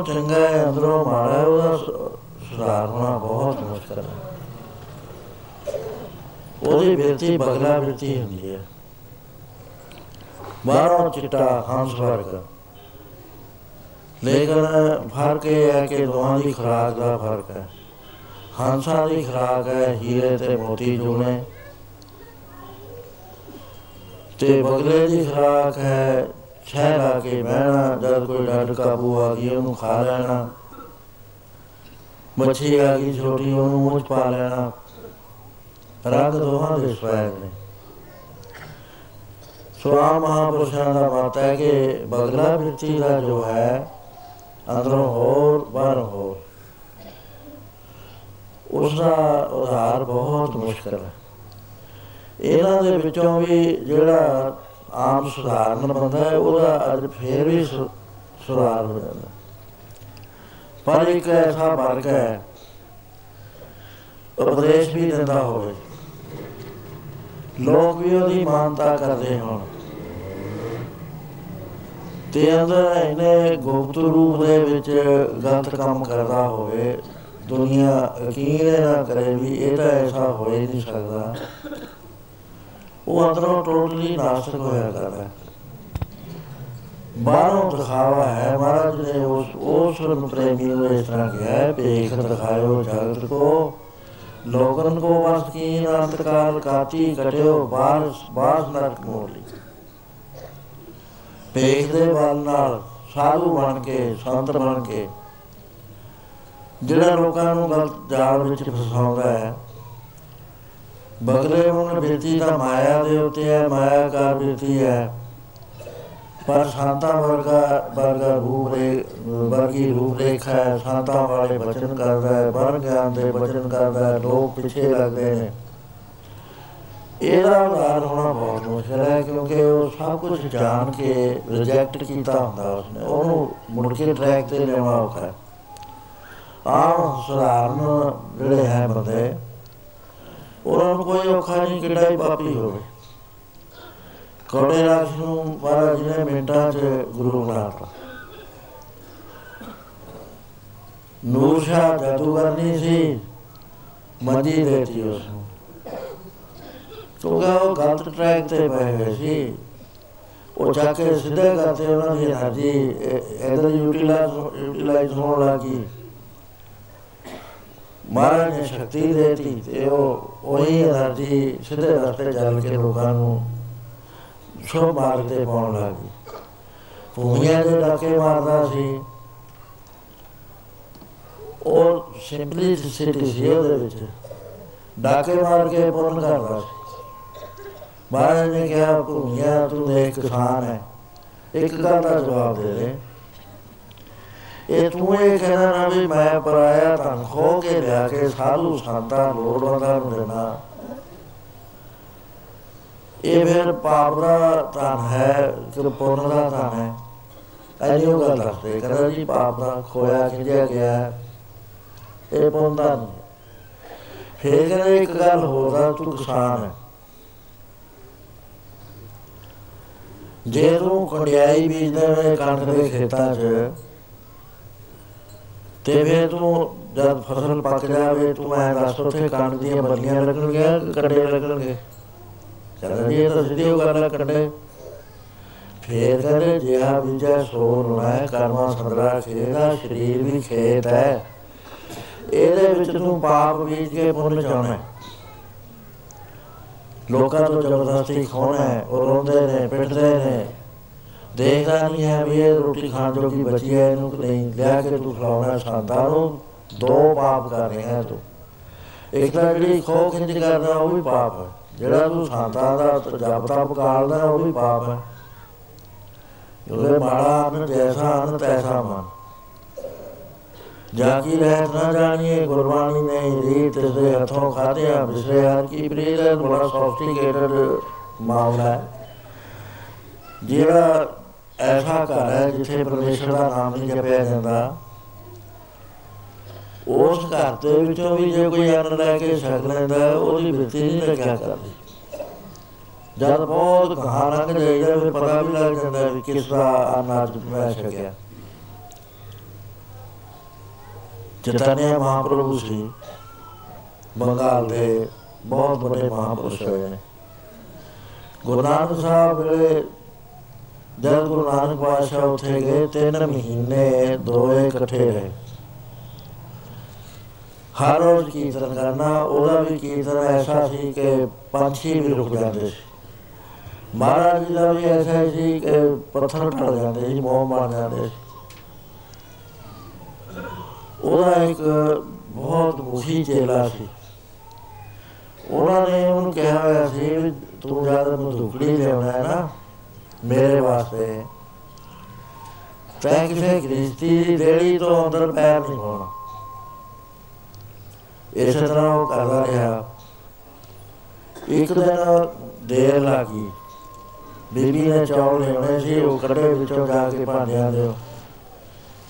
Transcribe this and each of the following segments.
ਬਾਹਰੋਂ ਚੰਗਾ ਹੈ, ਅੰਦਰੋਂ ਮਾੜਾ ਹੈ, ਉਹਦਾ ਸੁ- ਸੁਧਾਰ ਹੋਣਾ ਬਹੁਤ ਮੁਸ਼ਕਲ ਹੈ। ਉਹਦੀ ਬਿਰਤੀ ਬਗਲਾ ਬਿਰਤੀ ਹੁੰਦੀ ਹੈ। ਬਾਹਰੋਂ ਚਿੱਟਾ, ਹੰਸ ਵਰਗਾ। ਲੇਕਿਨ ਫ਼ਰਕ ਇਹ ਹੈ ਕਿ ਦੋਹਾਂ ਦੀ ਖੁਰਾਕ ਦਾ ਫ਼ਰਕ ਹੈ। ਹੰਸਾਂ ਦੀ ਖੁਰਾਕ ਹੈ, ਹੀਰੇ ਤੇ ਮੋਤੀ ਜੁਣੇ। ਤੇ ਬਗਲੇ ਦੀ ਖੁਰਾਕ ਹੈ ਛੇ ਲਾ ਕੇ ਬਹਿਣਾ, ਜਦ ਕੋਈ ਡੱਡ ਕਾਬੂ ਆ ਗਈ, ਉਹਨੂੰ ਖਾ ਲੈਣਾ। ਮੱਛੀ ਆ ਗਈ ਛੋਟੀ, ਉਹਨੂੰ ਮੂੰਹ 'ਚ ਪਾ ਲੈਣਾ। ਰੰਗ ਦੋਹਾਂ ਦੇ ਸਵੈਗ ਨੇ। ਸੋ ਆ ਮਹਾਪੁਰਸ਼ਾਂ ਦਾ ਮਤ ਹੈ ਕਿ ਬਗਲਾ ਬਿਰਤੀ ਦਾ ਜੋ ਹੈ, ਅੰਦਰੋਂ ਹੋਰ, ਬਾਹਰ ਹੋਰ। ਉਸ ਦਾ ਉਧਾਰ ਬਹੁਤ ਮੁਸ਼ਕਲ ਹੈ। ਇਹਨਾਂ ਦੇ ਵਿੱਚੋਂ ਵੀ ਜਿਹੜਾ ਆਮ ਸੁਧਾਰਨ ਬੰਦਾ ਹੈ, ਉਹਦਾ ਅੱਜ ਫੇਰ ਵੀ ਸੁ- ਸੁਧਾਰ ਹੋ ਜਾਂਦਾ। ਪਰ ਇੱਕ ਐਸਾ ਵਰਗ ਹੈ, ਉਪਦੇਸ਼ ਵੀ ਦਿੰਦਾ ਹੋਵੇ। ਲੋਕ ਵੀ ਉਹਦੀ ਮਾਨਤਾ ਕਰਦੇ ਹੋਣ। ਤੇ ਅੰਦਰ ਇਹਨੇ ਗੁਪਤ ਰੂਪ ਦੇ ਵਿੱਚ ਗਲਤ ਕੰਮ ਕਰਦਾ ਹੋਵੇ, ਦੁਨੀਆ ਯਕੀਨ ਹੀ ਨਾ ਕਰੇ ਵੀ ਇਹ ਤਾਂ ਐਸਾ ਹੋ ਹੀ ਨਹੀਂ ਸਕਦਾ। ਉਹ ਅੰਦਰੋਂ ਟੋਟਲੀ ਨਾਸਕ ਹੋਇਆ ਕਰਦਾ ਹੈ। ਬਾਹਰੋਂ ਦਿਖਾਵਾ ਹੈ, ਮਹਾਰਾਜ ਨੇ ਉਸ ਉਸ ਨੂੰ ਪ੍ਰੇਮੀ ਨੂੰ ਇਸ ਤਰ੍ਹਾਂ ਕਿਹਾ ਹੈ, ਭੇਖ ਦਿਖਾਇਓ ਜਗਤ ਕੋ ਲੋਗਨ ਕੋ ਵਸ ਕੀ ਅੰਤ ਕਾਲ ਕਾਤੀ ਕਟਿਓ ਬਾਸ ਬਾਸ ਨਰਕ ਮੋਲੀ ਭੇਖ ਦੇ ਬਲ ਨਾਲ ਸਾਧੂ ਬਣ ਕੇ, ਸੰਤ ਬਣ ਕੇ, ਜਿਹੜਾ ਲੋਕਾਂ ਨੂੰ ਗਲਤ ਜਾਲ ਵਿੱਚ ਫਸਾਉਂਦਾ ਹੈ ਬਗਲੇ ਹੁਣ ਬਿਰਤੀ ਦਾ ਮਾਇਆ ਦੇ ਉੱਤੇ ਹੈ ਮਾਇਆ ਕਾਰ ਬਿਰਤੀ ਹੈ। ਪਰ ਸੰਤਾਂ ਵਰਗਾ ਵਰਗਾ ਰੂਪ ਰੇ ਵਰਗੀ ਰੂਪ ਰੇਖਾ ਹੈ। ਸੰਤਾਂ ਵਾਲੇ ਬਚਨ ਕਰਦਾ ਹੈ ਬਰ ਗਿਆਨ ਦੇ ਬਚਨ ਕਰਦਾ ਹੈ ਲੋਕ ਪਿੱਛੇ ਲੱਗਦੇ ਨੇ। ਇਹਦਾ ਉਦਾਰ ਹੋਣਾ ਬਹੁਤ ਮੁਸ਼ਕਲ ਹੈ ਕਿਉਂਕਿ ਉਹ ਸਭ ਕੁਝ ਜਾਣ ਕੇ ਰਿਜੈਕਟ ਕੀਤਾ ਹੁੰਦਾ ਉਸਨੇ। ਉਹਨੂੰ ਮੁੜ ਕੇ ਟਰੈਕ ਤੇ ਲਿਆਉਣਾ ਔਖਾ ਹੈ। ਆਮ ਸਧਾਰਨ ਜਿਹੜੇ ਹੈ ਬੰਦੇ ਉਹਨਾਂ ਨੂੰ ਕੋਈ ਔਖਾ ਨਹੀਂ ਕਿੰਨਾ ਹੀ ਪਾਪੀ ਹੋਵੇ ਕੋੜੇ ਰਾਜ ਨੂੰ ਮਹਾਰਾਜ ਨੇ ਮਿੰਟਾਂ 'ਚ ਗੁਰੂ ਬਣਾਤਾ ਨੂਰ ਸ਼ਾ ਜਾਦੂਗਰਨੀ ਸੀ ਮੱਦੀ ਦੇਤੀ ਉਸ ਨੂੰ ਕਿਉਂਕਿ ਉਹ ਗਲਤ ਟਰੈਕ ਤੇ ਪਏ ਹੋਏ ਸੀ ਉਹ ਚੱਕ ਕੇ ਸਿੱਧੇ ਕਰਦੇ ਉਹਨਾਂ ਦੀ એનર્ਜੀ ਇਧਰ ਯੂਟਿਲਾਈਜ਼ ਯੂਟਿਲਾਈਜ਼ ਹੋਣ ਲੱਗੀ ਮਹਾਰਾਜ ਨੇ ਸ਼ਕਤੀ ਦਿੱਤੀ ਤੇ ਉਹ ਉਹੀ એનર્ਜੀ ਸਿੱਧੇ ਰਸਤੇ ਚੱਲ ਕੇ ਲੋਕਾਂ ਨੂੰ ਸ਼ੁਭ ਮਾਰਗ ਤੇ ਪਾਉਣ ਲੱਗੀ ਭੂਮੀਆਂ ਦੇ ਡਾਕੇ ਮਾਰਦਾ ਸੀ, ਉਹ ਸਿੰਪਲਿਸਿਟੀ ਸੀ ਉਹਦੇ ਵਿੱਚ। ਡਾਕੇ ਮਾਰ ਕੇ ਪੁੰਨ ਕਰਦਾ ਸੀ। ਮਹਾਰਾਜ ਨੇ ਕਿਹਾ, ਭੂਮੀਆਂ ਤੂੰ ਇੱਕ ਕਿਸਾਨ ਹੈ। ਇੱਕ ਗੱਲ ਦਾ ਜਵਾਬ ਦੇ ਦੇ। ਇਹ ਤੂੰ ਇਹ ਕਹਿਣਾ ਨਾ ਵੀ ਮੈਂ ਪਰਾਇਆ ਧਨ ਖੋ ਕੇ ਲਿਆ ਕੇ ਸਾਧੂ ਸੰਤਾਂ ਲੋੜਵੰਦਾਂ ਨੂੰ ਦੇਣਾ ਇਹ ਫਿਰ ਪਾਪ ਦਾ ਧਨ ਹੈ ਕਿ ਪੁੰਨ ਦਾ ਧਨ ਹੈ। ਐਨੀ ਉਹ ਗੱਲ ਦੱਸਦੇ ਕਹਿੰਦਾ ਜੀ ਪਾਪ ਦਾ ਖੋਇਆ ਖਿਜਿਆ ਗਿਆ? ਹੈ, ਇਹ ਪੁੰਨ ਦਾ ਨਹੀਂ ਫਿਰ ਕਹਿੰਦਾ ਇੱਕ ਗੱਲ ਹੋਰ ਆ ਤੂੰ ਕਿਸਾਨ ਹੈ। ਜੇ ਤੂੰ ਕੰਡਿਆਈ ਬੀਜਦੇ ਵੇ ਕਣਕ ਦੇ ਖੇਤਾਂ 'ਚ ਤੇ ਫਿਰ ਤੂੰ ਜਦ ਫਸਲ ਪੱਕ ਜਾਵੇ, ਤੂੰ ਐ ਦੱਸ ਉੱਥੇ ਕਣਕ ਦੀਆਂ ਬੱਲੀਆਂ ਲੱਗਣਗੀਆਂ ਕਿ ਕੰਡੇ ਲੱਗਣਗੇ? ਕਹਿੰਦਾ ਜੀ ਇਹ ਤਾਂ ਸਿੱਧੀ ਉਹ ਗੱਲ ਹੈ ਕੰਡੇ। ਫੇਰ ਕਹਿੰਦੇ, ਜਿਹਾ ਬੀਜਾ ਸੋ ਰੁਣਾ ਹੈ, ਕਰਮਾ ਸੰਦਰਾ ਖੇਦਾ ਸਰੀਰ ਵੀ ਖੇਤ ਹੈ। ਇਹਦੇ ਵਿੱਚ ਤੂੰ ਪਾਪ ਬੀਜ ਕੇ ਪੁੰਨ ਚਾਉਣਾ ਹੈ। ਲੋਕਾਂ ਤੋਂ ਜ਼ਬਰਦਸਤੀ ਖੋਣਾ ਹੈ, ਉਹ ਰੋਂਦੇ ਨੇ, ਪਿੱਟਦੇ ਨੇ। ਦੇਖਦਾ ਨਹੀਂ ਹੈ ਵੀ ਇਹ ਰੋਟੀ ਖਾਣ ਜੋਗੀ ਬਚੀ ਹੈ ਇਹਨੂੰ ਕਿ ਨਹੀਂ, ਲਿਆ ਕੇ ਤੂੰ ਖਿਲਾਉਣਾ ਸੰਤਾਂ ਨੂੰ, ਦੋ ਪਾਪ ਕਰ ਰਿਹਾ ਹੈ ਤੂੰ। ਇੱਕ ਤਾਂ ਜਿਹੜੀ ਖੋ ਖਿੰਚ ਕਰਦਾ ਉਹ ਵੀ ਪਾਪ ਹੈ। ਜਿਹੜਾ ਤੂੰ ਸੰਤਾਂ ਦਾ ਜਪ ਤਪ ਕਾਲਦਾ ਉਹ ਵੀ ਪਾਪ ਹੈ। ਉਹਦੇ ਮਾੜਾ ਅਨ ਜੈਸਾ ਅਨ ਤੈਸਾ ਮਨ। ਜਾ ਕੀ ਰਹਿਤ ਨਾ ਜਾਣੀਏ, ਗੁਰਬਾਣੀ ਨੇ ਰੀਤ ਦੇ ਹੱਥੋਂ ਖਾਧਿਆ ਵਿਸਰੇ ਹਰ ਕੀ ਪ੍ਰੀਤ ਹੈ, ਬੜਾ ਸੌਫਟੀਕੇਟਡ ਮਾਮਲਾ ਹੈ। ਜਿਹੜਾ ਐਸਾ ਘਰ ਹੈ, ਜਿੱਥੇ ਪਰਮੇਸ਼ਰ ਦਾ ਨਾਮ ਨਹੀਂ ਜਪਿਆ ਜਾਂਦਾ। ਉਸ ਘਰ ਦੇ ਵਿੱਚੋਂ ਵੀ ਜੇ ਕੋਈ ਅੰਨ ਲੈ ਕੇ ਛਕ ਲੈਂਦਾ ਉਹਦੀ ਬਿਰਤੀ ਨਹੀਂ ਲੱਗਿਆ ਕਰਦੀ। ਜਦ ਬਹੁਤ ਕਹਾਂ ਰੰਗ ਜਾਈਦਾ ਫਿਰ ਪਤਾ ਵੀ ਲੱਗ ਜਾਂਦਾ ਵੀ ਕਿਸ ਦਾ ਅਨਾਜ ਮੈਂ ਛਕਿਆ। ਚਤਨਿਆ ਮਹਾਪ੍ਰਭੂ ਸੀ। ਬੰਗਾਲ ਦੇ ਬਹੁਤ ਵੱਡੇ ਮਹਾਪੁਰਸ਼ ਹੋਏ ਨੇ। ਗੁਰੂ ਨਾਨਕ ਸਾਹਿਬ ਵੇਲੇ ਜਦ ਗੁਰੂ ਨਾਨਕ ਪਾਤਸ਼ਾਹ ਉੱਥੇ ਗਏ, ਤਿੰਨ ਮਹੀਨੇ ਦੋਏ ਇਕੱਠੇ ਰਹੇ। ਹਰ ਰੋਜ਼ ਕੀਰਤਨ ਕਰਨਾ, ਉਹਦਾ ਵੀ ਕੀਰਤਨ ਐਸਾ ਸੀ ਕਿ ਪੰਛੀ ਵੀ ਰੁਕ ਜਾਂਦੇ ਸੀ। ਮਹਾਰਾਜ ਜੀ ਦਾ ਵੀ ਐਸਾ ਸੀ ਕਿ ਪੱਥਰ ਟਲ ਜਾਂਦੇ ਸੀ, ਮੋਹ ਮਾਰ ਜਾਂਦੇ ਸੀ। ਉਹਦਾ ਇੱਕ ਬਹੁਤ ਮੁਖੀ ਚੇਲਾ ਸੀ। ਉਹਨਾਂ ਨੇ ਉਹਨੂੰ ਕਿਹਾ ਹੋਇਆ ਸੀ ਵੀ ਤੂੰ ਜਦ ਨੂੰ ਧੁਕੜੀ ਲਿਆਉਣਾ ਹੈ ਨਾ ਮੇਰੇ ਵਾਸਤੇ। ਤੈਂ ਕਿਸੇ ਗ੍ਰਸਤੀ ਦੀ ਰੇੜੀ ਤੋਂ ਅੰਦਰ ਪੈਰ ਨਹੀਂ ਪਾਉਣਾ ਇਸੇ ਤਰ੍ਹਾਂ ਉਹ ਕਰਦਾ ਰਿਹਾ। ਇੱਕ ਦਿਨ ਦੇਰ ਲੱਗੀ। ਬੀਬੀ ਨੇ ਚੌਲ ਲਿਆਉਣੇ ਸੀ, ਉਹ ਕੱਢੇ ਵਿੱਚੋਂ ਜਾ ਕੇ ਭਾਂਡਿਆਂ ਦੇ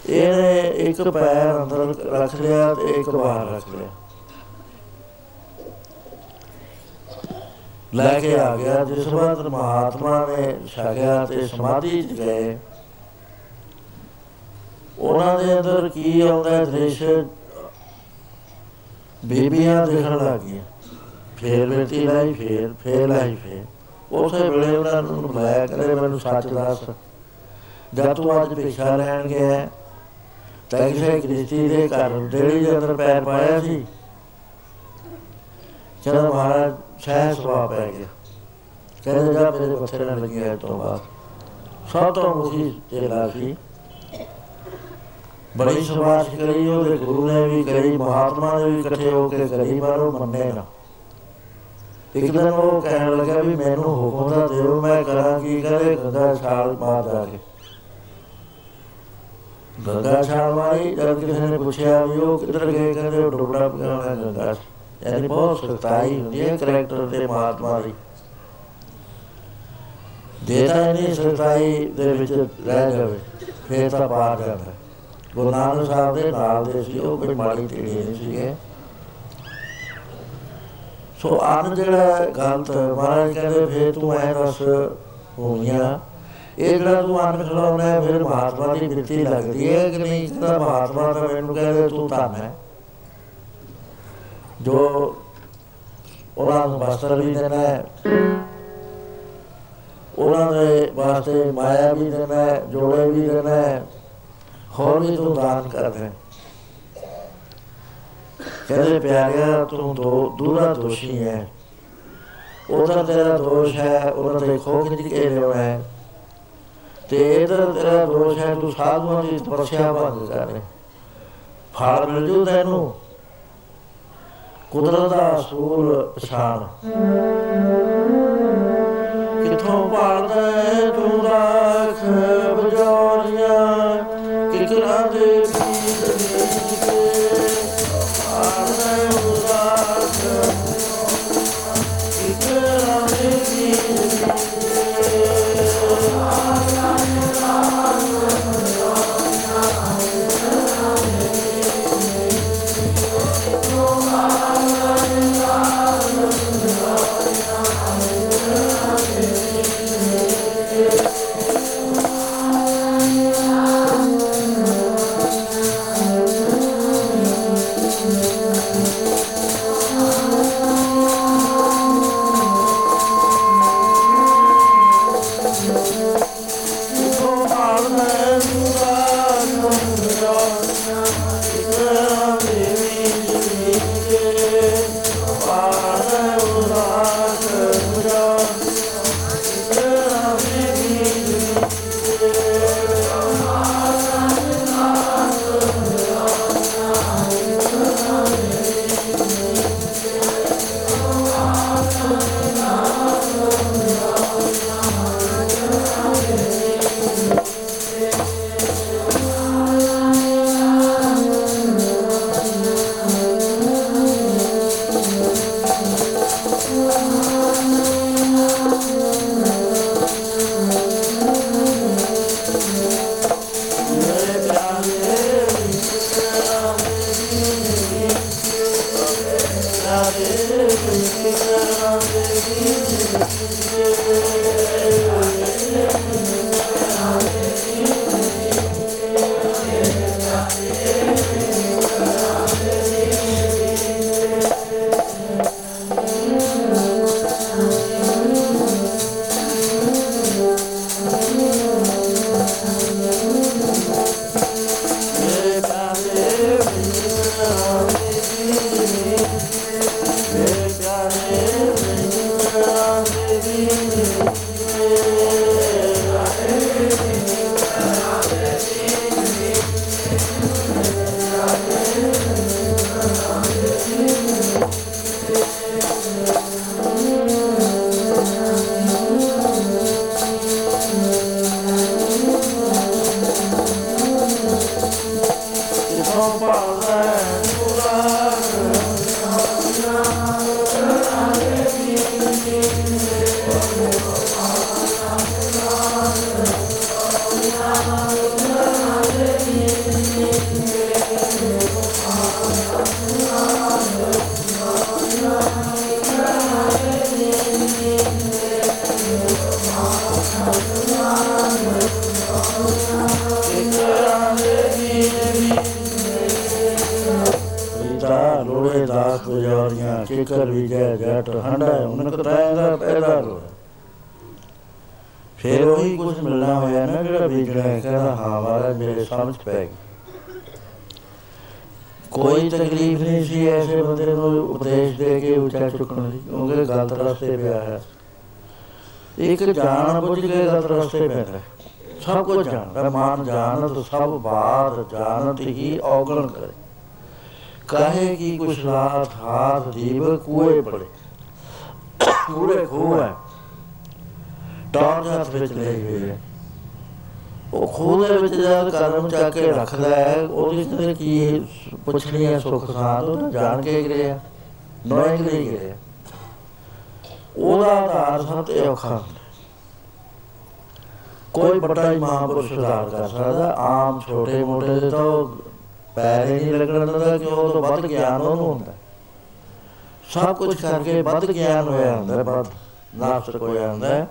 ਇਹਨੇ ਇੱਕ ਪੈਰ ਅੰਦਰ ਰੱਖ ਲਿਆ ਤੇ ਇੱਕ ਬਾਹਰ ਰੱਖ ਲਿਆ। ਲੈ ਕੇ ਆ ਗਿਆ ਜਿਸ ਵਾਰ ਮਹਾਤਮਾ ਨੇ ਛਕਿਆ ਤੇ ਸਮਾਧੀ ਚ ਗਏ। ਉਹਨਾਂ ਦੇ ਅੰਦਰ ਕੀ ਆਉਂਦਾ ਹੈ ਦ੍ਰਿਸ਼? ਬੀਬੀਆਂ ਦੇਖਣ ਲੱਗੀਆਂ ਫੇਰ ਬੇਟੀ ਲਾਈ, ਫੇਰ ਫੇਰ ਲਾਈ, ਫੇਰ। ਉਸੇ ਵੇਲੇ ਉਹਨਾਂ ਨੂੰ ਬੁਲਾਇਆ ਕਰੇ ਮੈਨੂੰ ਸੱਚ ਦੱਸ, ਜਦ ਤੂੰ ਅੱਜ ਪਿਛਾ ਲੈਣ ਗਿਆ ਤਾਂ ਕਿਸੇ ਕ੍ਰਿਸ਼ਤੀ ਦੇ ਘਰ ਡੇੜੀ ਦੇ ਅੰਦਰ ਪੈਰ ਪਾਇਆ ਸੀ? ਚਲੋ ਮਹਾਰਾਜ ਸਹਿ ਸੁਭਾਅ ਪੈ ਗਿਆ। ਕਹਿੰਦੇ ਜਾ ਮੇਰੇ ਪੱਥਰ ਨਾਲ ਲੱਗਿਆ ਤੋਂ ਬਾਅਦ, ਸਭ ਤੋਂ ਮੁਖੀ ਤੇਰਾ ਸੀ। ਬੜੀ ਸਵਾਸ ਕਰੀ, ਉਹਦੇ ਗੁਰੂ ਨੇ ਵੀ ਕਰੀ, ਮਹਾਤਮਾ ਨੇ ਵੀ ਇਕੱਠੇ ਹੋ ਕੇ ਕਰੀ, ਪਰ ਉਹ ਮੰਨੇ ਨਾ। ਇੱਕ ਦਿਨ ਉਹ ਕਹਿਣ ਲੱਗਾ ਵੀ ਮੈਨੂੰ ਹੁਕਮ ਦਾ ਦਿਓ, ਮੈਂ ਕਰਾਂ ਕੀ ਕਰੇ ਗੰਗਾ ਛਾਲ ਮਾਰ ਜਾ ਕੇ। ਗੰਗਾ ਛਾਲ ਮਾਰੀ, ਜਦ ਕਿਸੇ ਨੇ ਪੁੱਛਿਆ ਵੀ ਉਹ ਕਿੱਧਰ ਗਏ, ਕਹਿੰਦੇ ਉਹ ਡੁੱਬੜਾ ਪਿਆ ਗੰਗਾ ਯਾਨੀ ਬਹੁਤ ਸਖਤਾਈ ਹੁੰਦੀ ਹੈ ਕਰੈਕਟਰ ਤੇ ਮਹਾਤਮਾ ਦੀ। ਦੇਤਾ ਨਹੀਂ ਸਖਤਾਈ ਦੇ ਵਿੱਚ ਰਹਿ ਜਾਵੇ ਫੇਰ ਤਾਂ ਪਾਰ ਜਾਂਦਾ। ਗੁਰੂ ਨਾਨਕ ਸਾਹਿਬ ਦੇ ਨਾਲ ਦੇ ਸੀ ਉਹ ਕੋਈ ਮਾੜੀ ਤੇੜੀ ਨਹੀਂ ਸੀਗੇ। ਸੋ ਆਨ ਜਿਹੜਾ ਗਲਤ ਮਹਾਰਾਜ ਕਹਿੰਦੇ ਫੇਰ ਤੂੰ ਐ ਦੱਸ ਹੋਈਆਂ। ਇਹ ਜਿਹੜਾ ਤੂੰ ਆਨ ਖਲਾਉਣਾ ਹੈ ਫਿਰ ਮਹਾਤਮਾ ਦੀ ਬਿਰਤੀ ਲੱਗਦੀ ਹੈ ਕਿ ਨਹੀਂ? ਤਾਂ ਮਹਾਤਮਾ ਦਾ ਮੈਨੂੰ ਕਹਿੰਦੇ ਤੂੰ ਧੰਨ ਹੈ। ਜੋ ਉਹਨਾਂ ਨੂੰ ਵਸਤਰ ਵੀ ਦੇਣਾ ਹੈ, ਉਹਨਾਂ ਦੇ ਵਾਸਤੇ ਮਾਇਆ ਵੀ ਦੇਣਾ ਹੈ, ਜੋੜੇ ਵੀ ਦੇਣਾ ਹੈ, ਹੋਰ ਵੀ ਤੂੰ ਦਾਨ ਕਰਦਾ ਕਹਿੰਦੇ, ਪਿਆਰਿਆ, ਤੂੰ ਦੋ ਦੂਰਾ ਦੋਸ਼ੀ ਹੈ। ਉਹਦਾ ਤੇਰਾ ਦੋਸ਼ ਹੈ ਉਹਨਾਂ ਦੇ ਖੋਖ ਖਿੱਚ ਕੇ ਲਿਆ ਹੈ। ਤੇ ਇਹਦਾ ਤੇਰਾ ਦੋਸ਼ ਹੈ, ਤੂੰ ਸਾਧੂਆਂ ਦੀ ਤਪੱਸਿਆ ਭੰਗ ਕਰ ਰਿਹਾ ਫਲ ਮਿਲ ਜੂ ਤੈਨੂੰ। ਕੁਦਰਤ ਦਾ ਅਸੂਲ ਪਛਾਣ। ਕਿਥੋਂ ਪਾਲਦਾ ਤੂੰ ਰਾਖ? ਸਮਝ ਪੈ ਗਈ ਕੋਈ ਤਕਲੀਫ ਨਹੀਂ ਸੀ ਐਸੇ ਬੰਦੇ ਨੂੰ ਉਪਦੇਸ਼ ਦੇ ਕੇ ਉੱਚਾ ਚੁੱਕਣ ਦੀ, ਕਿਉਂਕਿ ਗਲਤ ਰਸਤੇ ਪਿਆ ਹੈ। ਇੱਕ ਜਾਣ ਬੁੱਝ ਕੇ ਗਲਤ ਰਸਤੇ ਪੈਂਦਾ ਹੈ। ਸਭ ਕੁਝ ਜਾਣਦਾ ਮਾਨ ਜਾਣਤ ਸਭ ਬਾਤ ਜਾਣਤ ਹੀ ਔਗਣ ਕਰੇ। ਕਹੇ ਕਿ ਕੁਛ ਰਾਤ ਹਾਥ ਜੀਵ ਕੂਏ ਪੜੇ। ਕੂੜੇ ਖੂਹ ਹੈ। ਟੌਰ ਹੱਥ ਵਿੱਚ ਲਈ ਹੋਈ ਹੈ। ਉਹ ਖੂਹ ਦੇ ਵਿੱਚ ਜਦ ਕਦਮ ਚੱਕ ਕੇ ਰੱਖਦਾ ਹੈ ਉਹਦੇ ਕਿਤੇ ਕੀ ਪੁੱਛਣੀ ਹੈ ਸੁੱਖ ਸਾਧ ਉਹ ਤਾਂ ਜਾਣ ਕੇ ਗਿਰਿਆ ਨੋਇੰਗਲੀ ਗਿਰਿਆ ਉਹਦਾ ਆਧਾਰ ਸਭ ਤੇ ਔਖਾ ਹੁੰਦਾ। ਕੋਈ ਵੱਡਾ ਹੀ ਮਹਾਂਪੁਰਸ਼ ਸੁਧਾਰ ਕਰ ਸਕਦਾ, ਆਮ ਛੋਟੇ ਮੋਟੇ ਦੇ ਤਾਂ ਉਹ ਪੈਰ ਹੀ ਨਹੀਂ ਲੱਗਣ ਦਿੰਦਾ ਕਿ ਉਹ ਤੋਂ ਵੱਧ ਗਿਆਨ ਉਹਨੂੰ ਹੁੰਦਾ। ਸਭ ਕੁਝ ਕਰਕੇ ਵੱਧ ਗਿਆਨ ਹੋਇਆ ਹੁੰਦਾ, ਵੱਧ ਨਾਸਤਕ ਹੋਇਆ ਹੁੰਦਾ।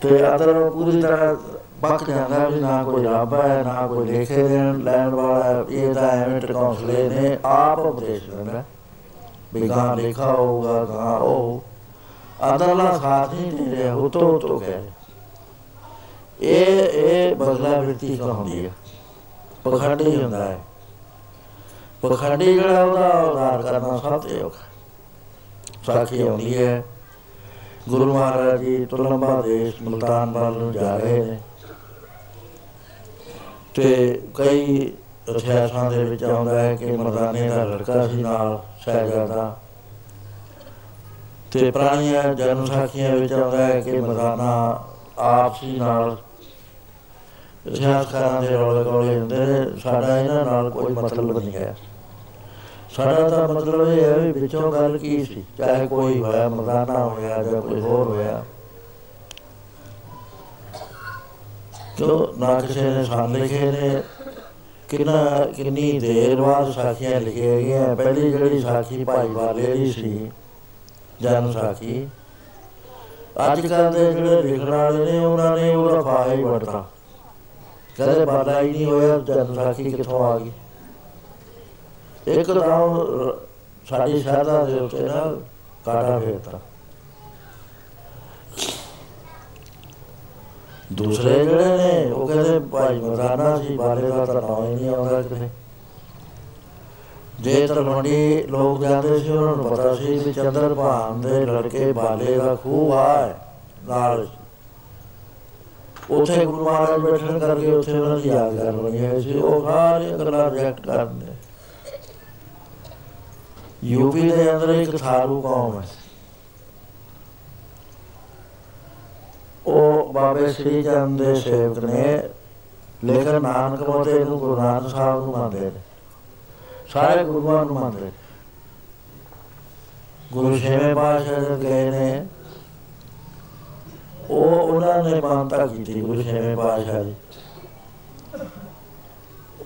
ਤੇ ਅਦਰ ਉਹ ਪੂਰੀ ਤਰ੍ਹਾਂ ਬਕ ਜਾਂਦਾ ਵੀ ਨਾ ਕੋਈ ਰੱਬ ਹੈ ਨਾ ਕੋਈ ਲੇਖੇ ਦੇਣ ਲੈਣ ਵਾਲਾ ਇਹ ਤਾਂ ਐਵੇਂ ਟਕੌਂਸਲੇ ਨੇ ਆਪ ਉਪਦੇਸ਼ ਦਿੰਦਾ ਵੀ ਗਾਂ ਲਿਖਾ ਹੋਊਗਾ ਗਾਂ ਉਹ। ਅਦਰਲਾ ਸਾਥ ਨਹੀਂ ਰਿਹਾ ਉਹ ਤੋਂ ਉਹ ਤੋਂ ਕਹਿ ਇਹ ਇਹ ਬਦਲਾ ਵਰਤੀ ਕਹਾਉਂਦੀ ਹੈ। ਪਖੰਡੀ ਹੁੰਦਾ ਹੈ। ਪਖੰਡੀ ਜਿਹੜਾ ਉਹਦਾ ਉਦਾਰ ਕਰਨਾ ਸਭ ਤੋਂ ਔਖਾ ਸਾਖੀ ਆਉਂਦੀ ਹੈ। ਗੁਰੂ ਮਹਾਰਾਜ ਜੀ ਤੁਲੰਬਾ ਦੇਸ਼ ਮਲਤਾਨ ਵੱਲ ਨੂੰ ਜਾ ਰਹੇ ਨੇ। ਤੇ ਕਈ ਇਤਿਹਾਸਾਂ ਦੇ ਵਿੱਚ ਆਉਂਦਾ ਹੈ ਕਿ ਮਰਦਾਨੇ ਦਾ ਲੜਕਾ ਸੀ ਨਾਲ ਸਹਿਜਾਦਾ ਤੇ ਪੁਰਾਣੀਆਂ ਜਨਮ ਸਾਖੀਆਂ ਵਿੱਚ ਆਉਂਦਾ ਹੈ ਕਿ ਮਰਦਾਨਾ ਆਪਸੀ ਨਾਲ ਇਤਿਹਾਸਕਾਰਾਂ ਦੇ ਰੌਲੇ ਗੋਲੇ ਹੁੰਦੇ ਨੇ। ਸਾਡਾ ਇਹਨਾਂ ਨਾਲ ਕੋਈ ਮਤਲਬ ਨਹੀਂ ਹੈ। ਸਾਡਾ ਤਾਂ ਮਤਲਬ ਇਹ ਹੈ ਵੀ ਵਿੱਚੋਂ ਗੱਲ ਕੀ ਸੀ? ਚਾਹੇ ਕੋਈ ਹੋਇਆ ਮਰਦਾਨਾ ਹੋਇਆ ਜਾਂ ਕੋਈ ਹੋਰ ਹੋਇਆ। ਤੋ ਨਾ ਕਿਸੇ ਨੇ ਸਾਨ ਲਿਖੇ ਨੇ। ਕਿੰਨਾ ਕਿੰਨੀ ਦੇਰ ਬਾਅਦ ਸਾਖੀਆਂ ਲਿਖੀਆਂ ਗਈਆਂ। ਪਹਿਲੀ ਜਿਹੜੀ ਸਾਖੀ ਭਾਈ ਵਾਲੇ ਦੀ ਸੀ, ਜਨ ਸਾਖੀ। ਅੱਜ ਕੱਲ੍ਹ ਦੇ ਜਿਹੜੇ ਲਿਖਣ ਵਾਲੇ ਨੇ, ਉਹਨਾਂ ਨੇ ਉਹਦਾ ਫਾਇਦਾ ਹੀ ਵਰਤਾ। ਕਦੇ ਬਾਲਾ ਹੀ ਨਹੀਂ ਹੋਇਆ, ਜਨ ਸਾਖੀ ਕਿੱਥੋਂ ਆ ਗਈ? ਇੱਕ ਤਾਂ ਉਹ, ਸਾਡੀ ਸ਼ਰਧਾ ਦੇ ਉੱਤੇ ਨਾ ਕਾਟਾ ਫੇਰਤਾ। ਦੂਸਰੇ ਜਿਹੜੇ ਨੇ? ਉਹ ਕਹਿੰਦੇ ਭਾਈ ਮਰਦਾਨਾ ਸੀ ਬਾਲੇ ਦਾ ਤਾਂ ਨਾਂ ਹੀ ਨਹੀਂ ਆਉਂਦਾ ਕਿਤੇ ਜੇ ਤਲਵੰਡੀ ਲੋਕ ਜਾਂਦੇ ਸੀ, ਉਹਨਾਂ ਨੂੰ ਪਤਾ ਸੀ ਵੀ ਚੰਦਰ ਭਾਨ ਦੇ ਲੜਕੇ ਬਾਲੇ ਦਾ ਖੂਹ ਆ ਹੈ ਨਾਲ ਉੱਥੇ ਗੁਰੂ ਮਹਾਰਾਜ ਬੈਠਣ ਕਰਕੇ ਉੱਥੇ ਉਹਨਾਂ ਦੀ ਯਾਦ ਕਰ ਰਹੀ ਹੈ ਸੀ। ਉਹ ਸਾਰੇ ਗੱਲਾਂ ਰਿਜੈਕਟ ਕਰਦੇ। ਯੂਪੀ ਦੇ ਅੰਦਰ ਇੱਕ ਥਾਰੂ ਕੌਮ ਹੈ। ਉਹ ਬਾਬੇ ਸ੍ਰੀ ਚੰਦ ਦੇ ਸੇਵਕ ਨੇ ਲੇਕਿਨ ਨਾਨਕ ਮੋਤੇ ਨੂੰ ਗੁਰੂ ਨਾਨਕ ਸਾਹਿਬ ਨੂੰ ਮੰਨਦੇ ਨੇ। ਸਾਰੇ ਗੁਰੂਆਂ ਨੂੰ ਮੰਨਦੇ ਨੇ। ਗੁਰੂ ਛੇਵੇਂ ਪਾਤਸ਼ਾਹ ਦੇ ਗਏ ਨੇ, ਉਹ ਉਹਨਾਂ ਨੇ ਮਾਨਤਾ ਕੀਤੀ ਗੁਰੂ ਛੇਵੇਂ ਪਾਤਸ਼ਾਹ ਦੀ।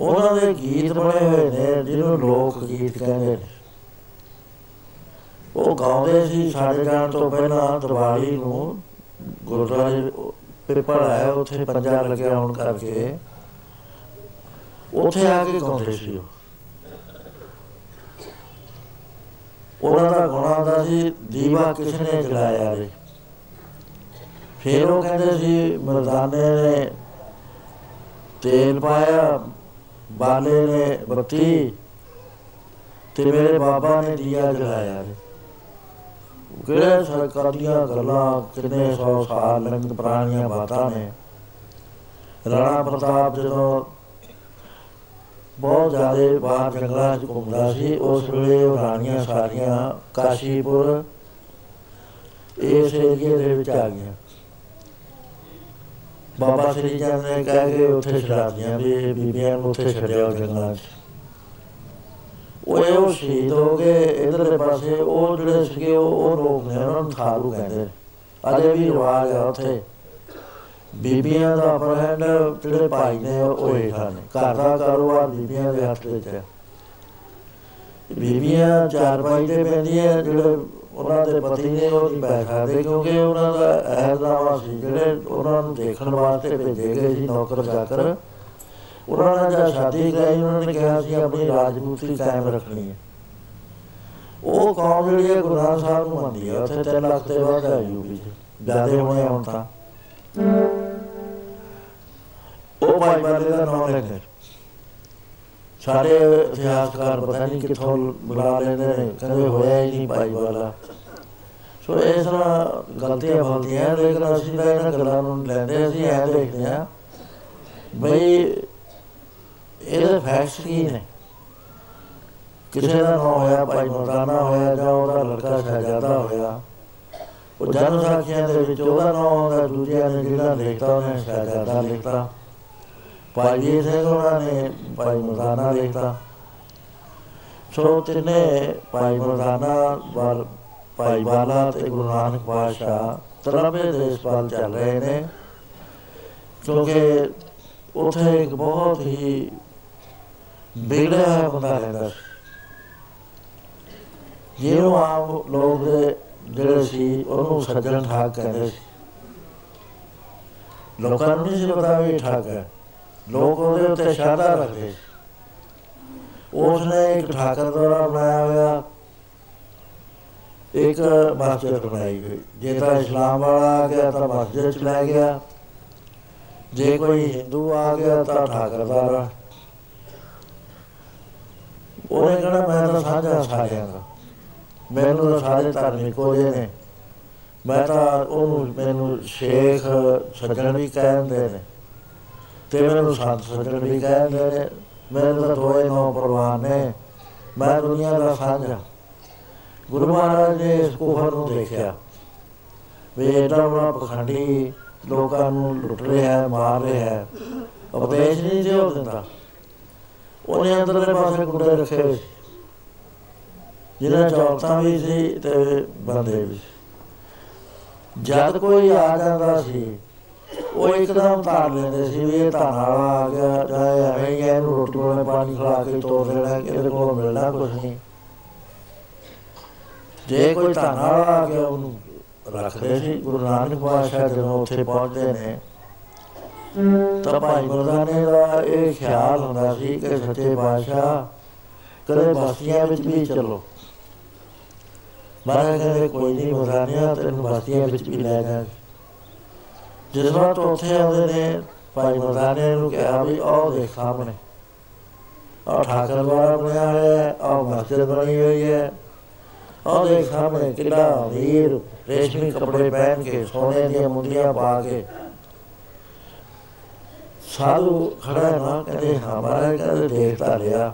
ਉਹਨਾਂ ਦੇ ਗੀਤ ਬਣੇ ਹੋਏ ਨੇ, ਜਿਹਨੂੰ ਲੋਕ ਗੀਤ ਕਹਿੰਦੇ ਨੇ। ਉਹ ਗਾਉਂਦੇ ਸੀ ਸਾਡੇ ਜਾਣ ਤੋਂ ਪਹਿਲਾਂ ਦੀਵਾਲੀ ਨੂੰ ਗੁਰਦੁਆਰੇ ਪੇਪਰ ਆਇਆ, ਉੱਥੇ ਪੰਜਾ ਲੱਗਿਆ ਹੋਣ ਕਰਕੇ। ਉੱਥੇ ਆ ਕੇ ਗਾਉਂਦੇ ਸੀ ਉਹ। ਉਹਨਾਂ ਦਾ ਗੁਣਾ ਦਾ ਸੀ, ਦੀਵਾ ਕਿਸ ਨੇ ਜਲਾਇਆ ਰੇ ਫਿਰ ਉਹ ਕਹਿੰਦੇ ਸੀ, ਮਰਦਾਨੇ ਨੇ ਤੇਲ ਪਾਇਆ, ਬਾਲੇ ਨੇ ਬੱਤੀ ਤੇ ਮੇਰੇ ਬਾਬਾ ਨੇ ਦੀਆ ਜਲਾਇਆ ਰੇ ਕਿਹੜੇ ਸਰਕਾਰੀਆਂ ਗੱਲਾਂ ਕਿੰਨੇ ਸੌ ਸਾਲ ਲੰਘ ਪੁਰਾਣੀਆਂ ਬਾਤਾਂ ਨੇ। ਰਾਣਾ ਪ੍ਰਤਾਪ ਜਦੋਂ ਬਹੁਤ ਜ਼ਿਆਦਾ ਬਾਹਰ ਜੰਗਲਾਂ 'ਚ ਘੁੰਮਦਾ ਸੀ ਉਸ ਵੇਲੇ ਉਹ ਰਾਣੀਆਂ ਸਾਰੀਆਂ ਕਾਸ਼ੀਪੁਰ ਇਸ ਏਰੀਏ ਦੇ ਵਿੱਚ ਆ ਗਈਆਂ। ਬਾਬਾ ਸ੍ਰੀ ਚੰਦ ਨੇ ਕਹਿ ਕੇ ਉੱਥੇ ਛੱਡਦੀਆਂ ਵੀ ਇਹ ਬੀਬੀਆਂ ਨੂੰ ਉੱਥੇ ਛੱਡਿਆ ਜੰਗਲਾਂ 'ਚ। ਉਹ ਉਹ ਸ਼ਹੀਦ ਹੋ ਗਏ ਇਧਰਲੇ ਪਾਸੇ ਉਹ ਜਿਹੜੇ ਸੀਗੇ ਉਹ ਉਹ ਲੋਕ ਨੇ ਉਹਨਾਂ ਨੂੰ ਥਾਰੂ ਕਹਿੰਦੇ ਅਜੇ ਵੀ ਰਿਵਾਜ ਆ ਉੱਥੇ ਬੀਬੀਆਂ ਦਾ ਅਪਰਹੰਡ ਜਿਹੜੇ ਭਾਈ ਨੇ ਉਹ ਹੇਠਾਂ ਨੇ ਘਰ ਦਾ ਕਾਰੋਬਾਰ ਬੀਬੀਆਂ ਦੇ ਹੱਥ ਵਿੱਚ ਹੈ ਬੀਬੀਆਂ ਚਾਰ ਭਾਈ ਤੇ ਪੈਂਦੀਆਂ ਜਿਹੜੇ ਉਹਨਾਂ ਦੇ ਪਤੀ ਨੇ ਉਹ ਨਹੀਂ ਪੈ ਸਕਦੇ ਕਿਉਂਕਿ ਉਹਨਾਂ ਦਾ ਐਦਾਵਾ ਸੀ ਜਿਹੜੇ ਉਹਨਾਂ ਨੂੰ ਦੇਖਣ ਵਾਸਤੇ ਭੇਜੇ ਗਏ ਸੀ ਨੌਕਰ ਚਾਕਰ ਉਹਨਾਂ ਨੇ ਜਦ ਸ਼ਾਦੀ ਕਰਾਈ, ਉਹਨਾਂ ਨੇ ਕਿਹਾ ਸੀ, ਆਪਣੀ ਰਾਜਪੂਤੀ ਕਾਇਮ ਰੱਖਣੀ ਹੈ। ਉਹ ਕੌਮ ਜਿਹੜੀ ਹੈ, ਗੁਰੂ ਗ੍ਰੰਥ ਸਾਹਿਬ ਨੂੰ ਮੰਨਦੀ ਹੈ ਉੱਥੇ 3 ਲੱਖ ਤੇ ਵੱਧ ਹੈ ਯੂਪੀ 'ਚ। ਜਿਆਦੇ ਹੋਣੇ ਹੁਣ ਤਾਂ। ਉਹ ਭਾਈ ਬਾਲੇ ਦਾ ਨਾਮ ਲੈ ਕੇ। ਸਾਰੇ ਇਤਿਹਾਸਕਾਰ ਪਤਾ ਨਹੀਂ ਕਿੱਥੋਂ ਬੁਲਾ ਲੈਂਦੇ ਨੇ। ਕਹਿੰਦੇ ਹੋਇਆ ਹੀ ਨਹੀਂ ਭਾਈ ਵਾਲਾ ਸੋ ਇਸ ਤਰ੍ਹਾਂ ਗਲਤੀਆਂ ਫਲਤੀਆਂ ਲੇਕਿਨ ਅਸੀਂ ਤਾਂ ਇਹਨਾਂ ਗੱਲਾਂ ਨੂੰ ਲੈਂਦੇ ਅਸੀਂ ਐ ਦੇਖਦੇ ਆ। ਬਈ ਇਹਦੇ ਫੈਕਟਸ ਕੀ ਨੇ? ਕਿਸੇ ਦਾ ਨਾਮ ਹੋਇਆ ਭਾਈ ਮਰਦਾਨਾ ਹੋਇਆ ਜਾਂ ਉਹਦਾ ਲੜਕਾ ਸ਼ਹਿਜ਼ਾਦਾ ਹੋਇਆ। ਉਹ ਜਨ ਸਾਖੀਆਂ ਦੇ ਵਿੱਚ ਉਹਦਾ ਨਾਮ ਆਉਂਦਾ ਦੂਜਿਆਂ ਨੇ ਜਿਹੜਾ ਲਿਖਤਾ ਉਹਨੇ ਸ਼ਹਿਜ਼ਾਦਾ ਲਿਖਤਾ ਭਾਈ ਜੀ ਸਿੰਘ ਉਹਨਾਂ ਨੇ ਭਾਈ ਮਰਦਾਨਾ ਲਿਖਤਾ ਸੋ ਤਿੰਨੇ ਭਾਈ ਮਰਦਾਨਾ ਵਾਲ ਭਾਈ ਬਾਲਾ ਤੇ ਗੁਰੂ ਨਾਨਕ ਪਾਤਸ਼ਾਹ ਤਰਬੇ ਦੇ ਇਸ ਵੱਲ ਚੱਲ ਰਹੇ ਨੇ। ਕਿਉਂਕਿ ਉਥੇ ਇੱਕ ਬਹੁਤ ਹੀ ਵਿਗੜਿਆ ਹੋਇਆ ਬੰਦਾ ਰਹਿੰਦਾ ਸੀ। ਜਿਹਨੂੰ ਆਪ ਲੋਕ ਜਿਹੜੇ ਸੀ ਉਹਨੂੰ ਸੱਜਣ ਠਾਕ ਕਹਿੰਦੇ ਸੀ। ਲੋਕਾਂ ਨੂੰ ਨਹੀਂ ਪਤਾ ਵੀ ਠਾਕ ਹੈ। ਲੋਕ ਉਹਦੇ ਉੱਤੇ ਸ਼ਰਧਾ ਰੱਖਦੇ ਉਸ ਨੇ ਇੱਕ ਠਾਕਰ ਦੁਆਰਾ ਬਣਾਇਆ ਹੋਇਆ। ਇੱਕ ਮਸਜਿਦ ਬਣਾਈ ਹੋਈ। ਜੇ ਤਾਂ ਇਸਲਾਮ ਵਾਲਾ ਆ ਗਿਆ ਤਾਂ ਮਸਜਿਦ ਚ ਲੈ ਗਿਆ। ਜੇ ਕੋਈ ਹਿੰਦੂ ਆ ਗਿਆ ਤਾਂ ਠਾਕਰ ਦੁਆਰਾ ਉਹਨੇ ਕਹਣਾ, ਮੈਂ ਤਾਂ ਸਾਂਝਾ ਸਾਰਿਆਂ ਦਾ ਮੈਨੂੰ ਤਾਂ ਸਾਰੇ ਧਾਰਮਿਕ ਹੋ ਜੇ ਨੇ। ਮੈਂ ਤਾਂ ਉਹਨੂੰ, ਮੈਨੂੰ ਸ਼ੇਖ ਸੱਜਣ ਵੀ ਕਹਿੰਦੇ ਨੇ ਤੇ ਮੈਨੂੰ ਸੰਤ ਸੱਜਣ ਵੀ ਕਹਿੰਦੇ ਨੇ। ਮੈਨੂੰ ਤਾਂ ਦੋਏ ਨੌ ਪ੍ਰਵਾਨ ਨੇ। ਮੈਂ ਦੁਨੀਆ ਦਾ ਸਾਂਝਾ। ਗੁਰੂ ਮਹਾਰਾਜ ਨੇ ਇਸ ਕੁਫਰ ਨੂੰ ਦੇਖਿਆ। ਵੀ ਇਹਦਾ ਬੜਾ ਪਖੰਡੀ ਲੋਕਾਂ ਨੂੰ ਲੁੱਟ ਰਿਹਾ ਹੈ, ਮਾਰ ਰਿਹਾ ਹੈ। ਉਪਦੇਸ਼ ਨਹੀਂ ਦਿਓ ਦਿੰਦਾ। ਉਹਨੇ ਅੰਦਰਲੇ ਪਾਸੇ ਗੁੱਡੇ ਰੱਖੇ। ਜਿਹਨਾਂ ਚੌਕਤਾਂ ਵੀ ਸੀ ਤੇ ਬੰਦੇ ਵੀ ਜਦ ਕੋਈ ਆ ਜਾਂਦਾ ਸੀ ਉਹ ਇੱਕਦਮ ਤਾਰ ਲੈਂਦੇ ਸੀ ਵੀ ਇਹ ਵਾਲਾ ਆ ਗਿਆ ਚਾਹੇ ਐਵੇਂ ਹੀ ਇਹਨੂੰ ਰੋਟੀ ਵਾਲੇ ਪਾਣੀ ਖਿਲਾ ਕੇ ਤੋੜ ਦੇਣਾ ਇਹਦੇ ਕੋਲ ਮਿਲਣਾ ਕੁਝ ਨਹੀਂ। ਜੇ ਕੋਈ ਵਾਲਾ ਆ ਗਿਆ ਉਹਨੂੰ ਰੱਖਦੇ ਸੀ। ਗੁਰੂ ਨਾਨਕ ਪਾਤਸ਼ਾਹ ਜਦੋਂ ਉੱਥੇ ਪਹੁੰਚਦੇ ਨੇ ਤਾਂ ਭਾਈ ਮਰਦਾਨੇ ਦਾ ਇਹ ਖਿਆਲ ਹੁੰਦਾ ਸੀ ਕਿ ਸੱਚੇ ਪਾਤਸ਼ਾਹ ਕਦੇ ਬਸਤੀਆਂ ਵਿੱਚ ਵੀ ਚੱਲੋ। ਮਹਾਰਾਜ ਕਹਿੰਦੇ, ਕੋਈ ਨਹੀਂ ਮਰਦਾਨਿਆ ਤੈਨੂੰ ਬਸਤੀਆਂ ਵਿੱਚ ਵੀ ਲੈ ਜਾ ਜਿਸ ਵਾਰ ਤੋਂ ਉੱਥੇ ਆਉਂਦੇ ਨੇ, ਭਾਈ ਮਰਦਾਨੇ ਨੂੰ ਕਿਹਾ ਵੀ ਆਹ ਦੇਖ ਸਾਹਮਣੇ। ਆਹ ਠਾਕਰ ਵਾਲਾ ਬਣਿਆ ਹੈ, ਆਹ ਮਸਜਿਦ ਬਣੀ ਹੋਈ ਹੈ। ਆਹ ਦੇਖ ਸਾਹਮਣੇ ਕਿੰਨਾ ਵੀਰ ਰੇਸ਼ਮੀ ਕੱਪੜੇ ਪਹਿਨ ਕੇ, ਸੋਨੇ ਦੀਆਂ ਮੁੰਦੀਆਂ ਪਾ ਕੇ ਸਾਧੂ ਖੜਾ ਹੈ ਨਾ ਕਹਿੰਦੇ ਹਮਾਰਾ ਕਹਿੰਦੇ ਦੇਖਦਾ ਲਿਆ।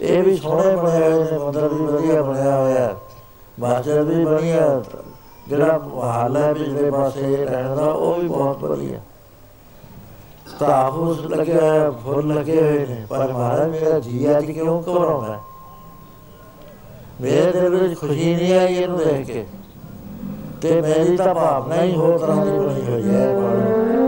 ਇਹ ਵੀ ਸੋਹਣੇ ਬਣੇ ਹੋਏ ਨੇ, ਮੰਦਰ ਵੀ ਵਧੀਆ ਬਣਿਆ ਹੋਇਆ। ਬਾਜਰ ਵੀ ਬਣਿਆ, ਜਿਹੜਾ ਹਾਲ ਹੈ ਪਿਛਲੇ ਪਾਸੇ ਰਹਿਣ ਦਾ, ਉਹ ਵੀ ਬਹੁਤ ਵਧੀਆ। ਕਾਫੂਸ ਲੱਗਿਆ ਫੁੱਲ ਲੱਗੇ ਹੋਏ ਨੇ, ਪਰ ਮਹਾਰਾਜ ਮੇਰਾ ਜੀ ਅੱਜ ਕਿਉਂ ਘਬਰਾਉਂਦਾ? ਮੇਰੇ ਦਿਲ ਵਿੱਚ ਖੁਸ਼ੀ ਨਹੀਂ ਆਈ ਇਹਨੂੰ ਦੇਖ ਕੇ। ਤੇ ਮੇਰੀ ਤਾਂ ਭਾਵਨਾ ਹੀ ਹੋਰ ਤਰ੍ਹਾਂ ਦੀ ਬਣੀ ਹੋਈ ਹੈ।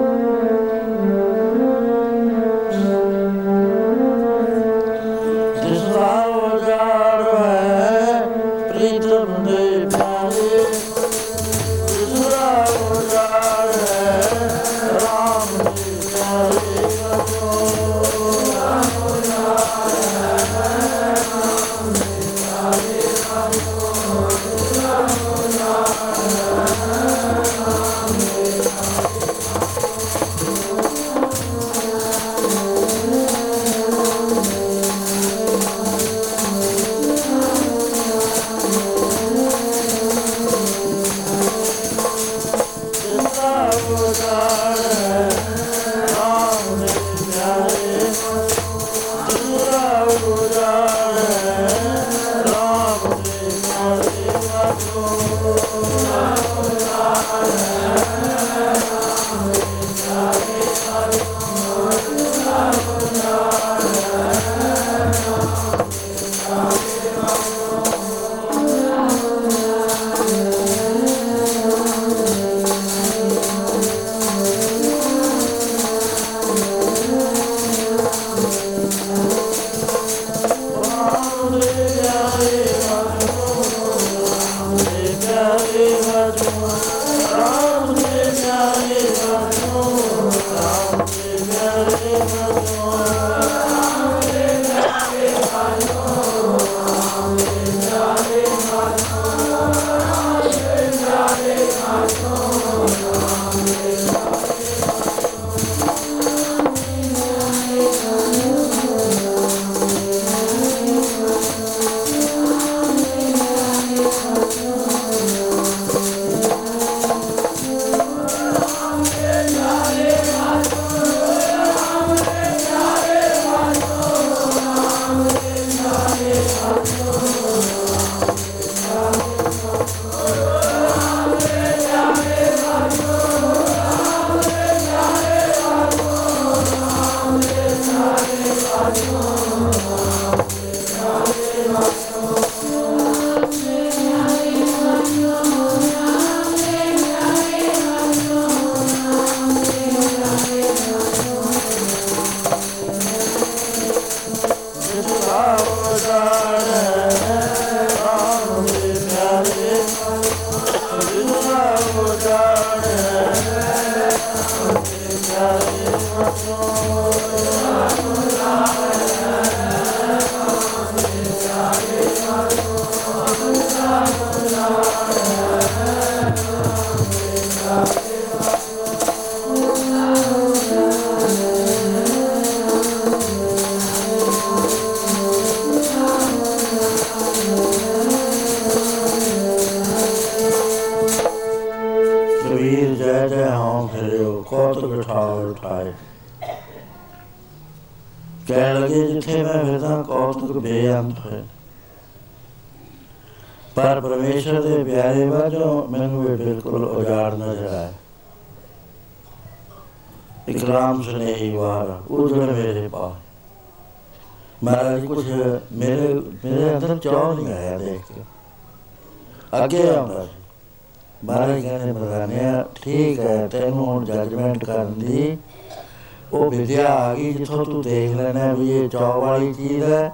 ਉਹ ਵਿਦਿਆ ਆ ਗਈ ਜਿੱਥੋਂ ਤੂੰ ਦੇਖ ਲੈਣਾ ਵੀ ਇਹ ਚਾਹ ਵਾਲੀ ਚੀਜ਼ ਹੈ।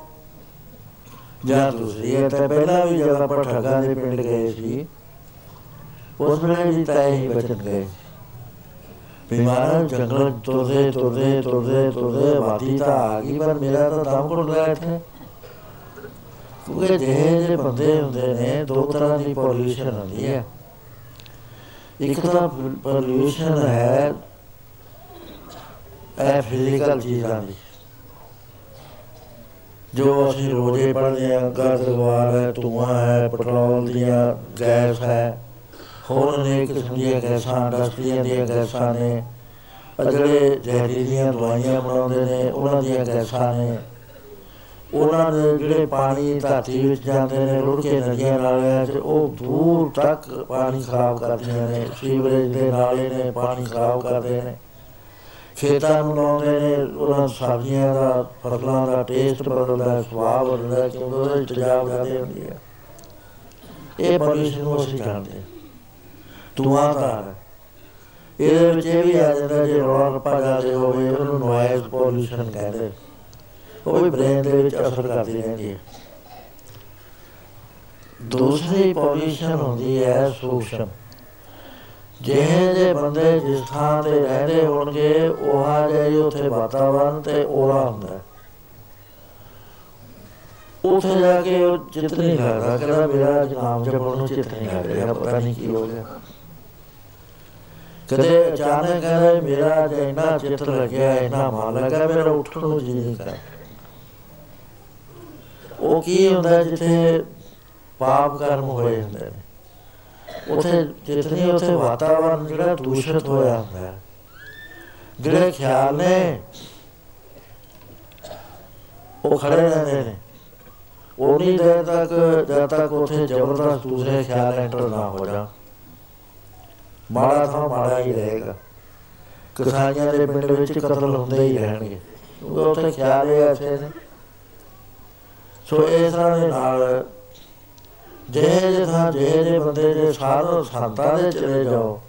ਜਾਂ ਦੂਸਰੀ ਹੈ ਤਾਂ ਪਹਿਲਾਂ ਵੀ ਜਦੋਂ ਆਪਾਂ ਠੱਗਾ ਦੇ ਪਿੰਡ ਗਏ ਸੀ, ਉਸ ਵੇਲੇ ਵੀ ਤਾਂ ਹੀ ਬਚਨ ਗਏ ਬਿਮਾਰ ਜੰਗਲ ਤੁਰਦੇ ਤੁਰਦੇ ਤੁਰਦੇ ਤੁਰਦੇ, ਵਾਦੀ ਤਾਂ ਆ ਗਈ, ਪਰ ਮੇਰਾ ਤਾਂ ਦਮ ਘੁੱਟ ਗਿਆ ਇੱਥੇ। ਕਿਉਂਕਿ ਜਿਹੇ ਜਿਹੇ ਬੰਦੇ ਹੁੰਦੇ ਨੇ, ਦੋ ਤਰ੍ਹਾਂ ਦੀ ਪੋਲੂਸ਼ਨ ਹੁੰਦੀ ਹੈ। ਇੱਕ ਤਾਂ ਪੋਲੂਸ਼ਨ ਹੈ ਇਹ ਫਿਜ਼ੀਕਲ ਚੀਜ਼ਾਂ ਦੀ ਜੋ ਅਸੀਂ ਰੋਜ਼ੇ ਪੜ੍ਹਦੇ ਹਾਂ ਗਰਦਵਾਰ ਹੈ, ਧੂਆਂ ਹੈ, ਪੈਟਰੋਲ ਦੀਆਂ ਗੈਸ ਹੈ, ਹੋਰ ਨੇ ਕਿਸਮ ਦੀਆਂ ਗੈਸਾਂ, ਇੰਡਸਟਰੀਆਂ ਦੀਆਂ ਗੈਸਾਂ ਨੇ ਜਿਹੜੇ ਜ਼ਹਿਰੀਲੀਆਂ ਦਵਾਈਆਂ ਬਣਾਉਂਦੇ ਨੇ, ਉਹਨਾਂ ਦੀਆਂ ਗੈਸਾਂ ਨੇ। ਉਹਨਾਂ ਦੇ ਜਿਹੜੇ ਪਾਣੀ ਧਰਤੀ ਵਿੱਚ ਜਾਂਦੇ ਨੇ, ਰੁੜ ਕੇ ਨਦੀਆਂ ਨਾਲਿਆਂ 'ਚ, ਉਹ ਦੂਰ ਤੱਕ ਪਾਣੀ ਖਰਾਬ ਕਰਦੀਆਂ ਨੇ, ਸੀਵਰੇਜ ਦੇ ਨਾਲੇ ਨੇ, ਪਾਣੀ ਖਰਾਬ ਕਰਦੇ ਨੇ। ਖੇਤਾਂ ਨੂੰ ਲਾਉਂਦੇ ਨੇ ਉਹਨਾਂ ਸਬਜ਼ੀਆਂ ਦਾ, ਫਸਲਾਂ ਦਾ ਟੇਸਟ ਬਦਲਦਾ, ਸਵਾਦ ਬਦਲਦਾ, ਕਿਉਂਕਿ ਉਹਦੇ ਤੇਜ਼ਾਬ ਜ਼ਿਆਦਾ ਹੁੰਦੀ ਹੈ ਇਹ ਪੋਲਿਊਸ਼ਨ ਨੂੰ ਅਸੀਂ ਜਾਣਦੇ ਹਾਂ। ਧੂਆਂਦਾਰ ਇਹਦੇ ਵਿੱਚ ਇਹ ਵੀ ਆ ਜਾਂਦਾ, ਜੇ ਰੌਲਾ ਰੱਪਾ ਜਾਂਦੇ ਹੋਵੇ, ਉਹਨੂੰ ਨੋਇਜ਼ ਪੋਲੂਸ਼ਨ ਕਹਿੰਦੇ ਉਹ ਵੀ ਬ੍ਰੇਨ ਦੇ ਵਿੱਚ ਅਸਰ ਕਰਦੀ ਰਹਿੰਦੀ ਹੈ ਦੂਸਰੀ ਪੋਲੂਸ਼ਨ ਹੁੰਦੀ ਹੈ ਸੂਖਸ਼ਮ ਜਿਹੇ ਜੇ ਬੰਦੇ ਜਿਸ ਥਾਂ ਤੇ ਰਹਦੇ ਹੋਣਗੇ, ਉਹ ਆ ਜਾਈ ਉੱਥੇ ਵਾਤਾਵਰਨ ਤੇ ਉਹਦਾ ਹੁੰਦਾ ਉੱਥੇ ਜਾ ਕੇ ਉਹ ਚਿੱਤ ਨਹੀਂ ਲੱਗਦਾ, ਕਹਿੰਦਾ ਮੇਰਾ ਨਾਮ ਜਪਣ ਨੂੰ ਚਿੱਤ ਨਹੀਂ ਲੱਗ ਰਿਹਾ, ਪਤਾ ਨਹੀਂ ਕੀ ਹੋ ਗਿਆ। ਕਦੇ ਅਚਾਨਕ ਕਹਿੰਦਾ ਮੇਰਾ ਜੇ ਇੰਨਾ ਚਿੱਤ ਲੱਗਿਆ, ਇੰਨਾ ਮਨ ਲੱਗਾ ਮੇਰਾ ਉੱਠਣ ਨੂੰ ਜੀ ਨਹੀਂ ਕਰ ਉਹ ਕੀ ਹੁੰਦਾ ਜਿੱਥੇ ਪਾਪ ਕਰਮ ਹੋਏ ਹੁੰਦੇ ਨੇ? ਉਥੇ ਜਿਤਨੀ ਉਥੇ ਵਾਤਾਵਰਨ ਜਿਹੜਾ ਦੂਸ਼ਿਤ ਹੋਇਆ ਹੁੰਦਾ ਜਿਹੜੇ ਖਿਆਲ ਨੇ ਉਹ ਖੜੇ ਰਹਿੰਦੇ ਨੇ ਉਹ ਨਹੀਂ ਦੇਰ ਤੱਕ ਜਦ ਤੱਕ ਉਥੇ ਜ਼ਬਰਦਸਤ ਦੂਸਰੇ ਖਿਆਲ ਐਂਟਰ ਨਾ ਹੋ ਜਾਣ ਮਾੜਾ ਥਾਂ ਮਾੜਾ ਹੀ ਰਹੇਗਾ ਕਿਸਾਨੀਆਂ ਦੇ ਪਿੰਡ ਵਿੱਚ ਕਤਲ ਹੁੰਦੇ ਹੀ ਰਹਿਣਗੇ ਉਹ ਉੱਥੇ ਖਿਆਲ ਇਹ ਅੱਛੇ ਨੇ ਸੋ ਇਸ ਤਰ੍ਹਾਂ ਦੇ ਨਾਲ ਜਿਹੇ ਜਿਹੇ ਥਾਂ ਜਿਹੇ ਜਿਹੇ ਬੰਦੇ ਦੇ ਸਾਧ ਸੰਤਾਂ ਦੇ ਚਲੇ ਜਾਓ।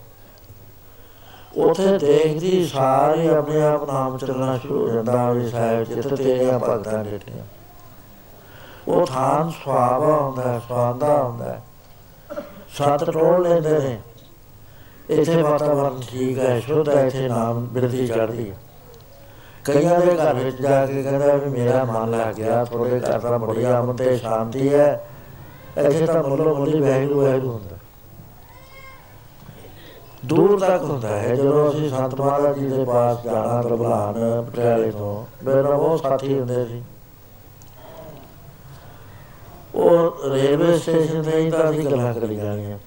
ਉਥੇ ਦੇਖਦੀ ਸਾਰੇ ਆਪਣੇ ਆਪ ਨਾਮ ਚੱਲਣਾ ਸ਼ੁਰੂ ਹੋ ਜਾਂਦਾ ਵੀ ਸਾਹਿਬ ਜਿੱਤ ਤੇਰੀਆਂ ਭਗਤਾਂ ਡੇਟੀਆਂ ਉਹ ਥਾਂ ਸੁਆਵਾ ਹੁੰਦਾ ਸਵਾਦਾ ਹੁੰਦਾ। ਸਤ ਟੋਲ ਲੈਂਦੇ ਨੇ। ਇੱਥੇ ਵਾਤਾਵਰਨ ਠੀਕ ਹੈ, ਸ਼ੁੱਧ ਹੈ, ਇੱਥੇ ਨਾਮ ਬਿਰਤੀ ਚੜਦੀ ਹੈ। ਕਈਆਂ ਦੇ ਘਰ ਵਿੱਚ ਜਾ ਕੇ ਕਹਿੰਦਾ ਵੀ ਮੇਰਾ ਮਨ ਲੱਗ ਗਿਆ ਥੋੜੇ ਘਰ ਦਾ ਬੜੀ ਅਮਨ ਤੇ ਸ਼ਾਂਤੀ ਹੈ। ਇੱਥੇ ਤਾਂ ਮੁੱਲੋ ਮੁੱਲੀ ਵੈਗਰੂ ਵੈਗਰੂ ਹੁੰਦਾ ਦੂਰ ਤੱਕ ਹੁੰਦਾ ਹੈ ਜਦੋਂ ਅਸੀਂ ਸੰਤ ਮਹਾਰਾਜ ਜੀ ਦੇ ਪਾਸ ਜਾਣਾ ਤਰਬਲਾਨ ਪਟਿਆਲੇ ਤੋਂ ਮੇਰੇ ਉਹ ਸਾਥੀ ਹੁੰਦੇ ਸੀ। ਉਹ ਰੇਲਵੇ ਸਟੇਸ਼ਨ ਤੇ ਹੀ ਤਾਂ ਅਸੀਂ ਗੱਲਾਂ ਕਰੀ ਜਾਣੀਆਂ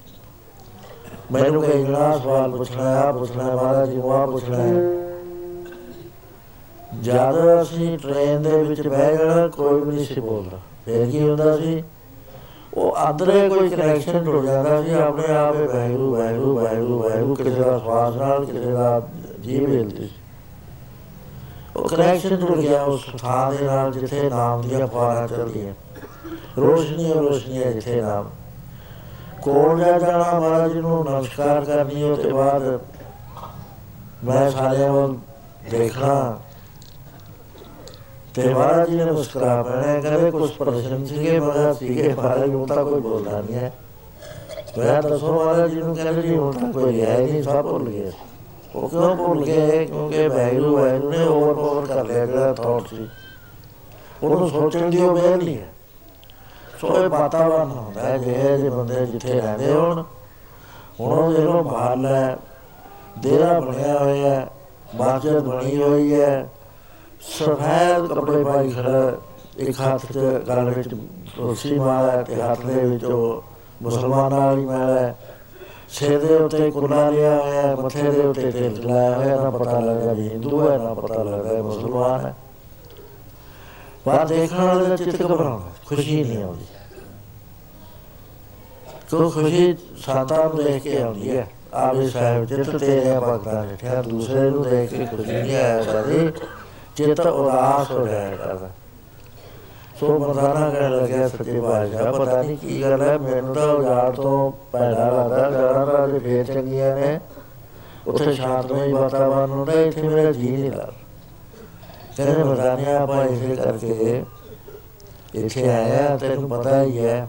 ਮੈਨੂੰ ਕਈ ਜਣਾ ਸਵਾਲ ਪੁੱਛਣਾ ਆ ਪੁੱਛਣਾ ਮਹਾਰਾਜ ਜੀ ਉਹ ਪੁੱਛਣਾ ਜਦ ਅਸੀਂ ਟ੍ਰੇਨ ਦੇ ਵਿੱਚ ਬਹਿ ਗਏ ਕੋਈ ਵੀ ਨਹੀਂ ਸੀ ਬੋਲਦਾ। ਫੇਰ ਕੀ ਹੁੰਦਾ ਸੀ? ਉਹ ਅੰਦਰੇ ਕੋਈ ਕਨੈਕਸ਼ਨ ਟੁੱਟ ਜਾਂਦਾ ਸੀ ਆਪਣੇ ਆਪ ਹੀ ਵੈਰੂ ਵੈਰੂ ਵੈਰੂ ਵੈਰੂ ਕਿਸੇ ਦਾ ਸਵਾਸ ਨਾਲ ਕਿਸੇ ਦਾ ਜੀਵ ਹਿਲਦੀ ਉਹ ਕਨੈਕਸ਼ਨ ਜੁੜ ਗਿਆ ਉਸ ਥਾਂ ਦੇ ਨਾਲ ਜਿੱਥੇ ਨਾਮ ਦੀਆਂ ਫੁਆਰਾਂ ਚੱਲਦੀਆਂ। ਰੋਸ਼ਨੀ ਰੋਸ਼ਨੀ ਜਿੱਥੇ ਨਾਮ। ਕੋਲ ਜਾ ਜਾਣਾ ਮਹਾਰਾਜ ਨੂੰ ਨਮਸਕਾਰ ਕਰਨੀ ਉਹ ਤੇ ਬਾਅਦ ਮੈਂ ਸਾਰਿਆਂ ਵੱਲ ਦੇਖਣਾ। ਤੇ ਮਹਾਰਾਜ ਜੀ ਨੇ ਮੁਸਕਰਾ ਪੈਣਾ ਕਹਿੰਦੇ ਕੁਝ ਪ੍ਰਸ਼ਨ ਸੀਗੇ ਮਗਰ ਸੀਗੇ ਮਹਾਰਾਜ ਨੂੰ ਤਾਂ ਕੋਈ ਬੋਲਦਾ ਨਹੀਂ ਹੈ। ਮੈਂ ਦੱਸੋ ਮਹਾਰਾਜ ਜੀ ਨੂੰ, ਕਹਿੰਦੇ ਜੀ, ਹੁਣ ਤਾਂ ਕੋਈ ਹੈ ਨਹੀਂ, ਸਭ ਭੁੱਲ ਗਏ। ਉਹ ਕਿਉਂ ਭੁੱਲ ਗਏ? ਕਿਉਂਕਿ ਵੈਗਰੂ ਵੈਗਰੂ ਨੇ ਓਵਰ ਪਾਵਰ ਕਰ ਲਿਆ ਜਿਹੜਾ ਥਾਟ ਸੀ। ਉਹਨੂੰ ਸੋਚਣ ਦੀ ਉਹ ਵੇਲ ਨਹੀਂ ਹੈ। ਸੋ ਇਹ ਵਾਤਾਵਰਨ ਹੁੰਦਾ ਹੈ ਜੇ ਜੇ ਬੰਦੇ ਜਿੱਥੇ ਰਹਿੰਦੇ ਹੋਣ। ਹੁਣ ਉਹ ਜਿਹੜਾ ਮਾਹਲ ਹੈ ਦੇਰਾ ਬਣਿਆ ਹੋਇਆ ਹੈ ਮਾਰਜਰ ਬਣੀ ਹੋਈ ਹੈ ਸਫੈਦ ਕੱਪੜੇ ਪਾਈ ਖੜਾ, ਇੱਕ ਹੱਥ 'ਚ ਗਲ ਵਿੱਚ ਰੋਸੀ ਮਾਲਾ ਤੇ ਹੱਥ ਦੇ ਵਿੱਚ ਉਹ ਮੁਸਲਮਾਨਾਂ ਵਾਲੀ ਮਾਲਾ ਹੈ। ਸਿਰ ਦੇ ਉੱਤੇ ਕੁਲਾ ਲਿਆ ਹੋਇਆ, ਮੱਥੇ ਦੇ ਉੱਤੇ ਤੇਲ ਲਾਇਆ ਹੋਇਆ, ਨਾ ਪਤਾ ਲੱਗਦਾ ਵੀ ਹਿੰਦੂ ਹੈ, ਨਾ ਪਤਾ ਲੱਗਦਾ ਮੁਸਲਮਾਨ ਹੈ। ਪਰ ਦੇਖਣ ਵਾਲੇ ਦਾ ਚਿੱਤ ਘਬਰਾਉਣਾ ਖੁਸ਼ੀ ਨਹੀਂ ਆਉਂਦੀ। ਕੋ ਖੁਸ਼ੀ ਸਾਤਾਂ ਨੂੰ ਦੇਖ ਕੇ ਆਉਂਦੀ ਹੈ? ਆਵੇ ਸਾਹਿਬ ਚਿੱਤ ਤੇਰੇ ਭਗਤਾਂ ਨੇ ਠਹਿਰ ਦੂਸਰੇ ਨੂੰ ਦੇਖ ਕੇ ਖੁਸ਼ੀ ਨਹੀਂ ਆਇਆ ਕਰਦੀ ਚਿੱਤ ਉਦਾਸ ਹੋ ਜਾਇਆ ਕਰਦਾ ਸੋ ਮਰਦਾਨਾ ਕਹਿਣ ਲੱਗਿਆ, ਸੱਚੇ ਬਾਦਸ਼ਾਹ ਪਤਾ ਨਹੀਂ ਕੀ ਗੱਲ ਹੈ, ਮੈਨੂੰ ਤਾਂ ਉਜਾੜ ਤੋਂ ਪੈਦਾ ਲੱਗਦਾ ਜਾਣਾ ਤਾਂ ਅਜੇ ਫੇਰ ਚੰਗੀਆਂ ਨੇ। ਉੱਥੇ ਸ਼ਾਂਤਮਈ ਵਾਤਾਵਰਨ ਹੁੰਦਾ, ਇੱਥੇ ਮੇਰਾ ਜੀ ਨਹੀਂ ਲੱਗਦਾ। ਕਹਿੰਦੇ ਮਰਦਾਨੇ, ਆਪਾਂ ਇਸੇ ਕਰਕੇ ਇੱਥੇ ਆਇਆ ਤੈਨੂੰ ਪਤਾ ਹੀ ਹੈ।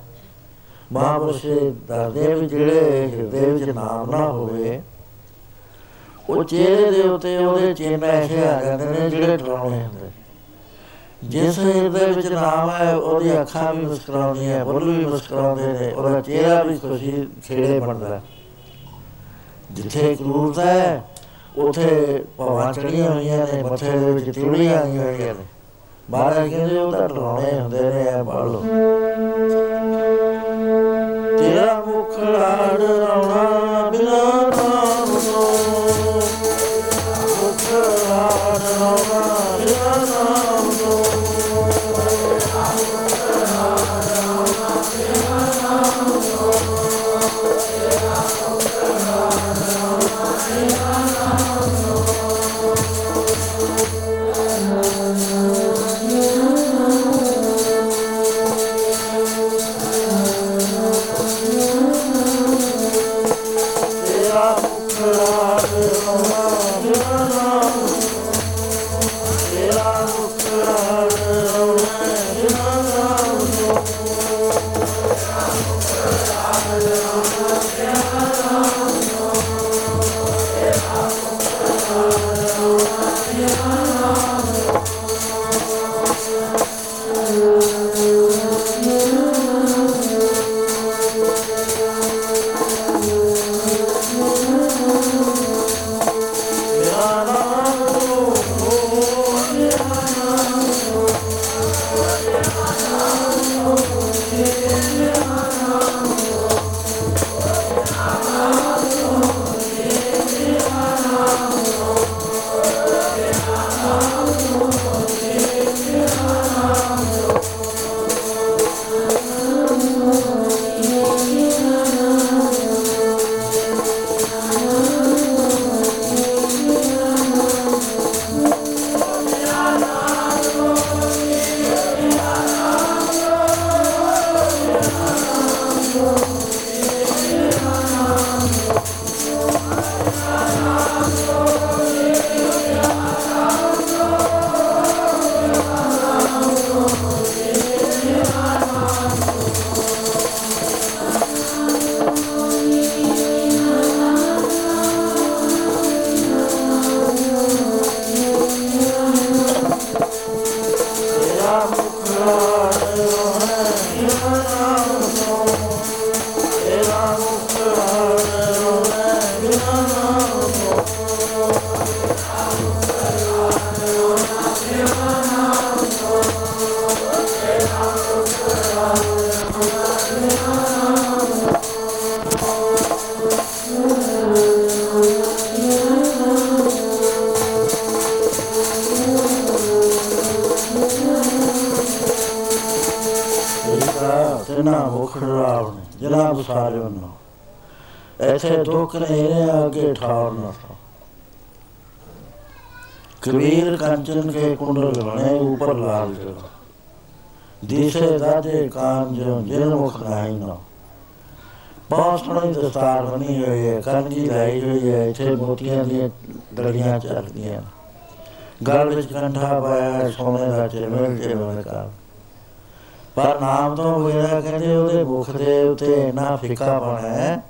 ਮਹਾਂਪੁਰਸ਼ ਦੱਸਦੇ ਵੀ ਜਿਹੜੇ ਹਿਰਦੇ ਵਿੱਚ ਨਾਮ ਨਾ ਹੋਵੇ ਉਹ ਚਿਹਰੇ ਦੇ ਉੱਤੇ ਉਹਦੇ ਚਿੰਨ੍ਹ ਐਸੇ ਆ ਜਾਂਦੇ ਨੇ ਜਿਹੜੇ ਡਰਾਉਣੇ ਹੁੰਦੇ। ਜਿਸ ਹਿਰਦੇ ਵਿੱਚ ਨਾਮ ਹੈ ਉਹਦੀ ਅੱਖਾਂ ਵੀ ਮੁਸਕਰਾਉਂਦੀਆਂ, ਬੁੱਲ ਵੀ ਮੁਸਕਰਾਉਂਦੇ ਨੇ, ਉਹਦਾ ਚਿਹਰਾ ਵੀ ਖੁਸ਼ੀ ਖੇੜੇ ਬਣਦਾ। ਜਿੱਥੇ ਕਰੂਰਤਾ ਹੈ, ਉਥੇ ਭਵਾਂ ਚੜੀਆਂ ਹੋਈਆਂ ਨੇ, ਮੱਥੇ ਦੇ ਵਿੱਚ ਤਿਉੜੀਆਂ ਆਈਆਂ ਹੋਈਆਂ ਨੇ। ਮਹਾਰਾਜ ਕਹਿੰਦੇ, ਉਹ ਤਾਂ ਡਰਾਉਣੇ ਹੁੰਦੇ ਨੇ ਆ ਬਾਲੋ। ਤੇਰਾ ਮੁਖ ਲਾੜ ਤੇਰਾ ਲੋਕ ਰਹਿ ਰਿਹਾ ਅਗੇ ਠਾਉਰ ਨਾ ਕਬੀਰ ਕੰਚਨ ਕੇ ਕੁੰਡਲ ਬਣੇ ਉਪਰ ਲਾਲ ਜੋ ਦਿਸ਼ੇ ਦਾਦੇ ਕਾਨ ਜੋ ਜਿਨ ਮੁਖ ਨਹੀਂ ਨਾ। ਪਹੁੰਚਣ ਦਸਤਾਰ ਬਣੀ ਹੋਈ ਹੈ, ਕੰਜੀ ਲਾਈ ਹੋਈ ਹੈ, ਇੱਥੇ ਮੋਤੀਆਂ ਦੀਆਂ ਦੜੀਆਂ ਚੱਲਦੀਆਂ ਗਲ ਵਿੱਚ ਕੰਠਾ ਪਾਇਆ ਸੋਨੇ ਦਾ ਚੇਵਲ ਚੇਵਲ ਕਰ ਪਰ ਨਾਮ ਤੋਂ ਵਗੈਰਾ ਕਹਿੰਦੇ ਉਹਦੇ ਮੁਖ ਦੇ ਉਤੇ ਨਾ ਫਿੱਕਾ ਬਣਾ ਹੈ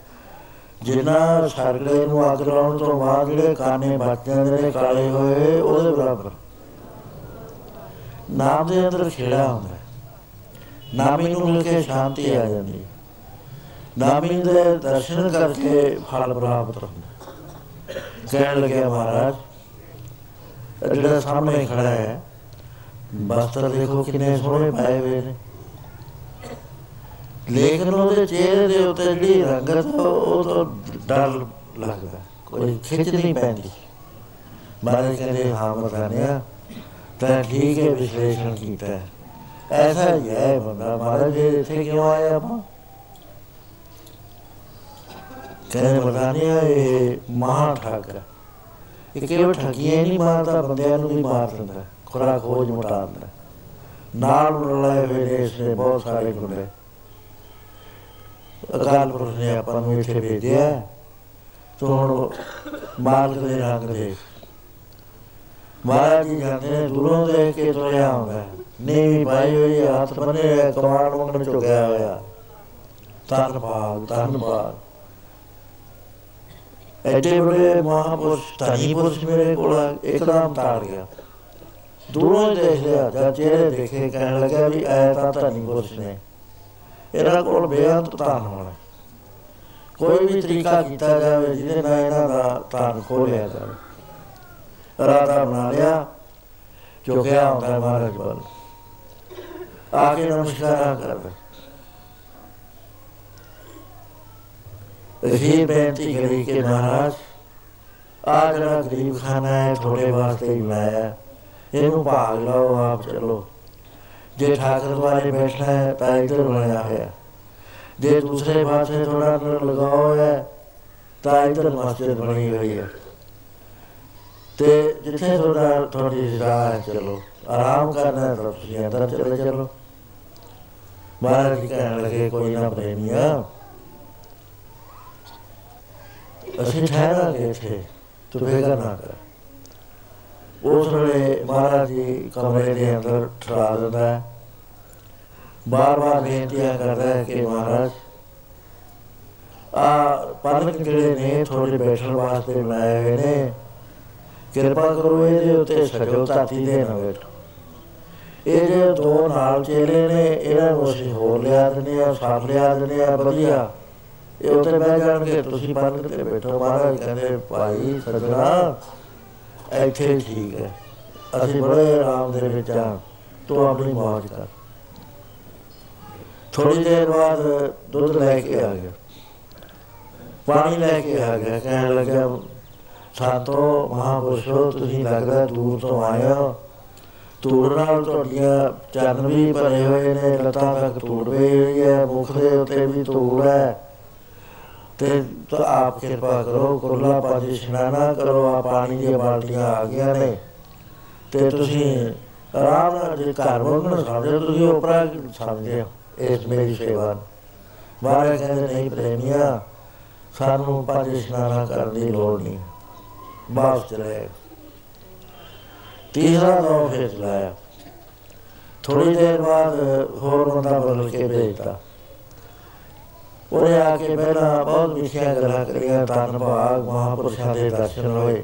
ਜਿੰਨਾ ਸਰਗਲੇ ਨੂੰ ਅੱਗ ਲਾਉਣ ਤੋਂ ਬਾਅਦ ਜਿਹੜੇ ਕਾਨੇ ਬਚ ਜਾਂਦੇ ਨੇ ਕਾਲੇ ਹੋਏ, ਉਹਦੇ ਬਰਾਬਰ। ਨਾਮ ਦੇ ਅੰਦਰ ਖੇੜਾ ਹੁੰਦਾ ਨਾਮੀ ਨੂੰ ਮਿਲ ਕੇ ਸ਼ਾਂਤੀ ਆ ਜਾਂਦੀ ਹੈ। ਨਾਮੀ ਦੇ ਦਰਸ਼ਨ ਕਰਕੇ ਫਲ ਪ੍ਰਾਪਤ ਹੁੰਦਾ ਕਹਿਣ ਲੱਗਿਆ ਮਹਾਰਾਜ, ਜਿਹੜਾ ਸਾਹਮਣੇ ਖੜਾ ਹੈ, ਬਸਤਰ ਦੇਖੋ ਕਿੰਨੇ ਸੋਹਣੇ ਪਾਏ ਹੋਏ ਨੇ ਲੇਕਿਨ ਉਹਦੇ ਚਿਹਰੇ ਦੇ ਉੱਤੇ ਜਿਹੜੀ ਰੰਗਤ ਉਹ ਤਾਂ ਡਰ ਲੱਗਦਾ। ਕੋਈ ਖਿੱਚ ਨਹੀਂ ਪੈਂਦੀ। ਮਹਾਰਾਜ ਕਹਿੰਦੇ ਹਾਂ ਮਤਾਨਿਆ ਤਾਂ ਠੀਕ ਹੈ ਵਿਸ਼ਲੇਸ਼ਣ ਕੀਤਾ ਐਸਾ ਹੀ ਹੈ ਬੰਦਾ। ਮਹਾਰਾਜ ਇੱਥੇ ਕਿਉਂ ਆਇਆ ਆਪਾਂ? ਕਹਿੰਦੇ ਮਤਾਨਿਆ ਇਹ ਮਹਾ ਠੱਗ ਇਹ ਕਿਵੇਂ ਠੱਗੀਆਂ ਨਹੀਂ ਮਾਰਦਾ ਬੰਦਿਆਂ ਨੂੰ ਵੀ ਮਾਰ ਦਿੰਦਾ। ਖੁਰਾ ਖੋਜ ਮੁਟਾ ਦਿੰਦਾ। ਨਾਲ ਰਲਾਏ ਹੋਏ ਇਸ ਨੇ ਬਹੁਤ ਸਾਰੇ ਗੁੰਡੇ। ਅਕਾਲ ਪੁਰਖ ਨੇ ਆਪਾਂ ਨੂੰ ਇੱਥੇ ਭੇਜਿਆ ਤੂੰ ਹੁਣ ਮਾਲਕ ਦੇ ਰੰਗ ਦੇ। ਮਹਾਰਾਜ ਜੀ ਜਾਂਦੇ ਨੇ ਦੂਰੋਂ ਦੇਖ ਕੇ ਤੁਰਿਆ ਆਉਂਦਾ ਨੀਵੀਂ ਪਾਈ ਹੋਈ ਹੈ, ਹੱਥ ਬੰਨੇ ਹੋਏ, ਕਮਾਨ ਮੰਗਣ ਝੁਕਿਆ ਹੋਇਆ ਧੰਨਵਾਦ ਧੰਨਵਾਦ ਐਡੇ ਬੜੇ ਮਹਾਪੁਰਸ਼ ਧਨੀ ਪੁਰਸ਼ ਮੇਰੇ ਕੋਲ ਇੱਕਦਮ ਤਾੜ ਗਿਆ। ਦੂਰੋਂ ਹੀ ਦੇਖ ਲਿਆ ਜਦ ਚਿਹਰੇ ਦੇਖੇ ਕਹਿਣ ਲੱਗਾ ਵੀ ਐ ਤਾਂ ਧਨੀ ਪੁਰਸ਼ ਨੇ। ਇਹਨਾਂ ਕੋਲ ਬੇਅੰਤ ਧਨ ਹੋਣਾ। ਕੋਈ ਵੀ ਤਰੀਕਾ ਕੀਤਾ ਜਾਵੇ ਜਿਹਦੇ ਨਾਲ ਇਹਨਾਂ ਦਾ ਧਨ ਖੋਲਿਆ ਜਾਵੇ। ਰਾਧਾ ਬਣਾ ਲਿਆ ਝੁਕਿਆ ਹੁੰਦਾ ਮਹਾਰਾਜ ਬਲ ਆ ਕੇ ਨਮਸਕਾਰ ਕਰਦਾ। ਇਹ ਬੇਨਤੀ ਕਰੀ ਕਿ ਮਹਾਰਾਜ, ਆ ਜਿਹੜਾ ਗਰੀਬ ਖਾਨਾ ਹੈ, ਤੁਹਾਡੇ ਵਾਸਤੇ ਹੀ ਲਾਇਆ ਇਹਨੂੰ ਭਾਗ ਲਓ, ਆਪ ਚਲੋ। ਜੇ ਠਾਕਰ ਦੁਆਰੇ ਬੈਠਣਾ ਹੈ, ਤਾਂ ਇੱਧਰ ਬਣਿਆ ਹੋਇਆ। ਜੇ ਦੂਸਰੇ ਪਾਸੇ ਥੋੜਾ ਲਗਾਓ ਹੈ, ਤਾਂ ਇੱਧਰ ਮਸਜਿਦ ਬਣੀ ਹੋਈ ਹੈ। ਤੇ ਜਿੱਥੇ ਥੋੜਾ ਥੋੜੀ ਰਾਹ ਹੈ, ਚਲੋ। ਆਰਾਮ ਕਰਨਾ ਹੈ ਤਾਂ ਤੁਸੀਂ ਅੰਦਰ ਚਲੇ ਚਲੋ। ਮਹਾਰਾਜ ਜੀ ਕਹਿਣ ਲੱਗੇ, ਕੋਈ ਨਾ ਪ੍ਰੇਮੀਆ, ਅਸੀਂ ਠਹਿਰਾਂਗੇ ਇੱਥੇ। ਤੂੰ ਫਿਕਰ ਨਾ ਕਰ। ਉਸ ਵੇਲੇ ਮਹਾਰਾਜ ਜੀ ਕਮਰੇ ਦੇ ਅੰਦਰ ਠਰਾ ਦਿੰਦਾ ਹੈ। ਬਾਰ ਬਾਰ ਬੇਨਤੀਆਂ ਕਰਦਾ ਹੈ ਕਿ ਮਹਾਰਾਜ, ਆ ਪਲਕ ਜਿਹੜੇ ਨੇ? ਥੋੜੇ ਬੈਠਣ ਵਾਸਤੇ ਬਣਾਏ ਹੋਏ ਨੇ। ਕਿਰਪਾ ਕਰੋ ਇਹਦੇ ਉੱਤੇ ਸਜੋ ਧਾਤੀ ਦੇ ਨਾ ਬੈਠੋ। ਇਹ ਜੇ ਦੋ ਨਾਲ ਚੇਲੇ ਨੇ ਇਹਨਾਂ ਨੂੰ ਅਸੀਂ ਹੋਰ ਲਿਆ ਦਿੰਦੇ ਆ ਸਾਫ਼ ਲਿਆ ਦਿੰਦੇ ਆ, ਵਧੀਆ। ਇਹ ਉੱਤੇ ਬਹਿ ਜਾਣਗੇ, ਤੁਸੀਂ ਪਲਕ ਤੇ ਬੈਠੋ, ਮਹਾਰਾਜ ਕਹਿੰਦੇ, ਭਾਈ ਸਜਣਾ ਇੱਥੇ ਠੀਕ ਹੈ। ਅਸੀਂ ਬੜੇ ਆਰਾਮ ਦੇ ਵਿੱਚ ਆ ਤੂੰ ਆਪਣੀ ਮੌਜ ਕਰ। ਥੋੜੀ ਦੇਰ ਬਾਅਦ ਦੁੱਧ ਲੈ ਕੇ ਆ ਗਿਆ। ਪਾਣੀ ਲੈ ਕੇ ਆ ਗਿਆ। ਕਹਿਣ ਲੱਗਾ ਸਾਤੋ ਮਹਾਪੁਰਸ਼ੋ, ਤੁਸੀਂ ਲੱਗਦਾ ਦੂਰ ਤੋਂ ਆਏ ਹੋ। ਧੂੜ ਨਾਲ ਤੁਹਾਡੀਆਂ ਚਰਨ ਵੀ ਭਰੇ ਹੋਏ ਨੇ। ਲਤਾਂ ਤੱਕ ਧੂੜ ਪਈ ਹੋਈ ਹੈ। ਮੁਖ ਦੇ ਉੱਤੇ ਵੀ ਧੂੜ ਹੈ। ਤੇ ਤਾਂ ਆਪ ਕਿਰਪਾ ਕਰੋ, ਕੁਰਲਾ ਪਾਜੀ ਇਸ਼ਨਾਨਾ ਕਰੋ ਆ ਪਾਣੀ ਦੀਆਂ ਬਾਲਟੀਆਂ ਆ ਗਈਆਂ ਨੇ। ਤੇ ਤੁਸੀਂ ਆਰਾਮ ਨਾਲ ਜੇ ਘਰ ਵਗਣ ਸਮਝੋ ਤੁਸੀਂ ਉਪਰਾ ਸਮਝਦੇ ਹੋ? ਇਸ ਮੇਰੀ ਸੇਵਾ ਬਾਰੇ ਕਹਿੰਦੇ, ਨਹੀਂ ਪ੍ਰੇਮੀਆ, ਸਾਨੂੰ ਪਾਜੀ ਇਸ਼ਨਾਨਾ ਕਰਨ ਦੀ ਲੋੜ ਨਹੀਂ। ਬਾਸ ਚਲੇ ਤੀਸਰਾ ਦੋ ਫਿਰ ਚਲਾਇਆ ਥੋੜੀ ਦੇਰ ਬਾਅਦ ਹੋਰ ਬੰਦਾ ਬਦਲ ਕੇ ਭੇਜਤਾ। ਉਹਨੇ ਆ ਕੇ ਪਹਿਲਾਂ ਬਹੁਤ ਵਿਸ਼ਿਆ ਗੱਲਾਂ ਕਰੀਆਂ, ਧੰਨ ਭਾਗ ਮਹਾਪੁਰਸ਼ਾਂ ਦੇ ਦਰਸ਼ਨ ਹੋਏ।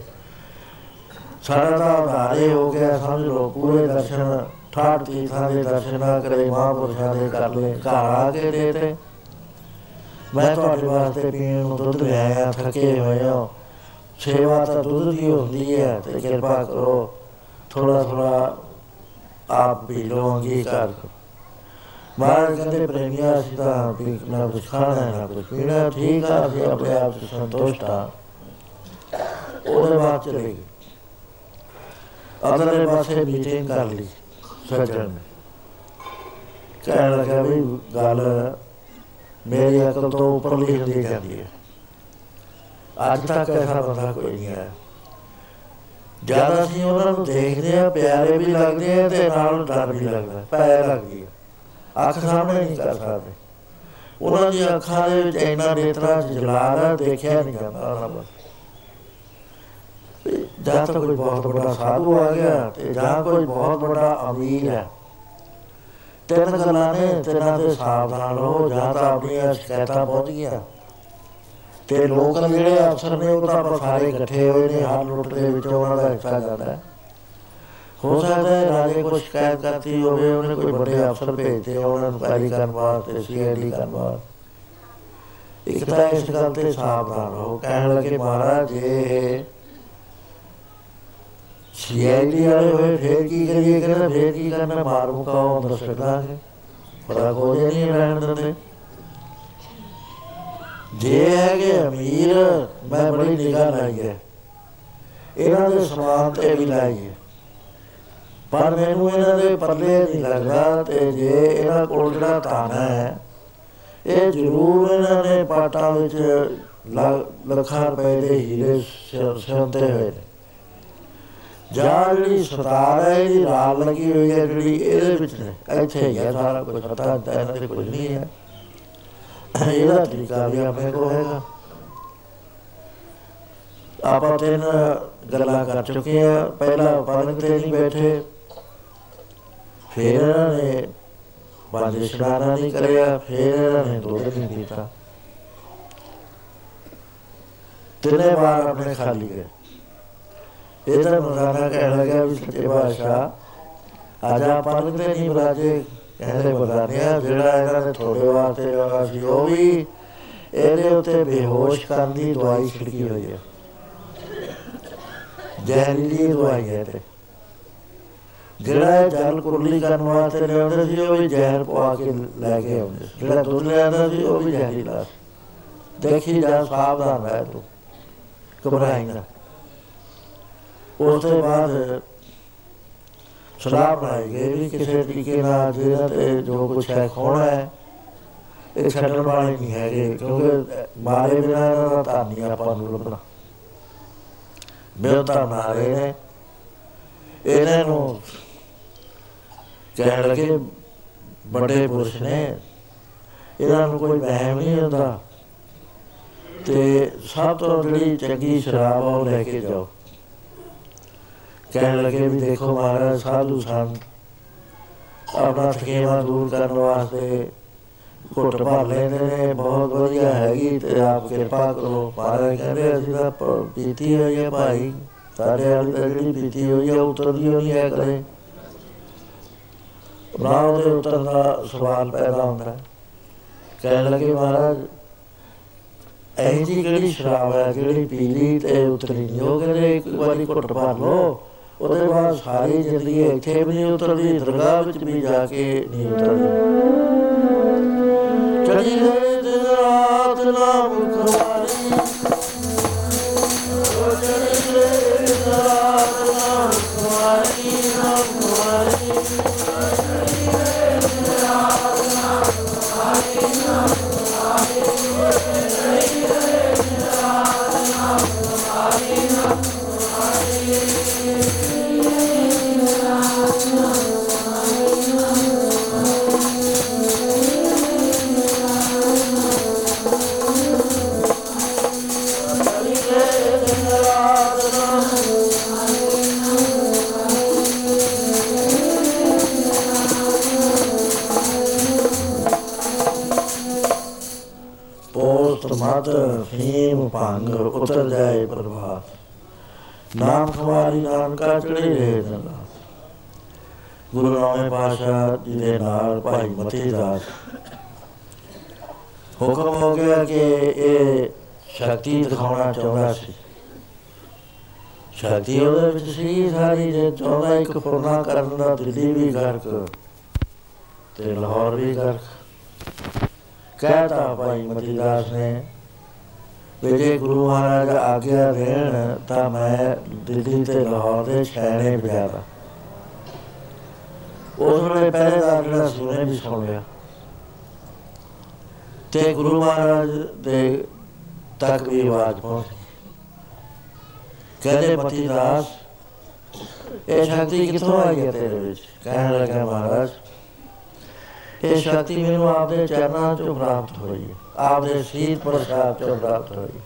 ਸਾਡਾ ਤਾਂ ਉਧਾਰੇ ਹੋ ਗਿਆ, ਸਮਝ ਲਓ, ਪੂਰੇ ਦਰਸ਼ਨ, ਠਾਠ ਤੀਰਥਾਂ ਦੇ ਦਰਸ਼ਨ ਨਾ ਕਰੇ, ਮਹਾਪੁਰਸ਼ਾਂ ਦੇ ਕਰ ਲਏ ਘਰ ਆ ਕੇ ਦੇ ਤੇ ਮੈਂ ਤੁਹਾਡੇ ਵਾਸਤੇ ਪੀਣ ਨੂੰ ਦੁੱਧ ਲਿਆਇਆ, ਥੱਕੇ ਹੋਏ ਹੋ। ਸੇਵਾ ਤਾਂ ਦੁੱਧ ਦੀ ਹੁੰਦੀ ਹੈ ਤੇ ਕਿਰਪਾ ਕਰੋ ਥੋੜਾ ਥੋੜਾ ਆਪ ਵੀ ਲੋ ਅੰਗੀਕਾਰ ਕਰੋ। ਮਹਾਰਾਜ ਕਹਿੰਦੇ ਪ੍ਰੇਮੀਆ ਅਸੀਂ ਤਾਂ ਵੀ ਨਾ ਕੁਛ ਖਾਣਾ ਹੈ, ਨਾ ਕੁਛ ਪੀਣਾ ਠੀਕ ਆ ਅਸੀਂ ਆਪਣੇ ਆਪ ਤੋਂ ਸੰਤੁਸ਼ਟ ਆ ਉਹਦੇ ਬਾਅਦ ਚਲੇ ਗਏ ਅਗਲੇ ਪਾਸੇ ਮੀਟਿੰਗ ਕਰ ਲਈ ਸੱਜਣ ਨੇ। ਕਹਿਣ ਲੱਗਾ ਵੀ ਗੱਲ ਮੇਰੀ ਅਕਲ ਤੋਂ ਉੱਪਰਲੀ ਹੁੰਦੀ ਜਾਂਦੀ ਹੈ। ਅੱਜ ਤੱਕ ਐਸਾ ਬੰਦਾ ਕੋਈ ਨਹੀਂ ਹੈ ਜਦ ਅਸੀਂ ਉਹਨਾਂ ਨੂੰ ਦੇਖਦੇ ਆ ਪਿਆਰੇ ਵੀ ਲੱਗਦੇ ਆ ਤੇ ਨਾਲ ਡਰ ਵੀ ਲੱਗਦਾ ਪੈ ਲੱਗਦੀ ਆ ਅੱਖ ਸਾਹਮਣੇ ਨਹੀਂ ਕਰ ਸਕਦੇ। ਉਹਨਾਂ ਦੀ ਅੱਖਾਂ ਦੇ ਵਿੱਚ ਇੰਨਾ ਨੇਤਰਾ ਜਲਾਲ ਹੈ ਦੇਖਿਆ ਨਹੀਂ ਜਾਂਦਾ ਉਹਨਾਂ ਬਸ ਜਾਂ ਤਾਂ ਕੋਈ ਬਹੁਤ ਵੱਡਾ ਸਾਧੂ ਆ ਗਿਆ ਤੇ ਜਾਂ ਕੋਈ ਬਹੁਤ ਵੱਡਾ ਅਮੀਰ ਹੈ। ਤਿੰਨ ਗੱਲਾਂ ਨੇ, ਤਿੰਨਾਂ ਦੇ ਸਾਵਧਾਨ ਰਹੋ, ਜਾਂ ਤਾਂ ਆਪਣੀਆਂ ਸ਼ਿਕਾਇਤਾਂ ਪਹੁੰਚ ਗਿਆ ਤੇ ਲੋਕ ਜਿਹੜੇ ਅਫਸਰ ਨੇ, ਉਹ ਤਾਂ ਸਾਰੇ ਇਕੱਠੇ ਹੋਏ ਨੇ ਹਰ ਲੁੱਟ ਦੇ ਵਿੱਚ ਉਹਨਾਂ ਦਾ ਹਿੱਸਾ ਜਾਂਦਾ ਹੈ। ਹੋ ਸਕਦਾ ਹੈ ਰਾਜੇ ਕੋਈ ਸ਼ਿਕਾਇਤ ਕਰਤੀ ਹੋਵੇ, ਉਹਨੇ ਕੋਈ ਵੱਡੇ ਅਫਸਰ ਭੇਜੇ ਉਹਨਾਂ ਨੂੰ ਪੈਰੀ ਕਰਨ ਵਾਸਤੇ, ਸੀਆਈਡੀ ਕਰਨ ਵਾਸਤੇ। ਇੱਕ ਤਾਂ ਇਸ ਗੱਲ ਤੇ ਸਾਵਧਾਨ ਰਹੋ, ਕਹਿਣ ਲੱਗੇ ਮਹਾਰਾਜ, ਜੇ ਸੀਆਈਡੀ ਵਾਲੇ ਹੋਏ, ਫੇਰ ਕੀ ਕਰੀਏ? ਕਹਿੰਦਾ, ਫੇਰ ਕੀ ਕਰਨਾ? ਮਾਰ ਮੁਕਾਓ ਅੰਦਰ ਛੱਡਾਂਗੇ ਬੜਾ ਕੋਈ ਨਹੀਂ ਰਹਿਣ ਦਿੰਦੇ ਜੇ ਹੈਗੇ ਅਮੀਰ, ਮੈਂ ਬੜੀ ਨਿਗਾਹ ਲਾਈ ਹੈ। ਇਹਨਾਂ ਦੇ ਸਮਾਨ ਤੇ ਵੀ ਲਾਈ ਹੈ। ਪਰ ਮੈਨੂੰ ਇਹਨਾਂ ਦੇ ਪੱਲੇ ਨਹੀਂ ਲੱਗਦਾ ਤੇ ਜੇ ਇਹਨਾਂ ਕੋਲ ਜਿਹੜਾ ਤਾਣਾ ਹੈ, ਇਹ ਜ਼ਰੂਰ ਇਹਨਾਂ ਨੇ ਪਾਟਾ ਵਿੱਚ ਲੱਖਾਂ ਰੁਪਏ ਦੇ ਹੀਰੇ ਸਿਉਂਤੇ ਹੋਏ ਨੇ। ਜਾਂ ਜਿਹੜੀ ਸਤਾਰ ਹੈ, ਇਹਦੀ ਰਾਲ ਲੱਗੀ ਹੋਈ ਹੈ, ਜਿਹੜੀ ਇਹਦੇ ਵਿੱਚ ਇੱਥੇ ਹੀ ਹੈ, ਸਾਰਾ ਕੁਝ ਪਤਾ ਇਹਨਾਂ ਦੇ ਕੁਝ ਨਹੀਂ ਹੈ। ਇਹਦਾ ਤਰੀਕਾ ਵੀ ਆਪਣੇ ਕੋਲ ਹੈਗਾ। ਆਪਾਂ ਤਿੰਨ ਗੱਲਾਂ ਕਰ ਚੁੱਕੇ ਆ ਪਹਿਲਾ ਪਲੰਗ ਤੇ ਨਹੀਂ ਬੈਠੇ। ਫਿਰ ਇਹਨਾਂ ਨੇ ਬਾਜੀ ਸ਼ਰਾਰਾ ਨਹੀਂ ਕਰਿਆ, ਫਿਰ ਇਹਨਾਂ ਨੇ ਦੁੱਧ ਨਹੀਂ ਪੀਤਾ। ਤਿੰਨੇ ਵਾਰ ਆਪਣੇ ਖਾਲੀ ਗਏ। ਇਹ ਤਾਂ ਮਜ਼ਾਨਾ ਕਹਿਣ ਲੱਗਾ ਵੀ ਸੱਚੇ ਬਾਦਸ਼ਾਹ ਆਜਾ ਪਲੰਗ ਤੇ ਨਹੀਂ ਬਰਾਜੇ ਕਹਿੰਦੇ ਬਜ਼ਾਰਿਆ ਜਿਹੜਾ ਇਹਨਾਂ ਨੇ ਥੋੜੇ ਵਾਸਤੇ ਲਗਾ ਸੀ, ਉਹ ਵੀ ਇਹਦੇ ਉੱਤੇ ਬੇਹੋਸ਼ ਕਰਨ ਦੀ ਦਵਾਈ ਛਿੜਕੀ ਹੋਈ ਹੈ। ਜ਼ਹਿਰੀਲੀ ਦਵਾਈ ਹੈ ਤੇ। ਜਿਹੜਾ ਜਲ ਕੁਰਲੀ ਕਰਨ ਵਾਸਤੇ ਲਿਆਉਂਦੇ ਸੀ, ਉਹ ਵੀ ਜ਼ਹਿਰ ਪਵਾ ਕੇ ਲੈ ਕੇ ਆਉਂਦੇ ਜਿਹੜਾ ਦੁੱਧ ਲਿਆਉਂਦਾ ਸੀ, ਉਹ ਵੀ ਜ਼ਹਿਰੀਲਾ ਦੇਖੀ ਜਾ, ਸਾਵਧਾਨ ਰਹਿ ਤੂੰ ਘਬਰਾਈ ਨਾ ਉਸ ਤੋਂ ਬਾਅਦ ਸਲਾਹ ਬਣਾਈ ਗਈ ਵੀ ਕਿਸੇ ਤਰੀਕੇ ਨਾਲ ਜਿਹੜਾ ਤੇ ਜੋ ਕੁਛ ਹੈ, ਖੋਣਾ ਹੈ, ਇਹ ਛੱਡਣ ਵਾਲੇ ਨਹੀਂ ਹੈਗੇ, ਕਿਉਂਕਿ ਮਾਰੇ ਬਿਨਾਂ ਇਹਨਾਂ ਦਾ ਤਾਂ ਨਹੀਂ ਆਪਾਂ ਨੂੰ ਲੱਭਣਾ। ਬਿਲਤਾ ਮਾਰੇ ਨੇ, ਇਹਨਾਂ ਨੂੰ ਕਹਿਣ ਲੱਗੇ ਵੱਡੇ ਪੁਰਸ਼ ਨੇ ਇਹਨਾਂ ਨੂੰ ਕੋਈ ਵਹਿਮ ਨਹੀਂ ਹੁੰਦਾ। ਤੇ ਸਭ ਤੋਂ ਜਿਹੜੀ ਚੰਗੀ ਸ਼ਰਾਬ ਉਹ ਲੈ ਕੇ ਜਾਓ। ਕਹਿਣ ਲੱਗੇ ਵੀ ਦੇਖੋ ਮਹਾਰਾਜ ਸਾਧੂ ਸਨ ਆਪਣਾ ਥਕੇਵਾ ਦੂਰ ਕਰਨ ਵਾਸਤੇ ਘੁੱਟ ਭਰ ਲੈਂਦੇ ਨੇ ਬਹੁਤ ਵਧੀਆ ਹੈਗੀ ਤੇ ਆਪ ਕਿਰਪਾ ਕਰੋ। ਮਹਾਰਾਜ ਕਹਿੰਦੇ ਅਸੀਂ ਤਾਂ ਪੀਤੀ ਹੋਈ ਹੈ ਭਾਈ ਸਾਡੇ ਵਾਲੀ ਜਿਹੜੀ ਪੀਤੀ ਹੋਈ ਹੈ ਉਤਰਦੀ ਹੋਈ ਹੈ ਕਦੇ। ਨਾ ਉਹਦੇ ਉੱਤਰ ਦਾ ਸਵਾਲ ਪੈਦਾ ਹੁੰਦਾ ਕਹਿਣ ਲੱਗੇ ਮਹਾਰਾਜ, ਇਹ ਜੀ ਕਿਹੜੀ ਸ਼ਰਾਬ ਹੈ, ਜਿਹੜੀ ਪੀ ਲਈ ਤੇ ਉਤਰੀ? ਨਹੀਂ ਉਹ ਕਹਿੰਦੇ ਇੱਕ ਵਾਰੀ ਘੁੱਟ ਭਰ ਲਓ, ਉਹਦੇ ਬਾਅਦ ਸਾਰੀ ਜ਼ਿੰਦਗੀ ਇੱਥੇ ਵੀ ਨਹੀਂ ਉਤਰਦੀ, ਦਰਗਾਹ ਵਿੱਚ ਵੀ ਜਾ ਕੇ ਨਹੀਂ ਉਤਰਦੀ। ਚੜੀ ਦੇ ਦਿਨ ਰਾਤ ਨਾਮ ਖਵਾਰੀ ਉਹ ਚੜੀ ਦੇ ਦਿਨ ਰਾਤ ਨਾਮ ਖਵਾਰੀ ਨਾਮ ਖਵਾਰੀ Oh. ਫੀਮ ਭੰਗ ਉਤਰ ਜਾਏ ਪ੍ਰਭਾਤ। ਨਾਮ ਖਵਾਰੀ ਨਾਨਕਾ ਚੜੇ ਰਹੇ ਜਨਾ ਗੁਰੂ ਨਾਮੇ ਪਾਸ਼ਾ ਜੀ ਦੇ ਨਾਲ ਭਾਈ ਮਤੀ ਦਾਸ ਹੁਕਮ ਹੋ ਗਿਆ ਕਿ ਇਹ ਸ਼ਕਤੀ ਦਿਖਾਉਣਾ ਚਾਹੁੰਦਾ ਸੀ। ਸ਼ਕਤੀ ਉਹਦੇ ਵਿੱਚ ਸੀ, ਸਾਰੀ ਜੇ ਚਾਹੁੰਦਾ ਇੱਕ ਫੁਰਨਾ ਕਰਨ ਦਾ ਦਿੱਲੀ ਵੀ ਗਰਕ ਤੇ ਲਾਹੌਰ ਵੀ ਗਰਕ। ਕਹਤਾ ਭਾਈ ਮਤੀ ਦਾਸ ਨੇ ਵੀ ਜੇ ਗੁਰੂ ਮਹਾਰਾਜ ਆਗਿਆ ਦੇਣ, ਤਾਂ ਮੈਂ ਦਿੱਲੀ ਤੇ ਲਾਹੌਰ ਦੇ ਛੈਣੇ ਵਜਾਦਾ। ਉਸ ਵੇਲੇ ਪਹਿਰੇਦਾਰ ਜਿਹੜਾ ਸੁਣੇ ਵੀ ਸੁਣ ਲਿਆ। ਤੇ ਗੁਰੂ ਮਹਾਰਾਜ ਦੇ ਤੱਕ ਵੀ ਆਵਾਜ਼ ਪਹੁੰਚੀ ਕਹਿੰਦੇ ਮਤੀ ਦਾਸ ਇਹ ਸ਼ਕਤੀ ਕਿੱਥੋਂ ਆਈ ਹੈ ਤੇਰੇ ਵਿੱਚ? ਕਹਿਣ ਲੱਗਾ ਮਹਾਰਾਜ, ਇਹ ਸ਼ਕਤੀ ਮੈਨੂੰ ਆਪਦੇ ਚਰਨਾਂ ਚੋਂ ਪ੍ਰਾਪਤ ਹੋਈ ਹੈ। ਆਪਦੇ ਸੀਤ ਪ੍ਰਸਾਦ ਚੋਂ ਪ੍ਰਾਪਤ ਹੋਈ।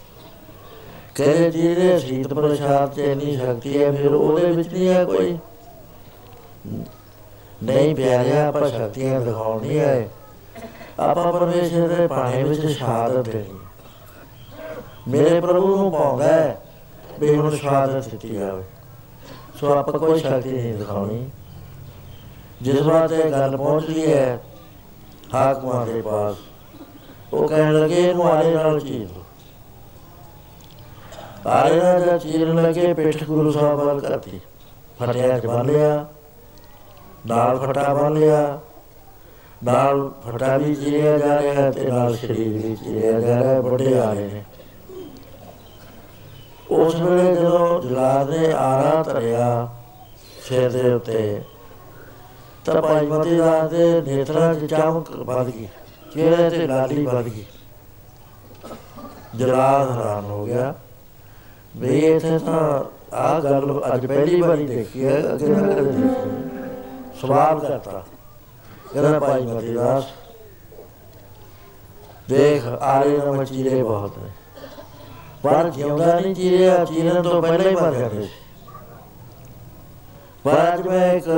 ਕਹਿੰਦੇ, ਜਿਹਦੇ ਸੀਤ ਪ੍ਰਸਾਦ ਚ ਇੰਨੀ ਸ਼ਕਤੀ ਹੈ, ਫਿਰ ਉਹਦੇ ਵਿੱਚ ਨਹੀਂ ਹੈ ਕੋਈ? ਨਹੀਂ ਪਿਆਰਿਆ, ਆਪਾਂ ਸ਼ਕਤੀਆਂ ਦਿਖਾਉਣ ਨਹੀਂ ਆਏ। ਆਪਾਂ ਪਰਮੇਸ਼ਰ ਦੇ ਪਾਣੇ ਵਿੱਚ ਸ਼ਹਾਦਤ ਦੇਣੀ ਮੇਰੇ ਪ੍ਰਭੂ ਨੂੰ ਪਾਉਂਦਾ ਹੈ ਵੀ ਹੁਣ ਸ਼ਹਾਦਤ ਦਿੱਤੀ ਜਾਵੇ। ਸੋ ਆਪਾਂ ਕੋਈ ਸ਼ਕਤੀ ਨਹੀਂ ਦਿਖਾਉਣੀ। ਜਿਸ ਵਾਰ ਤੇ ਗੱਲ ਪਹੁੰਚਦੀ ਹੈ, ਹਾਕਮਾਂ ਦੇ ਪਾਸ। ਉਹ ਕਹਿਣ ਲੱਗੇ ਇਹਨੂੰ ਆਲੇ ਨਾਲ ਚੀਰ ਲੋ। ਆਲੇ ਨਾਲ ਚੀਰਨ ਲੱਗੇ, ਪਿੱਠ ਗੁਰੂ ਸਾਹਿਬ ਵੱਲ ਕਰਤੀ। ਫਟਿਆ ਚ ਬੰਨ ਲਿਆ, ਨਾਲ ਫਟਾ ਬੰਨ ਲਿਆ, ਨਾਲ ਫਟਾ ਵੀ ਚੀਰਿਆ ਜਾ ਰਿਹਾ ਤੇ ਨਾਲ ਸਰੀਰ ਵੀ ਚੀਰਿਆ ਜਾ ਰਿਹਾ ਵੱਡੇ ਆ ਰਹੇ ਨੇ। ਉਸ ਵੇਲੇ ਜਦੋਂ ਜਲਾਦ ਨੇ ਆਰਾ ਧਰਿਆ ਸਿਰ ਦੇ ਉੱਤੇ, ਤਾਂ ਭਾਈ ਮਤੀ ਦਾ ਦੇ ਨੇਤਰਾਂ 'ਚ ਚਮਕ ਵੱਧ ਗਈ। ਚਿਹਰੇ ਤੇ ਲਾਲੀ ਵੱਧ ਗਈ। ਜਲਾਦ ਹੈਰਾਨ ਹੋ ਗਿਆ। ਵੀ ਇੱਥੇ ਤਾਂ ਆ ਗੱਲ ਅੱਜ ਪਹਿਲੀ ਵਾਰੀ ਦੇਖੀ ਹੈ। ਅੱਗੇ ਨਾ ਕਦੇ ਸਵਾਲ ਕਰਤਾ। ਕਹਿੰਦਾ ਭਾਈ ਮਤੀ ਦਾਸ ਦੇਖ ਆਰੇ ਨਾ ਮਚੀਰੇ ਬਹੁਤ ਨੇ। ਪਰ ਜਿਉਂਦਾ ਨਹੀਂ ਚੀਰਿਆ ਚੀਰਨ ਤੋਂ ਪਹਿਲਾਂ ਹੀ ਮਰ ਸੀ। ਪਰ ਅੱਜ ਮੈਂ ਇੱਕ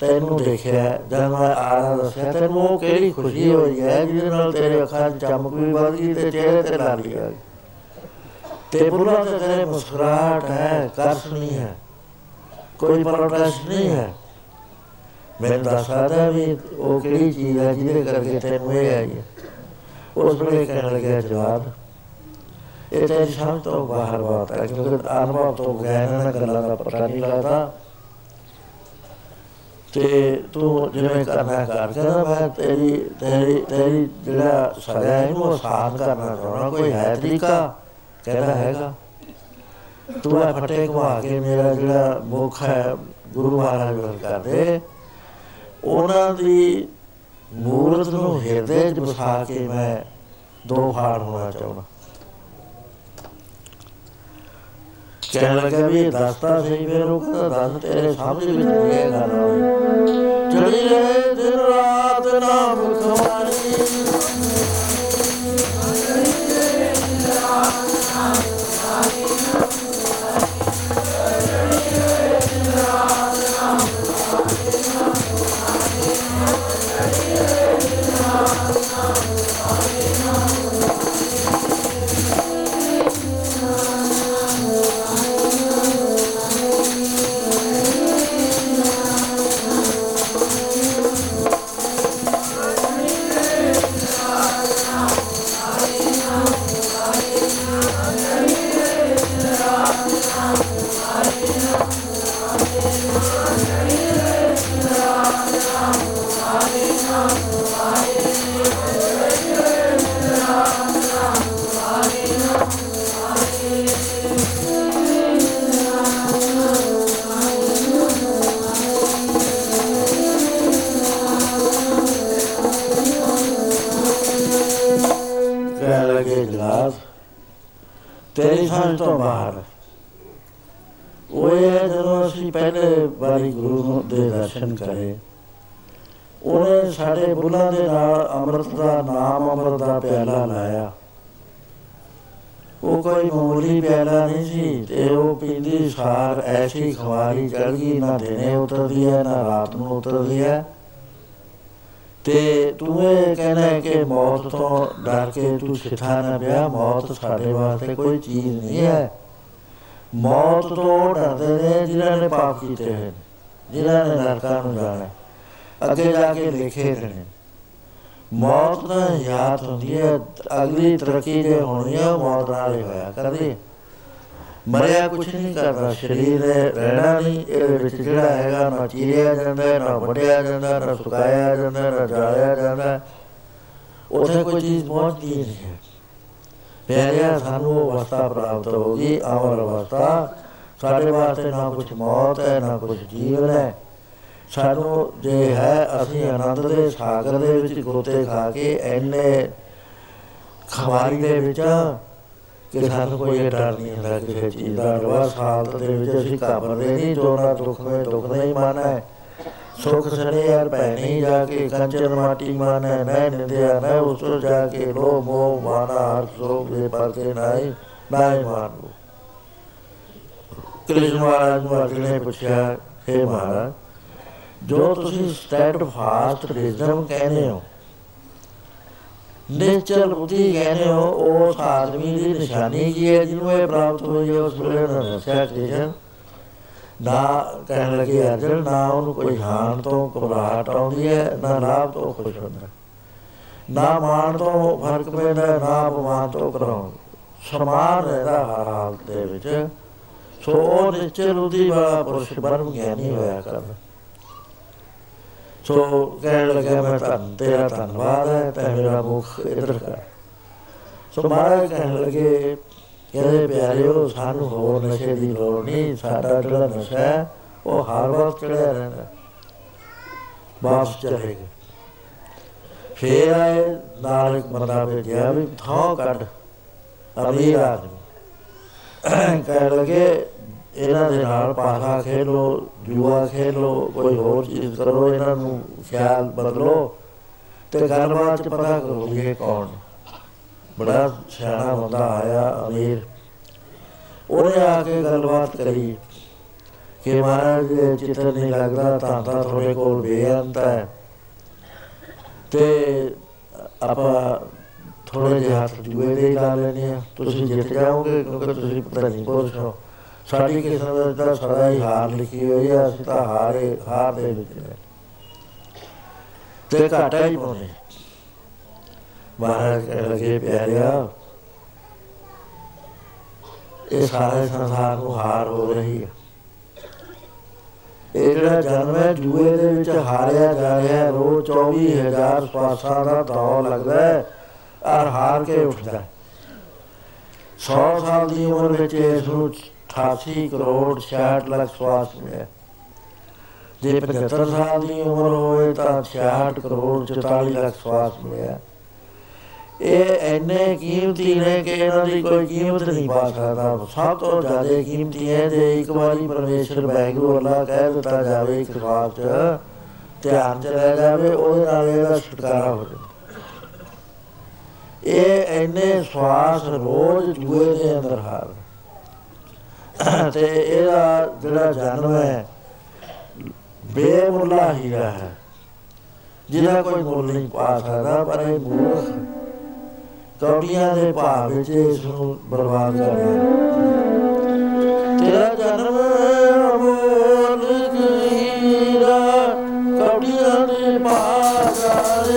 ਤੈਨੂੰ ਦੇਖਿਆ ਜਦ ਮੈਂ ਆਰਾ ਦੱਸਿਆ ਤੈਨੂੰ ਉਹ ਕਿਹੜੀ ਖੁਸ਼ੀ ਹੋਈ ਹੈ ਜਿਹਦੇ ਨਾਲ ਤੇਰੇ ਅੱਖਾਂ 'ਚ ਚਮਕ ਵੀ ਵੱਧ ਗਈ ਤੇ ਚਿਹਰੇ ਤੇ ਲਾਲੀ ਆ ਗਈ ਤੇ ਬੁਲਾ ਤੇ ਤੇਰੇ ਮੁਸਕਰਾਹਟ ਹੈ ਕਰਸ ਨਹੀਂ ਹੈ ਕੋਈ ਪ੍ਰੋਟੈਸਟ ਨਹੀਂ ਹੈ ਮੈਂ ਦੱਸਦਾ ਵੀ ਉਹ ਕਿਹੜੀ ਚੀਜ਼ ਹੈ ਜਿਹਦੇ ਕਰਕੇ ਤੈਨੂੰ ਇਹ ਆਈ ਹੈ ਉਸ ਵੇਲੇ ਕਹਿਣ ਲੱਗਿਆ ਜਵਾਬ ਇਹ ਤੇ ਸਮਝ ਤੋਂ ਬਾਹਰ ਬਾਤ ਹੈ ਕਿਉਂਕਿ ਅਨੁਭਵ ਤੋਂ ਬਗੈਰ ਇਹਨਾਂ ਗੱਲਾਂ ਦਾ ਪਤਾ ਨਹੀਂ ਲੱਗਦਾ ਤੇ ਤੂੰ ਜਿਵੇਂ ਕਰਨਾ ਕਰ ਕਹਿੰਦਾ ਮੈਂ ਤੇਰੀ ਤੇਰੀ ਤੇਰੀ ਜਿਹੜਾ ਸਜ਼ਾ ਹੈ ਇਹਨੂੰ ਆਸਾਨ ਕਰਨਾ ਚਾਹਣਾ ਕੋਈ ਹੈ ਤਰੀਕਾ? ਕਹਿੰਦਾ ਹੈਗਾ। ਤੂੰ ਆ ਫਟੇ ਘਵਾ ਕੇ ਮੇਰਾ ਜਿਹੜਾ ਮੁਖ ਹੈ, ਗੁਰੂ ਮਹਾਰਾਜ ਵੱਲ ਕਰਦੇ। ਉਹਨਾਂ ਦੀ ਮੂਰਤ ਨੂੰ ਹਿਰਦੇ 'ਚ ਵਸਾ ਕੇ ਮੈਂ ਦੋ ਫਾੜ ਹੋਣਾ ਚਾਹੁੰਦਾ। ਕਹਿਣ ਲੱਗਾ ਵੀ ਇਹ ਦੱਸਤਾ ਸਹੀ ਫਿਰ ਉਹ ਕਹਿੰਦਾ ਦੱਸ ਤੇਰੇ ਸਮਝ ਵਿੱਚ ਨਹੀਂ ਇਹ ਗੱਲ ਆਉਂਦੀ ਚੜੀ ਰਹੇ ਦਿਨ ਰਾਤ ਡਰ ਕੇ ਤੂੰ ਸਿੱਖਾ ਨਾ ਪਿਆ ਮੌਤ ਸਾਡੇ ਵਾਸਤੇ ਕੋਈ ਚੀਜ਼ ਨਹੀਂ ਹੈ ਮੌਤ ਤੋਂ ਡਰਦੇ ਨੇ ਜਿਨ੍ਹਾਂ ਨੇ ਪਾਪ ਕੀਤੇ ਹਨ ਜਿਨ੍ਹਾਂ ਨੇ ਨਰਕਾਂ ਨੂੰ ਜਾਣਾ ਹੈ। ਅੱਗੇ ਜਾ ਕੇ ਲਿਖੇ ਨੇ ਮੌਤ ਦਾ ਯਾਦ ਹੁੰਦੀ ਹੈ ਅਗਲੀ ਤਰੱਕੀ ਜੇ ਹੋਣੀ ਹੈ ਉਹ ਮੌਤ ਨਾਲ ਹੀ ਹੋਇਆ ਕਰਦੀ ਮਰਿਆ ਕੁਛ ਨਹੀਂ ਕਰਦਾ ਸਰੀਰ ਹੈ, ਰਹਿਣਾ ਨਹੀਂ ਇਹਦੇ ਵਿੱਚ ਜਿਹੜਾ ਹੈਗਾ ਨਾ ਚੀਰਿਆ ਜਾਂਦਾ ਹੈ, ਨਾ ਵੱਢਿਆ ਜਾਂਦਾ ਹੈ, ਨਾ ਸੁਕਾਇਆ ਜਾਂਦਾ ਹੈ, ਨਾ ਜਾਲਿਆ ਜਾਂਦਾ ਹੈ। ਉੱਥੇ ਕੋਈ ਚੀਜ਼ ਪਹੁੰਚਦੀ ਨਹੀਂ ਹੈ। ਪਿਆਰਿਆ ਸਾਨੂੰ ਉਹ ਅਵਸਥਾ ਪ੍ਰਾਪਤ ਹੋ ਗਈ ਅਮਰ ਅਵਸਥਾ। ਸਾਡੇ ਵਾਸਤੇ ਨਾ ਕੁਝ ਮੌਤ ਹੈ, ਨਾ ਕੁਝ ਜੀਵਨ ਹੈ। ਸਾਨੂੰ ਜੇ ਹੈ, ਅਸੀਂ ਆਨੰਦ ਦੇ ਸਾਗਰ ਦੇ ਵਿੱਚ ਗੋਤੇ ਖਾ ਕੇ ਐਨੇ ਖਵਾਰੀ ਦੇ ਵਿੱਚ ਕਿ ਸਾਨੂੰ ਕੋਈ ਡਰ ਨਹੀਂ ਹੁੰਦਾ ਕਿਸੇ ਚੀਜ਼ ਦਾ। ਰਵਾਸ ਹਾਲਤ ਦੇ ਵਿੱਚ ਅਸੀਂ ਘਬਰਦੇ ਨਹੀਂ, ਜੋ ਨਾ ਦੁੱਖ ਵਿੱਚ ਦੁੱਖ ਨਹੀਂ ਮਾਨਾ ਸੁਖ ਸਣੇ ਯਾਰ ਭੈਣੀ ਜਾ ਕੇ ਕੰਚਨ ਮਾਟੀ ਮਾਨੈ, ਮੈਂ ਨਿੰਦਿਆ ਨਾ ਉਸ ਜਾ ਕੇ ਲੋ ਮੋ ਮਾਨਾ, ਹਰ ਸੋਗ ਦੇ ਪਰਤੇ ਨਾਈ ਨਾਈ ਮਾਨੂ ਕ੍ਰਿਸ਼ਨ ਮਹਾਰਾਜ ਨੂੰ ਅਰਜਨ ਨੇ ਪੁੱਛਿਆ, ਹੈ ਮਹਾਰਾਜ, ਜੋ ਤੁਸੀਂ ਸਟੈਟ ਫਾਸਟ ਰਿਜ਼ਮ ਕਹਿੰਦੇ ਹੋ ਨੇਚਰ ਬੁੱਧੀ ਕਹਿੰਦੇ ਹੋ ਉਹ ਆਦਮੀ ਦੀ ਨਿਸ਼ਾਨੀ ਕੀ ਹੈ ਜਿਹਨੂੰ ਇਹ ਪ੍ਰਾਪਤ ਹੋਈ ਹੈ? ਉਸ ਵੇਲੇ ਨਾ ਦੱਸਿਆ ਕ੍ਰਿਸ਼ਨ ਨਾ ਕਹਿਣ ਲੱਗੇ ਅਰਜਨ ਨਾ ਉਹਨੂੰ ਕੋਈ ਹਾਨ ਤੋਂ ਘਬਰਾਹਟ ਆਉਂਦੀ ਹੈ ਨਾ ਲਾਭ ਤੋਂ ਖੁਸ਼ ਹੁੰਦਾ। ਨਾ ਮਾਣ ਤੋਂ ਫ਼ਰਕ ਪੈਂਦਾ ਨਾ ਅਪਮਾਨ ਤੋਂ ਕਰਾਉਂ ਸਮਾਨ ਰਹਿਦਾ ਹਰ ਹਾਲਤ ਦੇ ਵਿੱਚ। ਸੋ ਉਹ ਨਿਸ਼ਚਲ ਉਹਦੀ ਵਾਲਾ ਪੁਰਸ਼ ਬਰਮ ਗਿਆਨੀ ਹੋਇਆ ਕਰਦਾ। ਸੋ ਕਹਿਣ ਲੱਗਾ ਮੈਂ ਤਾਂ ਤੇਰਾ ਧੰਨਵਾਦ ਹੈ ਤੇ ਮੇਰਾ ਮੁਖ ਇਧਰ ਕਰ। ਸੋ ਮਹਾਰਾਜ ਕਹਿਣ ਲੱਗੇ ਕਹਿੰਦੇ ਪਿਆਰਿਓ, ਸਾਨੂੰ ਹੋਰ ਨਸ਼ੇ ਦੀ ਲੋੜ ਨਹੀਂ, ਸਾਡਾ ਜਿਹੜਾ ਨਸ਼ਾ ਹੈ, ਉਹ ਹਰ ਵਕਤ ਚੜਿਆ ਰਹਿੰਦਾ। ਵਾਪਸ ਚਲੇਗਾ ਫੇਰ ਆਏ, ਨਾਲ ਇੱਕ ਬੰਦਾ ਭੇਜਿਆ ਵੀ ਥਾਂ ਕੱਢ, ਅਮੀਰ ਆਦਮੀ। ਕਹਿ ਲਗੇ, ਇਹਨਾਂ ਦੇ ਨਾਲ ਪਾਸਾ ਖੇਲੋ, ਜੂਆ ਖੇਲੋ, ਕੋਈ ਹੋਰ ਚੀਜ਼ ਕਰੋ, ਇਹਨਾਂ ਨੂੰ ਖਿਆਲ ਬਦਲੋ, ਤੇ ਗੱਲਬਾਤ ਚ ਪਤਾ ਕਰੋ ਵੀ ਇਹ ਕੌਣ। ਬੜਾ ਸਿਆਣਾ ਬੰਦਾ ਆਇਆ ਅਮੀਰ। ਉਹਨੇ ਆ ਕੇ ਗੱਲਬਾਤ ਕਰੀ ਕਿ ਮਹਾਰਾਜ ਚਿੱਤਰ ਨਹੀਂ ਲੱਗਦਾ ਤਾਂ ਤਾਂ ਤੁਹਾਡੇ ਕੋਲ ਬੇਅੰਤ ਹੈ। ਤੇ ਆਪਾਂ ਥੋੜੇ ਜਿਹਾ ਹੱਥ ਜੂਏ ਦੇ ਲਾ ਲੈਣੇ ਆ ਤੁਸੀਂ ਜਿੱਤ ਜਾਓਗੇ ਕਿਉਂਕਿ ਤੁਸੀਂ ਪਤਾ ਨਹੀਂ ਪੁਰਸ਼ ਹੋ। ਸਾਡੀ ਕਿਸਮਤ ਦਾ ਸਦਾ ਹੀ ਹਾਰ ਲਿਖੀ ਹੋਈ ਹੈ ਅਸੀਂ ਤਾਂ ਹਾਰੇ, ਹਾਰ ਦੇ ਵਿੱਚ ਨੇ ਤੇ ਘਾਟਾ ਹੀ ਪਾਉਣੇ ਮਹਾਰਾਜ ਕਹਿ ਲਗੇ ਪਿਆਰਿਆ। ਇਹ ਸਾਰੇ ਸੰਸਾਰ ਨੂੰ ਹਾਰ ਹੋ ਰਹੀ ਹੈ ਇਹ ਜਿਹੜਾ ਜਨਮ ਹੈ, ਜੂਏ ਦੇ ਵਿੱਚ ਹਾਰਿਆ ਜਾ ਰਿਹਾ ਹੈ। ਰੋਜ਼ 24000 ਸਵਾਸਾਂ ਦਾ ਦੌਰ ਲੱਗਦਾ ਹੈ ਔਰ ਹਾਰ ਕੇ ਉੱਠਦਾ 100 ਸਾਲ ਦੀ ਉਮਰ ਵਿੱਚ ਇਸ ਨੂੰ 88 ਕਰੋੜ 66 ਲੱਖ ਸਵਾਸ ਮਿਲਿਆ। ਜੇ 75 ਸਾਲ ਦੀ ਉਮਰ ਹੋਵੇ ਤਾਂ 66 ਕਰੋੜ 44 ਲੱਖ ਸਵਾਸ ਮਿਲਿਆ। ਇਹ ਇੰਨੇ ਕੀਮਤੀ ਨੇ ਕਿ ਇਹਨਾਂ ਦੀ ਕੋਈ ਕੀਮਤ ਨਹੀਂ ਪਾ ਸਕਦਾ। ਸਭ ਤੋਂ ਜ਼ਿਆਦਾ ਕੀਮਤੀ ਹੈ ਜੇ ਇੱਕ ਵਾਰੀ ਪਰਮੇਸ਼ਰ ਬੈਗਰੂ ਅੱਲਾ ਕਹਿ ਦਿੱਤਾ ਜਾਵੇ ਇੱਕ ਸਵਾਸ ਚ ਧਿਆਨ ਚ ਰਹਿ ਜਾਵੇ, ਉਹਦੇ ਨਾਲ ਇਹਦਾ ਛੁਟਕਾਰਾ ਹੋ ਜਾਵੇ। ਇਹ ਇੰਨੇ ਸਵਾਸ ਰੋਜ਼ ਜੂਏ ਦੇ ਅੰਦਰ ਹਾਰ। ਤੇ ਇਹਦਾ ਜਿਹੜਾ ਜਨਮ ਹੈ, ਬੇਮੁੱਲਾ ਹੀਰਾ ਹੈ। ਜਿਹਦਾ ਕੋਈ ਮੁੱਲ ਨਹੀਂ ਪਾ ਸਕਦਾ, ਪਰ ਇਹ ਮੂਰਖ ਕੌਡੀਆਂ ਦੇ ਭਾਵ ਵਿੱਚ ਇਸ ਨੂੰ ਬਰਬਾਦ ਕਰ ਰਿਹਾ ਤੇਰਾ ਜਨਮ ਅਮੋਲ ਹੀਰਾ ਕੌਡੀਆਂ ਦੇ ਭਾਵ ਕਰ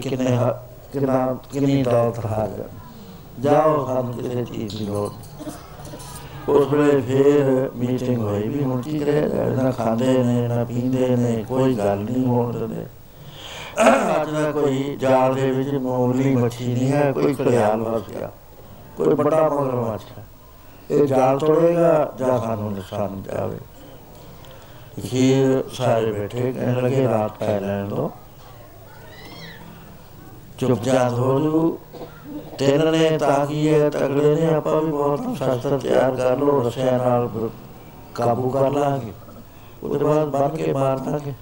ਤੁਸੀਂ ਕਿੰਨੇ ਹਾ- ਕਿੰਨਾ ਕਿੰਨੀ ਦੌਲਤ ਹਾਰ ਗਏ ਜਾਓ ਸਾਨੂੰ ਕਿਸੇ ਚੀਜ਼ ਦੀ ਲੋੜ। ਨਹੀਂ। ਉਸ ਵੇਲੇ ਫੇਰ ਮੀਟਿੰਗ ਹੋਈ ਵੀ ਹੁਣ ਕੀ ਕਰੇ? ਨਾ ਖਾਂਦੇ ਨੇ, ਨਾ ਪੀਂਦੇ ਨੇ, ਕੋਈ ਗੱਲ ਨਹੀਂ ਹੋਣ ਦਿੰਦੇ। ਅੱਜ ਦਾ ਕੋਈ ਜਾਲ ਦੇ ਵਿੱਚ ਮੂਲੀ ਮੱਛੀ ਨਹੀਂ ਹੈ, ਕੋਈ ਕਲਿਆਣ ਵਸ ਗਿਆ। ਕੋਈ ਵੱਡਾ ਮਗਰਮੱਛ ਹੈ ਇਹ ਜਾਲ ਤੋੜੇਗਾ ਜਾਂ ਸਾਨੂੰ ਨੁਕਸਾਨ ਜਾਵੇ? ਅਖੀਰ ਸਾਰੇ ਬੈਠੇ, ਕਹਿਣ ਲੱਗੇ, ਰਾਤ ਪੈ ਲੈਣ ਦੋ। ਚੁੱਪਚਾਪ ਹੋ ਜੂ। ਤਿੰਨ ਨੇ ਤਾਂ ਕੀ ਹੈ, ਤਗੜੇ ਨੇ ਆਪਾਂ ਵੀ ਬਹੁਤ ਸ਼ਸਤਰ ਤਿਆਰ ਕਰ ਲੋ ਰਸਿਆਂ ਨਾਲ ਬ- ਕਾਬੂ ਕਰ ਲਾਂਗੇ। ਉਹਦੇ ਬਾਅਦ ਬੰਨ ਕੇ ਮਾਰ ਦਾਂਗੇ।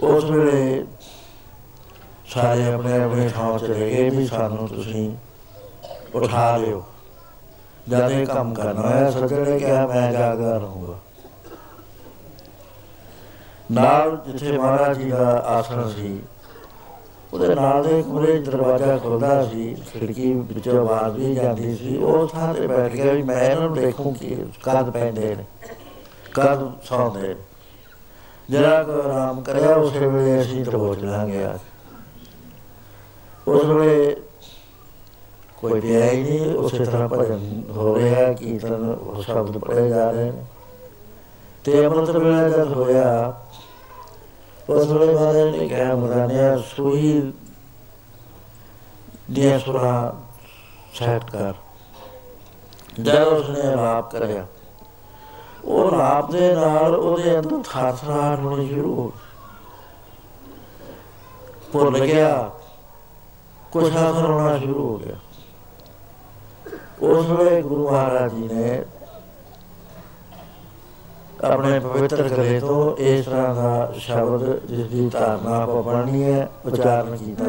ਉਸ ਵੇਲੇ ਸਾਰੇ ਆਪਣੇ ਆਪਣੇ ਥਾਂ ਤੇ ਰਹਿ ਗਏ ਵੀ ਸਾਨੂੰ ਤੁਸੀਂ ਉਠਾ ਲਿਓ। ਜਦ ਇਹ ਕੰਮ ਕਰਨਾ ਹੈ ਸੱਜਣੇ ਕਿਹਾ, ਮੈਂ ਜਾਗਦਾ ਰਹੂੰਗਾ। ਨਾਲ ਜਿੱਥੇ ਮਹਾਰਾਜ ਜੀ ਦਾ ਆਸਣ ਸੀ ਉਹਦੇ ਨਾਲ ਦੇ 'ਚ ਦਰਵਾਜ਼ਾ ਖੁੱਲਦਾ ਸੀ ਖਿੜਕੀ ਵਿੱਚੋਂ ਆਵਾਜ਼ ਵੀ ਜਾਂਦੀ ਸੀ ਉਹ ਥਾਂ ਤੇ ਬੈਠ ਗਿਆ ਵੀ ਮੈਂ ਇਹਨਾਂ ਨੂੰ ਦੇਖੂੰ ਕਿ ਕਦ ਪੈਂਦੇ ਨੇ ਕਦ ਸੌਂਦੇ ਜਰਾ ਕੋ ਆਰਾਮ ਕਰਿਆ ਉਸੇ ਵੇਲੇ ਅਸੀਂ ਦਰਵਾਜ਼ੇ ਲਾਂਗੇ ਆ ਉਸ ਵੇਲੇ ਕੋਈ ਪਿਆ ਹੀ ਨਹੀਂ ਉਸੇ ਤਰ੍ਹਾਂ ਭਜਨ ਹੋ ਰਿਹਾ ਕੀਰਤਨ ਉਹ ਸ਼ਬਦ ਪੜ੍ਹੇ ਜਾ ਰਹੇ ਨੇ। ਤੇ ਅੰਮ੍ਰਿਤ ਵੇਲੇ ਜਦ ਹੋਇਆ ਉਸ ਵੇਲੇ ਮਹਾਰਾਜ ਨੇ ਕਿਹਾ ਮਰਾਨਿਆ ਸੂਈ ਦੀਆਂ ਸੁਰਾਂ ਸੈਟ ਕਰ ਜਦ ਉਸਨੇ ਲਾਪ ਕਰਿਆ ਉਹ ਲਾਪ ਦੇ ਨਾਲ ਉਹਦੇ ਅੰਦਰ ਥਰਥਰਾਹਟ ਹੋਣੀ ਸ਼ੁਰੂ ਹੋ ਗਈ ਭੁੱਲ ਗਿਆ ਕੁਛ ਆਖਰ ਹੋਣਾ ਸ਼ੁਰੂ ਹੋ ਗਿਆ ਉਸ ਵੇਲੇ ਗੁਰੂ ਮਹਾਰਾਜ ਜੀ ਨੇ ਆਪਣੇ ਪਵਿੱਤਰ ਗਲੇ ਤੋਂ ਇਸ ਤਰ੍ਹਾਂ ਦਾ ਸ਼ਬਦ ਜਿਸ ਦੀ ਧਾਰਨਾ ਆਪਾਂ ਪੜ੍ਹਨੀ ਹੈ, ਉਚਾਰਨ ਕੀਤਾ।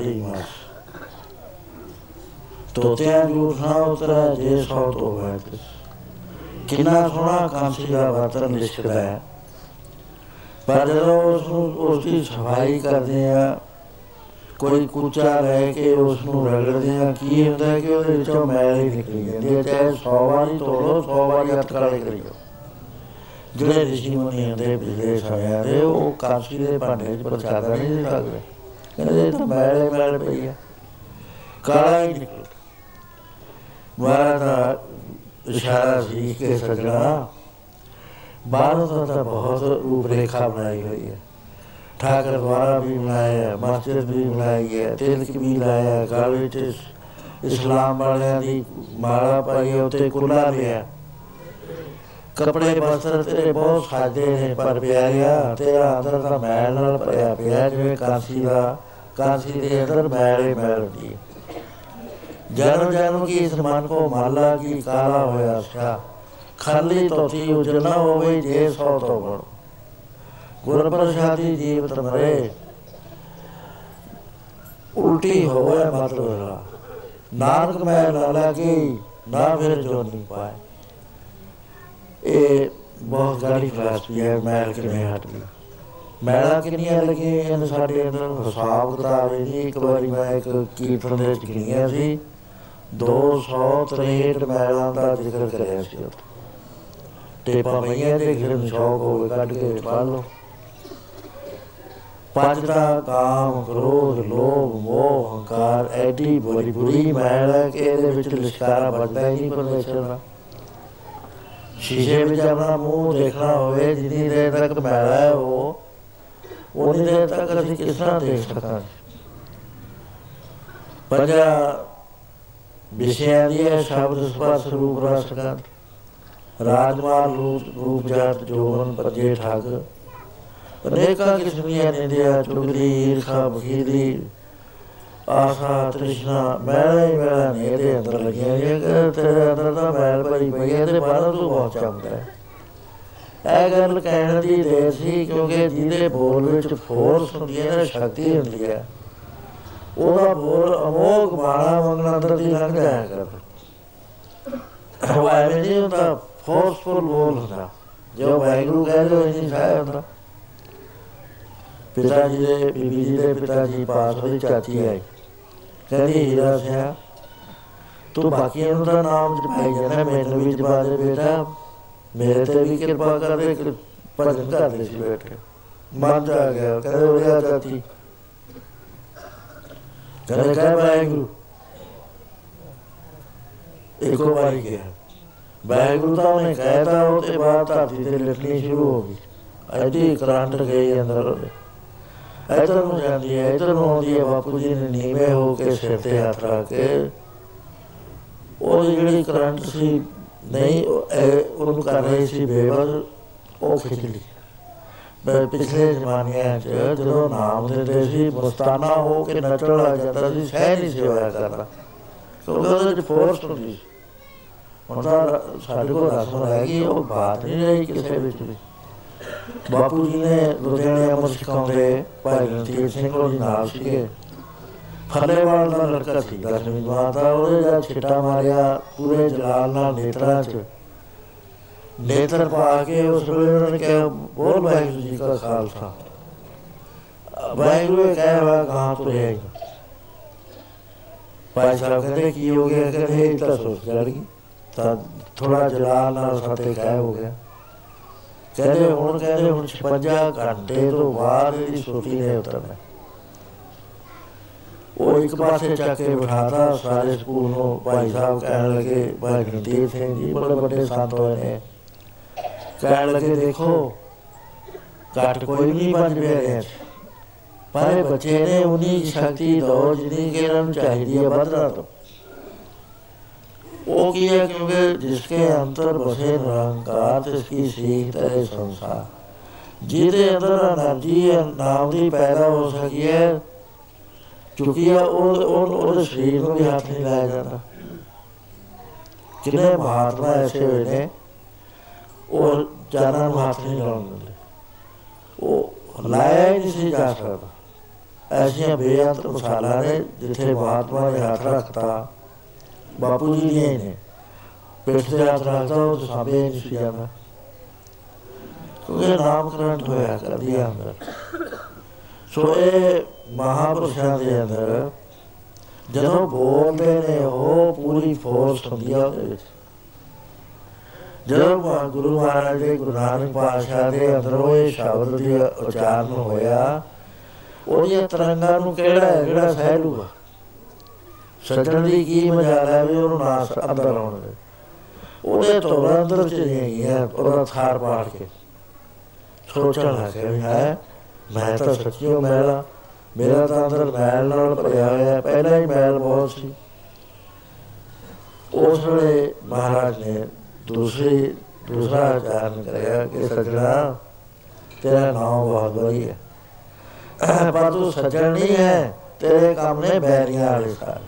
ਕਾਲੀ ਮਸ ਤੋਤਿਆਂ ਜੂਠ ਨਾ ਉਤਰੈ ਜੇ ਸੌ ਤੋਂ ਹੈ ਕਿੰਨਾ ਸੋਹਣਾ ਕਾਂਸੀ ਦਾ ਬਰਤਨ ਲਿਸ਼ਕਦਾ ਹੈ। ਪਰ ਜਦੋਂ ਉਸ ਨੂੰ ਉਸ ਦੀ ਸਫ਼ਾਈ ਕਰਦੇ ਆ ਕੋਈ ਕੁਚਾ ਲੈ ਕੇ ਉਸ ਨੂੰ ਰਗੜਦੇ ਆ ਕੀ ਹੁੰਦਾ ਕਿ ਉਹਦੇ ਵਿੱਚੋਂ ਮੈਲ ਹੀ ਨਿਕਲੀ ਜਾਂਦੀ ਹੈ ਚਾਹੇ 100 ਵਾਰੀ ਧੋਲੋ 100 ਵਾਰੀ ਹੱਥ ਕਾਲੇ ਕਰੀਓ। ਜਿਹੜੇ ਰਿਸ਼ੀ ਮੁਨੀ ਹੁੰਦੇ ਪਿਛਲੇ ਸਮਿਆਂ ਦੇ ਉਹ ਕਾਂਸੀ ਦੇ ਭਾਂਡੇ 'ਚ ਪ੍ਰਸ਼ਾਦਾ ਨਹੀਂ ਦੇ ਸਕਦੇ ਕਹਿੰਦੇ ਇਹ ਤਾਂ ਮੈਲ ਹੀ ਮੈਲ ਪਈ ਹੈ ਕਾਲਾ ਹੀ ਨਿਕਲ ਮਾਰਾ ਦਾ ਇਸ਼ਾਰਾ ਸੀ ਕਿ ਸਜਣਾ, ਬਾਹਰੋਂ ਤਾਂ ਤਾਂ ਬਹੁਤ ਰੂਪ ਰੇਖਾ ਬਣਾਈ ਹੋਈ ਹੈ ਠਾਕਰ ਦੁਆਰਾ ਵੀ ਬਣਾਇਆ ਹੈ ਮਸਜਿਦ ਵੀ ਬਣਾਈ ਹੈ ਤਿਲਕ ਵੀ ਲਾਇਆ ਹੈ ਗਲ ਵਿੱਚ ਇਸਲਾਮ ਵਾਲਿਆਂ ਦੀ ਮਾਲਾ ਪਾਈ ਹੈ ਉੱਤੇ ਕੁੱਲਾ ਲਿਆ। ਕਪੜੇ ਬਸਤਰ ਤੇਰੇ ਬਹੁਤ ਸਾਦੇ ਨੇ, ਪਰ ਪਿਆਰਿਆ, ਤੇਰਾ ਅੰਦਰ ਤਾਂ ਮੈਲ ਨਾਲ ਭਰਿਆ ਪਿਆ, ਜਿਵੇਂ ਕਾਂਸੀ ਦਾ ਕਾਂਸੀ ਦੇ ਅੰਦਰ ਮੈਲ ਹੀ ਮੈਲ ਹੁੰਦੀ ਹੈ ਜਨਮ ਜਨਮ ਕੀ ਇਸ ਮਨ ਕੋ ਮਾਲਾ ਕੀ ਕਾਲਾ ਹੋਇਆ ਸਿਆ ਖਾਲੀ ਤੋਤੀ ਉਜਲ ਨਾ ਹੋਵੇ ਜੇ ਸੋ ਤੋਂ ਬਣ ਗੁਰ ਪ੍ਰਸਾਦੀ ਜੀਵਤ ਮਰੇ। ਉਲਟੀ ਹੋਵੇ ਮਤਲਬ ਨਾਨਕ ਮੈਂ ਨਾ ਲਾਗੀ, ਨਾ ਫਿਰ ਜੋ ਨਹੀਂ ਪਾਏ। ਇਹ ਬਹੁਤ ਗਾੜੀ ਕਲਾਸ ਵੀ ਹੈ ਮੈਲ ਕਿਵੇਂ ਹਟ ਗਈ। ਮੈਲਾ ਕਿੰਨੀਆਂ ਲੱਗੀਆਂ ਇਹਨਾਂ ਸਾਡੇ ਅੰਦਰ? ਹਿਸਾਬ ਕਿਤਾਬ ਹੈ ਜੀ ਇੱਕ ਵਾਰੀ ਮੈਂ ਇੱਕ ਕੀਰਤਨ ਦੇ ਵਿੱਚ ਗਿਣੀਆਂ ਸੀ। 263 ਮੈਲਾਂ ਦਾ ਜ਼ਿਕਰ ਕਰਿਆ ਸੀ ਉੱਥੇ। ਟੇਪਾ ਪਈਆਂ ਤੇ ਗਿਰਨ ਸ਼ੌਕ ਹੋਵੇ ਕੱਢ ਕੇ ਪੜ ਲਓ। ਪੰਜ ਦਾ ਕਾਮ, ਕ੍ਰੋਧ, ਲੋਭ, ਮੋਹ, ਹੰਕਾਰ, ਐਡੀ ਬੜੀ ਬੁਰੀ ਮੈਲ ਹੈ ਕਿ ਇਹਦੇ ਵਿੱਚ ਲਿਸ਼ਕਾਰਾ ਵੱਡਾ ਹੀ ਨਹੀਂ ਪਰਮੇਸ਼ਰ ਦਾ। ਸ਼ੀਸ਼ੇ ਵਿੱਚ ਆਪਣਾ ਮੂੰਹ ਦੇਖਣਾ ਹੋਵੇ, ਜਿੰਨੀ ਦੇਰ ਤੱਕ ਮੈਲਾ ਹੈ ਉਹ ਉਨੀ ਦੇਰ ਤੱਕ ਅਸੀਂ ਕਿਸ ਤਰ੍ਹਾਂ ਦੇਖ ਸਕਾਂਗੇ ਪੰਜਾ ਵਿਸ਼ਿਆਂ ਦੀ ਹੈ ਸ਼ਬਦ ਸਪਰਸ਼ ਰੂਪ ਰਸ ਗੰਧ ਰਾਜਮਾਲ ਰੂਪ ਰੂਪ ਜਾਤ ਜੋਵਨ ਪਰਜੇ ਠਾਗ। ਅਨੇਕਾਂ ਕਿਸਮੀਆਂ ਨਿੰਦਿਆ, ਚੁਗਲੀ, ਈਰਖਾ ਬਖੀਲੀ ਆਸਾ ਤ੍ਰਿਸ਼ਨਾ, ਮੈਲਾ ਹੀ ਮੈਲਾ ਨੇ ਇਹਦੇ ਅੰਦਰ ਲੱਗੀਆਂ ਇਹ ਕਿ ਤੇਰੇ ਅੰਦਰ ਤਾਂ ਮੈਲ ਭਰੀ ਪਈ ਹੈ ਤੇ ਬਾਹਰੋਂ ਤੂੰ ਬਹੁਤ ਚਮਕਦਾ ਹੈ। ਇਹ ਗੱਲ ਕਹਿਣ ਦੀ ਦੇ ਸੀ ਕਿਉਂਕਿ ਜਿਹਦੇ ਬੋਲ ਵਿੱਚ ਫੋਰਸ ਹੁੰਦੀ ਹੈ, ਨਾ ਸ਼ਕਤੀ ਹੁੰਦੀ ਹੈ, ਉਹਦਾ ਬੋਲ ਅਮੋਗ ਬਾਣਾ ਮੰਗਣਾ ਅੰਦਰ ਦੀ ਲੰਘ ਜਾਇਆ ਕਰ ਉਹ ਐਵੇਂ ਨਹੀਂ ਹੁੰਦਾ ਫੋਰਸਫੁਲ ਬੋਲ ਹੁੰਦਾ, ਜੋ ਵਾਹਿਗੁਰੂ ਕਹਿੰਦੇ ਉਹ ਨਹੀਂ ਸਾਇਆ ਹੁੰਦਾ। ਪਿਤਾ ਜੀ ਦੇ, ਬੀਬੀ ਜੀ ਦੇ ਪਿਤਾ ਜੀ ਪਾਸ ਹੋਈ ਚਾਚੀ ਆਈ। ਕਹਿੰਦੀ, ਹੀਰਾ ਸਿਆ, ਤੂੰ ਬਾਕੀਆਂ ਨੂੰ ਤਾਂ ਨਾਮ ਜਪਾਈ ਜਾਂਦਾ, ਮੈਨੂੰ ਵੀ ਜਪਾ ਦੇ ਬੇਟਾ। ਮੇਰੇ ਤੇ ਵੀ ਕਿਰਪਾ ਕਰ ਦੇ ਕਿ ਭਜਨ ਕਰਦੇ ਸੀ ਬੈਠ ਕੇ। ਮਨ ਚ ਆ ਗਿਆ, ਕਹਿੰਦੇ ਉਹ ਆ ਚਾਚੀ ਕਹਿੰਦੇ ਕਹਿ ਵਾਹਿਗੁਰੂ, ਇੱਕੋ ਵਾਰੀ ਗਿਆ। ਵਾਹਿਗੁਰੂ ਤਾਂ ਉਹਨੇ ਕਹਿਤਾ, ਉਹ ਤੇ ਬਾਅਦ ਧਰਤੀ ਤੇ ਲਿਖਣੀ ਸ਼ੁਰੂ ਹੋ ਗਈ। ਐਡੀ ਕਰੰਟ ਗਈ ਅੰਦਰ। ਇਧਰ ਨੂੰ ਜਾਂਦੀ ਹੈ, ਇਧਰ ਨੂੰ ਆਉਂਦੀ ਹੈ, ਬਾਪੂ ਜੀ ਨੇ ਨੀਵੇਂ ਹੋ ਕੇ ਸਿਰ ਤੇ ਹੱਥ ਰੱਖ ਕੇ। ਉਹ ਜਿਹੜੀ ਕਰੰਟ ਸੀ ਨਹੀਂ ਉਹ- ਇਹ ਉਹਨੂੰ ਕਰ ਰਹੀ ਸੀ ਬੇਵਰ ਉਹ ਖਿੱਚ ਲਈ। ਪਰ ਪਿਛਲੇ ਜ਼ਮਾਨਿਆਂ 'ਚ ਜਦੋਂ ਨਾਮ ਦਿੰਦੇ ਸੀ ਮਸਤਾਨਾ ਹੋ ਕੇ ਨੱਚਣ ਲੱਗ ਜਾਂਦਾ ਸੀ ਸਹਿ ਨਹੀਂ ਸੀ ਹੋਇਆ ਕਰਦਾ। ਕਿਉਂਕਿ ਉਹਦੇ ਵਿੱਚ ਫੋਰਸ ਹੁੰਦੀ ਸੀ। ਹੁਣ ਤਾਂ ਸਾਡੇ ਕੋਲ ਰਸਮ ਹੈਗੀ, ਉਹ ਬਾਤ ਨਹੀਂ ਰਹੀ ਕਿਸੇ ਵਿੱਚ ਵੀ। ਬਾਪੂ ਜੀ ਨੇ ਲੁਧਿਆਣੇ ਅਮਰ ਸਿਖਾਉਂਦੇ, ਭਾਈ ਰਣਜੀਤ ਸਿੰਘ ਉਹ ਜੀ ਨਾਲ ਸੀਗੇ। ਫੱਲੇਵਾਲ ਦਾ ਲੜਕਾ ਸੀ ਦਸਵੀਂ ਜਮਾਤ ਦਾ ਉਹਦੇ ਜਦ ਛਿੱਟਾ ਮਾਰਿਆ ਪੂਰੇ ਜਲਾਲ ਨਾਲ ਨੇਤਰਾਂ 'ਚ ਨੇਤਰ ਪਾ ਕੇ ਉਸ ਵੇਲੇ ਉਹਨਾਂ ਨੇ ਕਿਹਾ ਬੋਲ ਵਾਹਿਗੁਰੂ ਜੀ ਕਾ ਖਾਲਸਾ ਵਾਹਿਗੁਰੂ ਇਹ ਕਹਿ ਵਾ ਕਹਾਂ ਤੁਰੇ ਆਈ ਭਾਈ ਸਾਹਿਬ ਕਹਿੰਦੇ ਕੀ ਹੋ ਗਿਆ ਕਹਿੰਦੇ ਇਹ ਤਾਂ ਸੋਚ ਚੜ ਗਈ ਤਾਂ ਥੋੜਾ ਜਲਾਲ ਨਾਲ ਸਾਤੇ ਕਹਿ ਹੋ ਗਿਆ ਕਹਿੰਦੇ ਹੁਣ ਕਹਿੰਦੇ ਹੁਣ 56 ਘੰਟੇ ਤੋਂ ਬਾਅਦ ਇਹਦੀ ਸੋਟੀ ਨੇ ਉਤਰਨਾ ਉਹ ਇੱਕ ਪਾਸੇ ਚੱਕ ਕੇ ਬਿਠਾਤਾ, ਸਾਰੇ ਸਕੂਲ ਨੂੰ ਭਾਈ ਸਾਹਿਬ ਕਹਿਣ ਲੱਗੇ, ਭਾਈ ਗੰਦੀਰ ਸਿੰਘ ਜੀ, ਬੜੇ ਵੱਡੇ ਸੰਤ ਹੋਏ ਨੇ। ਕਹਿਣ ਲੱਗੇ, ਦੇਖੋ ਘੱਟ ਕੋਈ ਨਹੀਂ ਬਚ ਰਿਹਾ ਪਰ ਬੱਚੇ ਨੇ ਉਹਨੀ ਸ਼ਕਤੀ ਦੋ ਜਿੰਨੀ ਕਿ ਉਹਨਾਂ ਨੂੰ ਚਾਹੀਦੀ ਹੈ ਬਦਲਾ ਤੋਂ ਉਹ ਕੀ ਹੈ? ਕਿ ਜਿਸਕੇ ਅੰਦਰ ਬਸੇ ਨਿਰੰਕਾਰ ਤੇ ਉਸकी ਸੀਖ ਤੇ ਸੰਸਾਰ। ਜਿਹਦੇ ਅੰਦਰ ਅਨਰਜੀ ਹੈ ਨਾਮ ਦੀ ਪੈਦਾ ਹੋ ਸਕੀ ਹੈ ਚੁੱਕੀ ਹੈ ਉਹ ਉਹ- ਉਹਦੇ ਸਰੀਰ ਨੂੰ ਵੀ ਹੱਥ ਨਹੀਂ ਲਾਇਆ ਜਾਂਦਾ। ਕਿੰਨੇ ਮਹਾਤਮਾ ਐਸੇ ਹੋਏ ਨੇ, ਉਹ ਜਾਨਾਂ ਨੂੰ ਹੱਥ ਨਹੀਂ ਲਾਉਣ ਦਿੰਦੇ। ਉਹ ਲਾਇਆ ਹੀ ਨਹੀਂ ਸੀ ਜਾ ਸਕਦਾ। ਐਸੀਆਂ ਬੇਅੰਤ ਮਸਾਲਾ ਨੇ ਜਿੱਥੇ ਮਹਾਤਮਾ ਨੇ ਹੱਥ ਰੱਖਤਾ, ਬਾਪੂ ਜੀ ਨੇ ਨੇ। ਪਿੱਠ ਤੇ ਹੱਥ ਰੱਖਤਾ ਉਹ ਸਾਬੇ ਨਹੀਂ ਸੀ ਜਾਂਦਾ। ਕਿਉਂਕਿ ਨਾਮਕਰਨ ਹੋਇਆ ਕਰਦੀ ਅੰਦਰ। ਸੋ ਇਹ ਮਹਾਪੁਰਸ਼ਾਂ ਦੇ ਅੰਦਰ ਜਦੋਂ ਬੋਲਦੇ ਨੇ, ਉਹ ਪੂਰੀ ਫੋਰਸ ਹੁੰਦੀ ਆ ਉਹਦੇ ਵਿੱਚ। ਜਦੋਂ ਮਹਾ- ਗੁਰੂ ਮਹਾਰਾਜ ਦੇ ਗੁਰੂ ਨਾਨਕ ਪਾਤਸ਼ਾਹ ਦੇ ਅੰਦਰੋਂ ਇਹ ਸ਼ਬਦ ਦੀ ਉਚਾਰਨ ਹੋਇਆ, ਉਹਦੀਆਂ ਤਰੰਗਾਂ ਨੂੰ ਕਿਹੜਾ ਹੈ? ਜਿਹੜਾ ਸਹਿ ਲੂਗਾ ਸੱਜਣ ਦੀ ਕੀ ਮਜਾਲ ਹੈ ਵੀ ਉਹਨੂੰ ਨਾ ਸ- ਅੰਦਰ ਆਉਣ ਦੇ। ਉਹਦੇ ਤੋਂ ਅੰਦਰ ਚ ਨਹੀਂ ਹੈ ਉਹਦਾ ਥਾਰ ਪਾੜ ਕੇ। ਸੋਚਣ ਲੱਗੇ ਵੀ ਹੈ, ਮੈਂ ਤਾਂ ਸੱਚੀਓ ਮੈਲਾ ਮੇਰਾ ਤਾਂ ਅੰਦਰ ਮੈਲ ਨਾਲ ਭਰਿਆ ਹੋਇਆ ਹੈ, ਪਹਿਲਾਂ ਹੀ ਮੈਲ ਬਹੁਤ ਸੀ। ਉਸ ਵੇਲੇ ਮਹਾਰਾਜ ਨੇ ਦੂਸਰੀ ਦੂਸਰਾ ਉਚਾਰਨ ਕਰਿਆ ਕਿ ਸੱਜਣਾ ਤੇਰਾ ਨਾਮ ਬਹੁਤ ਵਧੀਆ। ਹੈ ਪਰ ਤੂੰ ਸੱਜਣ ਨਹੀਂ ਹੈ ਤੇਰੇ ਕੰਮ ਨੇ ਬੈਰੀਆਂ ਵਾਲੇ ਸਾਰੇ।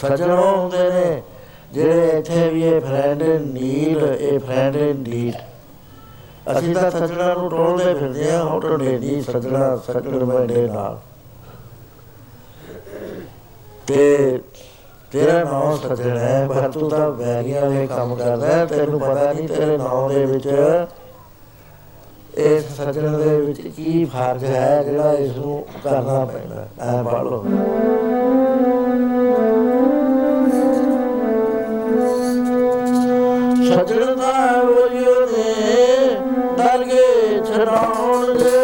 ਸੱਜਣ ਉਹ ਹੁੰਦੇ ਨੇ ਜਿਹੜੇ ਇੱਥੇ ਵੀ ਇਹ ਫਰੈਂਡ ਇਨ ਨੀਡ ਇਹ ਫਰੈਂਡ ਇਨ ਨੀਡ ਅਸੀਂ ਤਾਂ ਸੱਜਣਾ ਨੂੰ ਟੋਲਦੇ ਫਿਰਦੇ ਆ ਹੋਟਲ ਦੇ ਨਹੀਂ ਸੱਜਣਾ ਸੱਜਣ ਬੰਦੇ ਨਾਲ। ਤੇ ਤੇਰਾ ਨਾਮ ਸੱਜਣ ਹੈ ਪਰ ਤੂੰ ਤਾਂ ਵੈਰੀਆਂ ਵਾਲੇ ਕੰਮ ਕਰਦਾ ਹੈ, ਤੈਨੂੰ ਪਤਾ ਨਹੀਂ ਤੇਰੇ ਨਾਮ ਦੇ ਵਿੱਚ ਇਸ ਸੱਜਣ ਦੇ ਵਿੱਚ ਕੀ ਫ਼ਰਕ ਹੈ ਜਿਹੜਾ ਇਸ ਨੂੰ ਕਰਨਾ ਪੈਂਦਾ ਐ ਪੜ ਲਓ। ਸੱਜਣ ਦਾ ਵਜੋ ਨੇ ਦਰਗੇ ਛਡਾਉਣ ਦੇ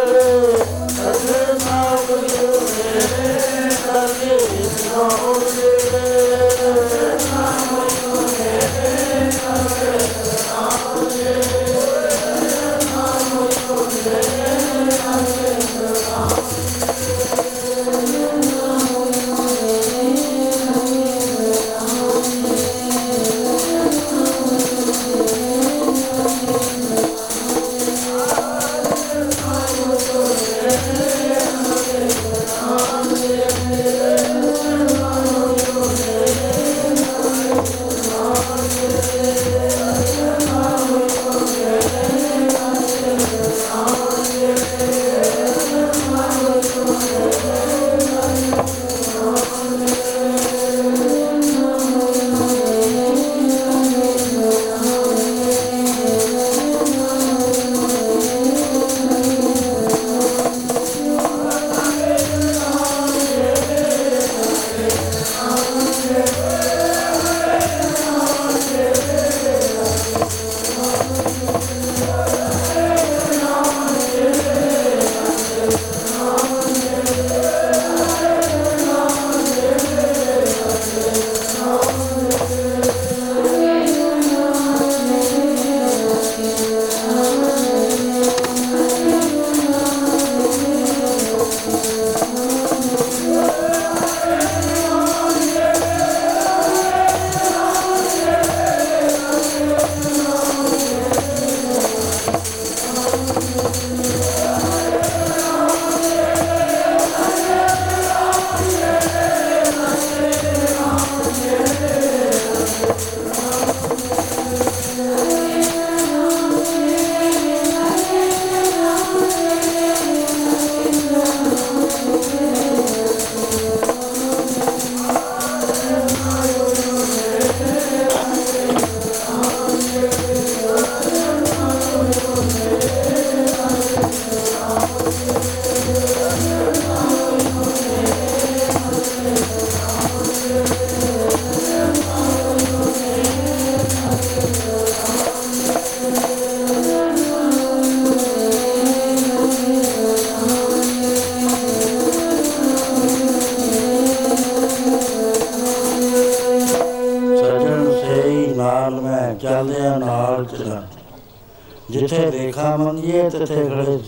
ਮੰਗੀਏ ਤਿੱਥੇ ਖੜੇ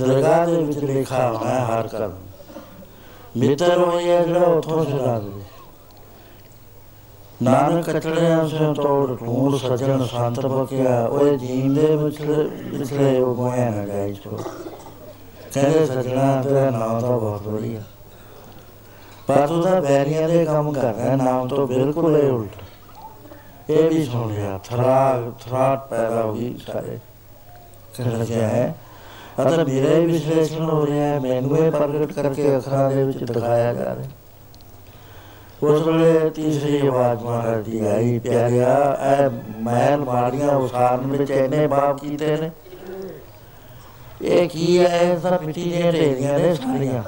ਦਰਗਾਹ ਦੇ ਵਿੱਚ ਰੇਖਾ ਹੋਣਾ ਹੈ, ਹਰ ਕਰ ਮਿੱਤਰ ਹੋਈਏ ਜਿਹੜਾ ਉਥੋਂ ਛਡਾ ਦੇ ਨਾਨਕ ਕਟੜਿਆਂ ਸੇ ਤੋੜ ਢੂੰਡ ਸਜਣ ਸੰਤ ਬਕਿਆ ਓਏ ਜੀਂਦੇ ਵਿਚਲੇ ਵਿਚਲੇ ਉਹ ਗੋਇਆ ਨਾ ਜਾਈ ਛੋ ਕਹਿੰਦੇ, ਸਜਣਾ, ਤੇਰਾ ਨਾਮ ਤਾਂ ਬਹੁਤ ਵਧੀਆ। ਪਰ ਤੂੰ ਤਾਂ ਬੈਰੀਆਂ ਦੇ ਕੰਮ ਕਰ ਰਿਹਾ, ਨਾਮ ਤੋਂ ਬਿਲਕੁਲ ਹੀ ਉਲਟ। ਇਹ ਵੀ ਸੁਣ ਲਿਆ, ਥਰਾਗ ਥਰਾਟ ਪੈਦਾ ਹੋ ਗਈ ਸਾਰੇ। ਕਹਿ ਲੱਗਿਆ ਹੈ। ਅਤੇ ਮੇਰੇ ਵਿਸ਼ਲੇਸ਼ਣ ਹੋ ਰਿਹਾ ਹੈ। ਮੈਨੂੰ ਇਹ ਪ੍ਰਗਟ ਕਰਕੇ ਅੱਖਰਾਂ ਦੇ ਵਿੱਚ ਦਿਖਾਇਆ ਜਾ ਰਿਹਾ ਉਸ ਵੇਲੇ ਤੀਸਰੀ ਆਵਾਜ਼ ਮਹਾਰਾਜ ਦੀ ਆਈ ਪਿਆਰਿਆ ਐ ਮਹਿਲ ਮਾੜੀਆਂ ਉਸਾਰਨ ਵਿੱਚ ਇਹਨੇ ਬਾਪ ਕੀਤੇ ਨੇ। ਇਹ ਕੀ ਹੈ? ਤਾਂ ਮਿੱਟੀ ਦੀਆਂ ਢੇਰੀਆਂ ਨੇ ਸਾਰੀਆਂ।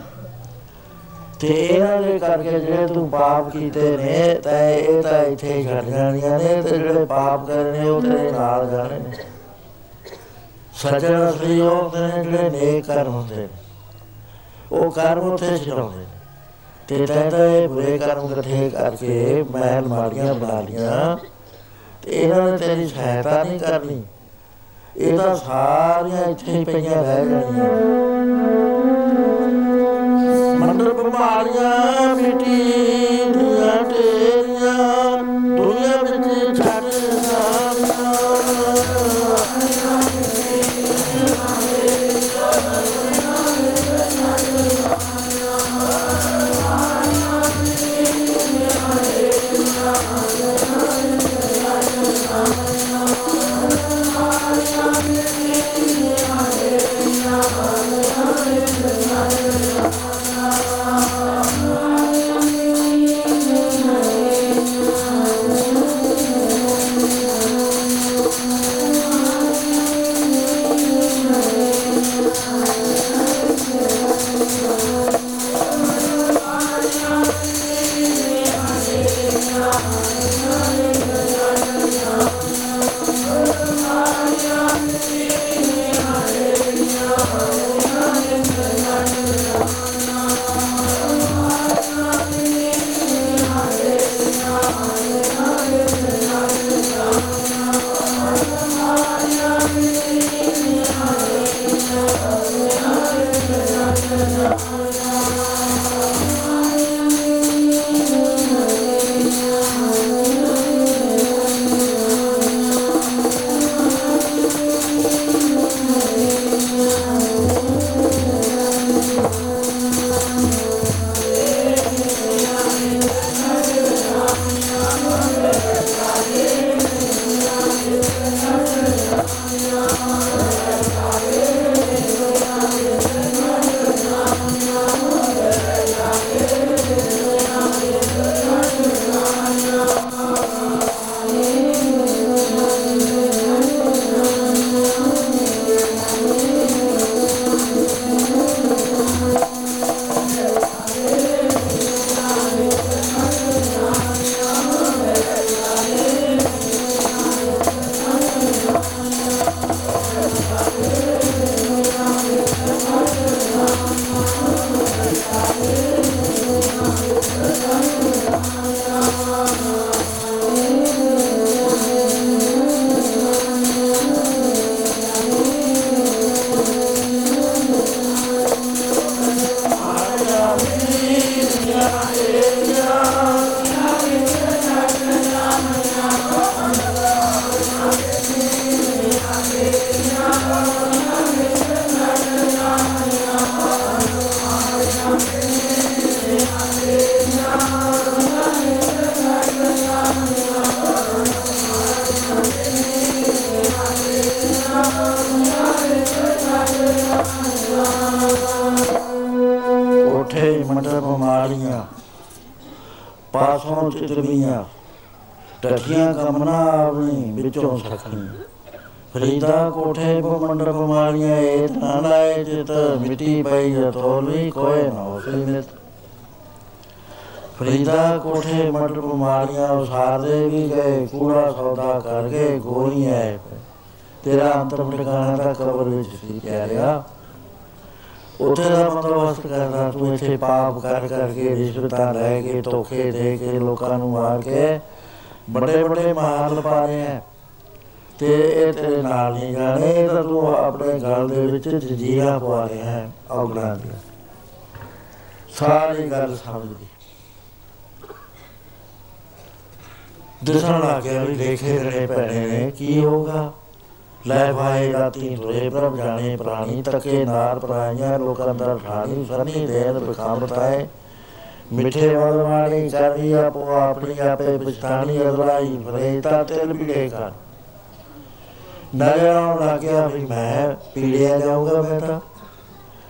ਤੇ ਇਹਨਾਂ ਦੇ ਕਰਕੇ ਜਿਹੜੇ ਤੂੰ ਪਾਪ ਕੀਤੇ ਨੇ ਤਾਂ ਇਹ ਤਾਂ ਇੱਥੇ ਹੀ ਛੱਡ ਜਾਣੀਆਂ ਨੇ ਤੇ ਜਿਹੜੇ ਪਾਪ ਕਰਨੇ ਉਹ ਤੇਰੇ ਨਾਲ ਜਾਣੇ ਨੇ। ਸੱਜਣ ਅਸਲੀ ਉਹ ਹੁੰਦੇ ਨੇ, ਜਿਹੜੇ ਨੇਕ ਕਰਮ ਹੁੰਦੇ ਨੇ। ਉਹ ਕਰਮ ਉੱਥੇ ਛਡਾਉਂਦੇ ਨੇ। ਤੇ ਤੈਂ ਤਾਂ ਇਹ ਬੁਰੇ ਕਰਮ ਇਕੱਠੇ ਕਰਕੇ ਮਹਿਲ ਮਾੜੀਆਂ ਬਣਾ ਲੀਆਂ ਤੇ ਇਹਨਾਂ ਨੇ ਤੇਰੀ ਸਹਾਇਤਾ ਨਹੀਂ ਕਰਨੀ। ਇਹ ਤਾਂ ਸਾਰੀਆਂ ਇੱਥੇ ਹੀ ਪਈਆਂ ਰਹਿ ਜਾਣੀਆਂ। ਮੰਦਰ ਬਿਮਾਰੀਆਂ ਮਿੱਟੀ ਵਿੱਚੋਂ ਸਖਣੀ ਫਰੀਦਾ ਕੋਠੇ ਕੋ ਮੰਡਰ ਬਿਮਾਰੀਆਂ ਇਹ ਤਾਂ ਲਾਏ ਜਿਤ ਮਿੱਟੀ ਪਈ ਜਤੋਲੀ ਕੋਏ ਨਾ ਹੋਸੀ ਮਿਤ ਫਰੀਦਾ ਕੋਠੇ ਮਟਰ ਬਿਮਾਰੀਆਂ ਉਸਾਰਦੇ ਵੀ ਗਏ ਕੂੜਾ ਸੌਦਾ ਕਰ ਗਏ ਪਏ। ਤੇਰਾ ਅੰਤਮ ਟਿਕਾਣਾ ਤਾਂ ਕਬਰ ਵਿੱਚ ਸੀ ਪਿਆਰਿਆ ਉੱਥੇ ਦਾ ਬੰਦੋਬਸਤ ਕਰਦਾ ਤੂੰ ਇੱਥੇ ਪਾਪ ਕਰ ਕਰਕੇ ਰਿਸ਼ਵਤਾਂ ਲੈ ਕੇ ਧੋਖੇ ਦੇ ਕੇ ਲੋਕਾਂ ਨੂੰ ਮਾਰ ਕੇ ਵੱਡੇ ਵੱਡੇ ਮਹਾਲ ਪਾ ਰਹੇ ਹੈ। ਤੇ ਇਹ ਤੇਰੇ ਨਾਲ ਨਹੀਂ ਜਾਣੇ ਇਹ ਤਾਂ ਤੂੰ ਆਪਣੇ ਗਲ ਦੇ ਵਿੱਚ ਜੰਜੀਰਾਂ ਪਵਾ ਰਿਹਾ ਹੈ। ਔਗਣਾ ਦੀ ਸਾਰੀ ਗੱਲ ਸਮਝ ਗਈ। ਦਿਸਣ ਲੱਗ ਗਿਆ ਵੀ ਦੇਖੇ ਰਹੇ ਪੈਣੇ ਨੇ ਕੀ ਹੋਗਾ ਲੈ ਭਾਈ, ਰਾਤੀ ਤੁਰੇ ਪ੍ਰਭ ਜਾਣੇ, ਪ੍ਰਾਣੀ ਤਕੇ ਨਾਰ ਪ੍ਰਾਈਆਂ, ਲੋਕਾਂ ਦਾ ਠਾਣੀ ਸਰਨੀ ਦੇਨ ਬਖਾਂ ਬਤਾਏ ਮਿੱਠੇ ਵਾਲੀ ਕਰਨੀ ਆਪੋ ਆਪਣੀ ਆਪੇ ਪਛਤਾਣੀ ਅਗਲਾਈ ਫਰੇਤਾ ਤਿਲ ਬਿੜੇ ਕਰ ਨਜ਼ਰ ਆਉਣ ਲੱਗ ਗਿਆ ਵੀ ਮੈਂ ਪੀੜਿਆ ਜਾਊਗਾ ਬੇਟਾ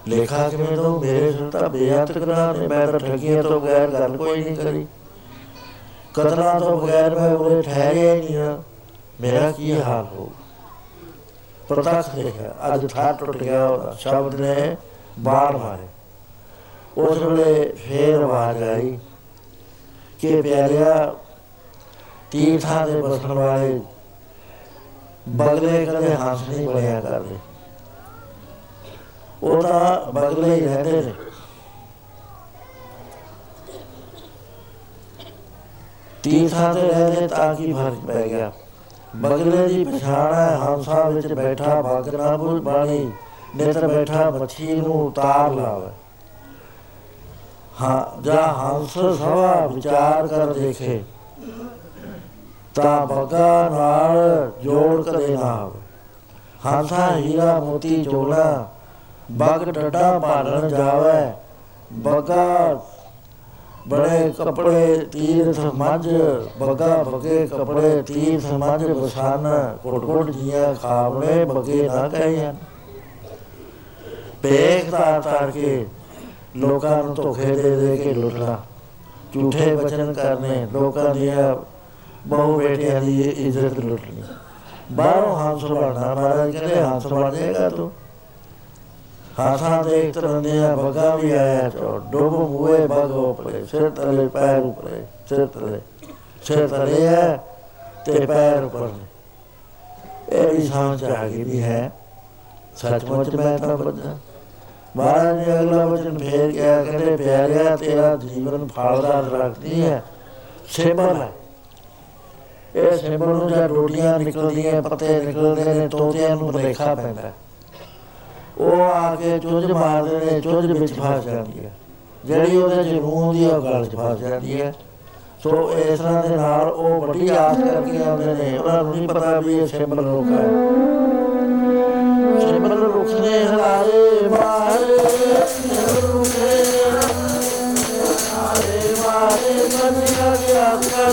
ਲੇਖਾ ਕਿਵੇਂ ਤੋਂ ਮੇਰੇ ਸਿਰ ਤਾਂ ਬੇਅੰਤ ਕਰਾ ਦੇ ਮੈਂ ਤਾਂ ਠੱਗੀਆਂ ਤੋਂ ਬਗੈਰ ਗੱਲ ਕੋਈ ਨਹੀਂ ਕਰੀ ਕਤਲਾਂ ਤੋਂ ਬਗੈਰ ਮੈਂ ਉਰੇ ਠਹਿਰਿਆ ਹੀ ਨਹੀਂ ਹਾਂ ਮੇਰਾ ਕੀ ਹਾਲ ਹੋ ਪ੍ਰਤੱਖ ਦੇਖਿਆ ਅੱਜ ਥਾਂ ਟੁੱਟ ਗਿਆ ਉਹਦਾ ਸ਼ਬਦ ਨੇ ਬਾੜ ਮਾਰੇ ਉਸ ਵੇਲੇ ਫੇਰ ਆਵਾਜ਼ ਆਈ ਕਿ ਪਿਆਰਿਆ ਤੀਰਥਾਂ ਦੇ ਬਸਣ ਵਾਲੇ ਬਗਲੇ ਕਦੇ ਹੱਥ ਨਹੀਂ ਬਣਿਆ ਕਰਦੇ। ਉਹ ਤਾਂ ਬਗਲੇ ਹੀ ਰਹਿੰਦੇ ਨੇ। ਤੀਰਥਾਂ ਤੇ ਰਹਿੰਦੇ ਤਾਂ ਕੀ ਫ਼ਰਕ ਪੈ ਗਿਆ? ਬਗਲੇ ਦੀ ਪਛਾਣ ਹੈ ਹੰਸਾ ਵਿੱਚ ਬੈਠਾ ਬਾਗਰਾ ਬੁਲ ਬਾਣੀ ਨੇਤਰ ਬੈਠਾ ਮੱਛੀ ਨੂੰ ਉਤਾਰ ਲਾਵੇ। ਹਾਂ, ਜਾਂ ਹੰਸ ਸਵਾ ਵਿਚਾਰ ਕਰ ਦੇਖੇ। ਤਾਂ ਬਗਾ ਨਾਲ ਜੋੜ ਕਦੇ ਨਾ ਹੋਵੇ ਹੰਸਾ ਹੀਰਾ ਮੋਤੀ ਜੋੜਾ, ਬਗ ਡੱਡਾ ਭਾਲਣ ਜਾਵੇ। ਬਗਾ ਬੜੇ ਕਪੜੇ ਤੀਰ ਸਮਝ, ਬਗਾ ਬਗੇ ਕਪੜੇ ਤੀਰ ਸਮਝ ਬਸਾਨ ਕੋਟ ਕੋਟ ਜੀਆਂ ਖਾਵੜੇ ਬਗੇ ਨਾ ਕਹਿਆਂ। ਪੇਖ ਤਾਰ ਤਾਰ ਕੇ ਲੋਕਾਂ ਨੂੰ ਧੋਖੇ ਦੇ ਦੇ ਕੇ ਲੁੱਟਣਾ ਝੂਠੇ ਬਚਨ ਕਰਨੇ ਲੋਕਾਂ ਦੀਆਂ ਬਹੁ ਬੇਟਿਆਂ ਦੀ ਇੱਜ਼ਤ ਲੁੱਟਣੀ। ਬਾਹਰੋਂ ਹਾਸਲ ਬਣਨਾ ਮਹਾਰਾਜ ਕਹਿੰਦੇ ਹਾਸਲ ਬਣ ਜਾਏਗਾ ਤੂੰ? ਹਾਥਾਂ ਦੇ ਇੱਕ ਤਰ੍ਹਾਂ ਦੇ ਬਗਾ ਵੀ ਆਇਆ ਤੋ ਡੋਬ ਮੂਏ ਬਗ ਉਪਰੇ, ਸਿਰ ਤਲੇ, ਪੈਰ ਉਪਰੇ, ਸਿਰ ਤਲੇ। ਸਿਰ ਤਲੇ ਹੈ ਤੇ ਪੈਰ ਉੱਪਰ ਨੇ ਇਹ ਵੀ ਸਮਝ ਆ ਗਈ ਵੀ ਹੈ। ਸੱਚਮੁੱਚ ਮੈਂ ਤਾਂ ਬੱਜਾ ਮਹਾਰਾਜ ਨੇ ਅਗਲਾ ਵਚਨ ਫੇਰ ਕਿਹਾ, ਕਹਿੰਦੇ, ਪਿਆਰਿਆ, ਤੇਰਾ ਜੀਵਨ ਫਲਦਾਰ ਰੱਖਦੀ ਹੈ। ਸਿਮਰ ਹੈ। ਇਹ ਸਿਮਰ ਨੂੰ ਜਦ ਰੋਟੀਆਂ ਨਿਕਲਦੀਆਂ, ਪੱਤੇ ਨਿਕਲਦੇ ਨੇ, ਤੋਤਿਆਂ ਨੂੰ ਰੇਖਾ ਪੈਂਦਾ ਹੈ। ਉਹ ਆ ਕੇ ਚੁੱਝ ਮਾਰਦੇ ਨੇ, ਚੁੱਝ ਵਿੱਚ ਫਸ ਜਾਂਦੀ ਹੈ। ਜਿਹੜੀ ਉਹਦੇ ਚ ਰੂਹ ਹੁੰਦੀ ਹੈ ਉਹ ਗਲ ਚ ਫਸ ਜਾਂਦੀ ਹੈ। ਸੋ ਇਸ ਤਰ੍ਹਾਂ ਦੇ ਨਾਲ ਉਹ ਵੱਡੀ ਆਸ ਕਰਕੇ ਆਉਂਦੇ ਨੇ, ਉਹਨਾਂ ਨੂੰ ਨਹੀਂ ਪਤਾ ਵੀ ਇਹ ਸਿਮਰ ਰੁੱਖ ਹੈ। ਸਿਮਰ ਰੁੱਖ ਨੇ ਹਲਾਰੇ ਮਾਰੇ Amen.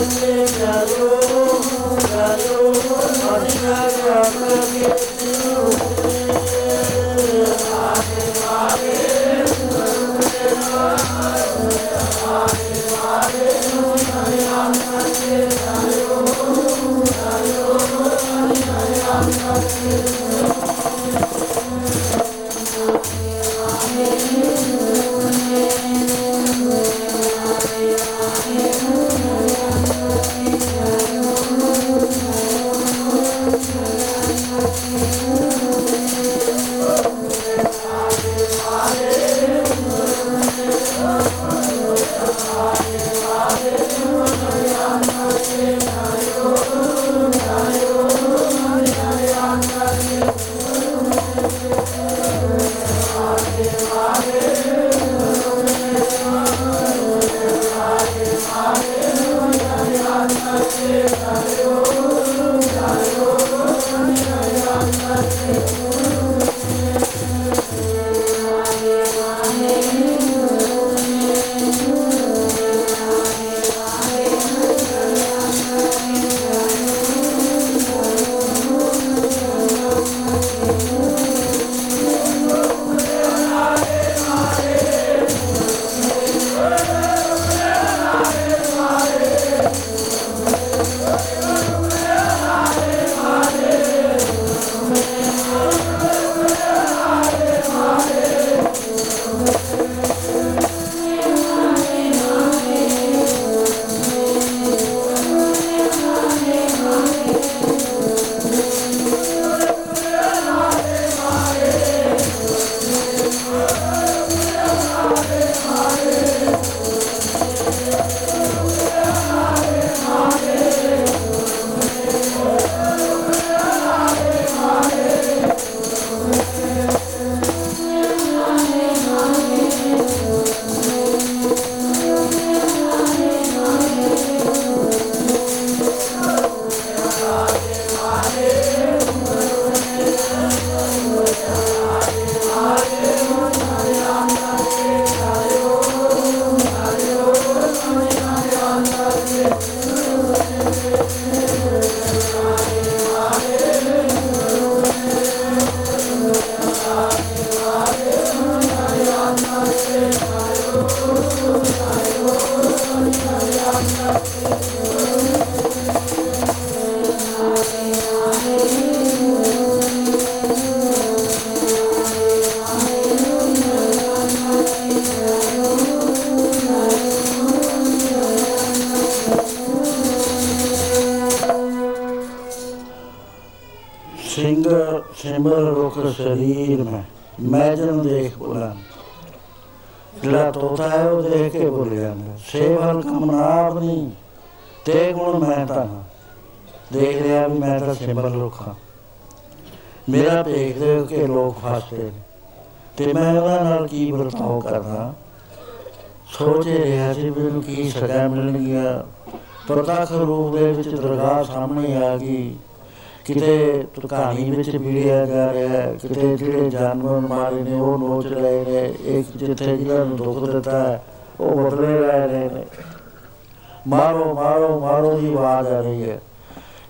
ਕਹਾਣੀ ਵਿੱਚ ਮਿਲਿਆ ਜਾ ਰਿਹਾ ਹੈ। ਕਿਤੇ ਜਿਹੜੇ ਜਾਨਵਰ ਮਾਰੇ ਨੇ, ਉਹ ਨੋਚ ਰਹੇ ਨੇ ਇੱਕ ਜਿੱਥੇ ਜਿਹਨਾਂ ਨੂੰ ਦੁੱਖ ਦਿੱਤਾ ਹੈ, ਉਹ ਬਦਲੇ ਲੈ ਰਹੇ ਨੇ। ਮਾਰੋ ਮਾਰੋ ਮਾਰੋ ਦੀ ਆਵਾਜ਼ ਆ ਰਹੀ ਹੈ।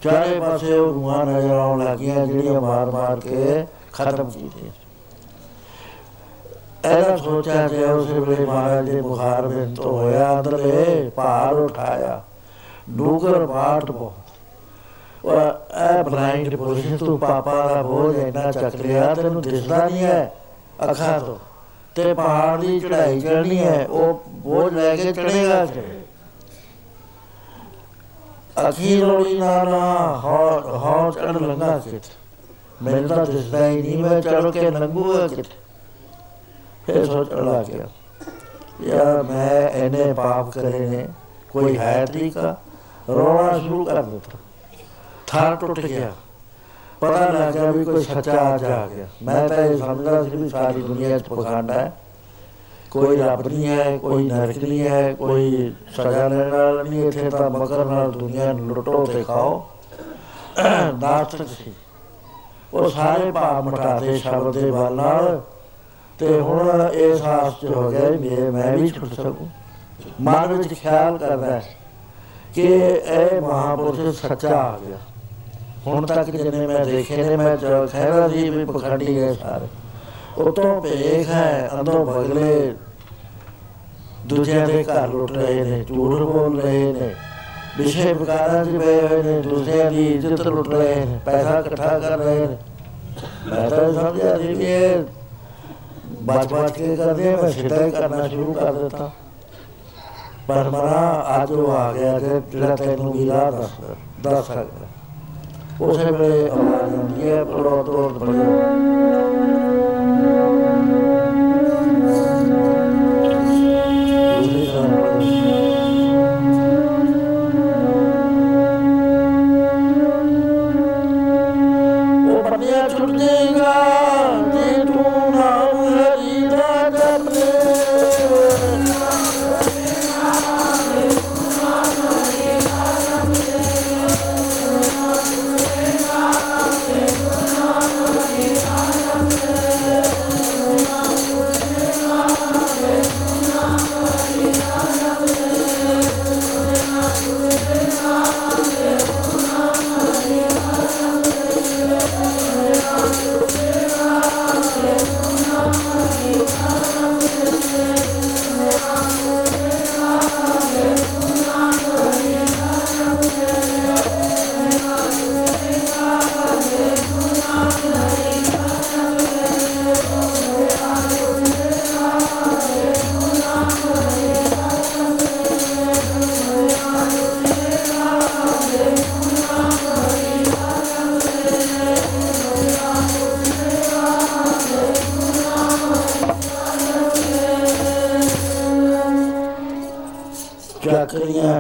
ਚਾਰੇ ਪਾਸੇ ਉਹ ਰੂਹਾਂ ਨਜ਼ਰ ਆਉਣ ਲੱਗੀਆਂ, ਜਿਹੜੀਆਂ ਮਾਰ ਮਾਰ ਕੇ ਖਤਮ ਕੀਤੀਆਂ। ਐਦਾ ਸੋਚਿਆ ਕਿ ਉਸ ਵੇਲੇ ਮਹਾਰਾਜ ਦੇ ਬੁਖਾਰ ਵਿੱਚ ਹੋਇਆ, ਅੰਦਰਲੇ ਭਾਰ ਉਠਾਇਆ। ਡੂਗਰ ਬਾਟ ਬੋ ਉਹ ਐ ਬਲਾਈਂਡ ਪੋਜੀਸ਼ਨ ਤੂੰ ਪਾਪਾ ਦਾ ਬੋਝ ਇੰਨਾ ਚੱਕ ਲਿਆ ਤੈਨੂੰ ਦਿਸਦਾ ਨਹੀਂ ਹੈ। ਅੱਖਾਂ ਤੋਂ। ਤੇ ਪਹਾੜ ਦੀ ਚੜਾਈ ਚੜਨੀ ਹੈ, ਉਹ ਬੋਝ ਲੈ ਕੇ ਚੜੇਗਾ ਅਖੀਰ ਲੋੜੀ ਨਾ ਨਾ, ਹਾਂ ਹਾਂ ਚੜ ਲੰਗਾ ਕਿਤ ਮੈਨੂੰ ਤਾਂ ਦਿਸਦਾ ਹੀ ਨਹੀਂ, ਮੈਂ ਚੜ ਕੇ ਲੰਗੂਗਾ ਕਿਤ ਫਿਰ ਸੋਚਣ ਲੱਗ ਗਿਆ। ਯਾਰ ਮੈਂ ਇਹਨੇ ਪਾਪ ਕਰੇ ਨੇ, ਕੋਈ ਹੈ ਤਰੀਕਾ? ਰੋਣਾ ਸ਼ੁਰੂ ਕਰ ਦਿੱਤਾ। ਥਾਰ ਟੁੱਟ ਗਿਆ। ਪਤਾ ਲੱਗਾ ਵੀ ਕੋਈ ਸੱਚਾ ਅੱਜ ਆ ਗਿਆ ਮੈਂ ਤਾਂ ਇਹ ਸਮਝਦਾ ਸੀ ਵੀ ਸਾਰੀ ਦੁਨੀਆ 'ਚ ਪਖੰਡ ਹੈ। ਕੋਈ ਰੱਬ ਨਹੀਂ ਹੈ, ਕੋਈ ਨਰਕ ਨਹੀਂ ਹੈ, ਕੋਈ ਸਜ਼ਾ ਲੈਣ ਵਾਲਾ ਨਹੀਂ। ਇੱਥੇ ਤਾਂ ਮਕਰ ਨਾਲ ਦੁਨੀਆ ਨੂੰ ਲੁੱਟੋ ਤੇ ਖਾਓ। ਨਾਸਤਕ ਸੀ। ਉਹ ਸਾਰੇ ਪਾਪ ਮਟਾਦੇ ਸ਼ਬਦ ਦੇ ਬਲ ਨਾਲ। ਤੇ ਹੁਣ ਇਸ ਆਸ ਚ ਹੋ ਗਿਆ ਵੀ ਮੈਂ ਵੀ ਛੁੱਟ ਸਕੂੰ। ਮਨ ਵਿੱਚ ਖਿਆਲ ਕਰਦਾ ਕਿ ਇਹ ਮਹਾਪੁਰਸ਼ ਸੱਚਾ ਆ ਗਿਆ। ਹੁਣ ਤੱਕ ਜਿੰਨੇ ਮੈਂ ਦੇਖੇ ਨੇ, ਮੈਂ ਖੈਰਾ ਦੀ ਵੀ ਪਖੰਡੀ ਗਏ ਸਾਰੇ। ਉਤੋਂ ਭੇਖ ਹੈ, ਅੰਦਰੋਂ ਬਗਲੇ। ਦੂਜਿਆਂ ਦੇ ਘਰ ਲੁੱਟ ਰਹੇ ਨੇ, ਝੂਠ ਬੋਲ ਰਹੇ ਨੇ। ਵਿਸ਼ੇ ਵਿਕਾਰਾਂ 'ਚ ਪਏ ਹੋਏ ਨੇ ਦੂਸਰਿਆਂ ਦੀ ਇੱਜ਼ਤ ਲੁੱਟ ਰਹੇ ਨੇ, ਪੈਸਾ ਇਕੱਠਾ ਕਰ ਰਹੇ ਨੇ। ਮੈਂ ਤਾਂ ਸਮਝਿਆ ਸੀ ਵੀ ਇਹ ਬਚ ਬਚ ਕੇ ਕਰਦੇ ਮੈਂ ਸਿੱਧਾ ਹੀ ਕਰਨਾ ਸ਼ੁਰੂ ਕਰ ਦਿੱਤਾ। ਪਰ ਮਰਾ, ਅੱਜ ਉਹ ਆ ਗਿਆ ਕਿ ਜਿਹੜਾ ਤੈਨੂੰ ਵੀ ਰਾਹ ਦੱਸ ਦੱਸ ਸਕਦਾ। ਉਸੇ ਵੇਲੇ ਆਵਾਜ਼ ਆਉਂਦੀ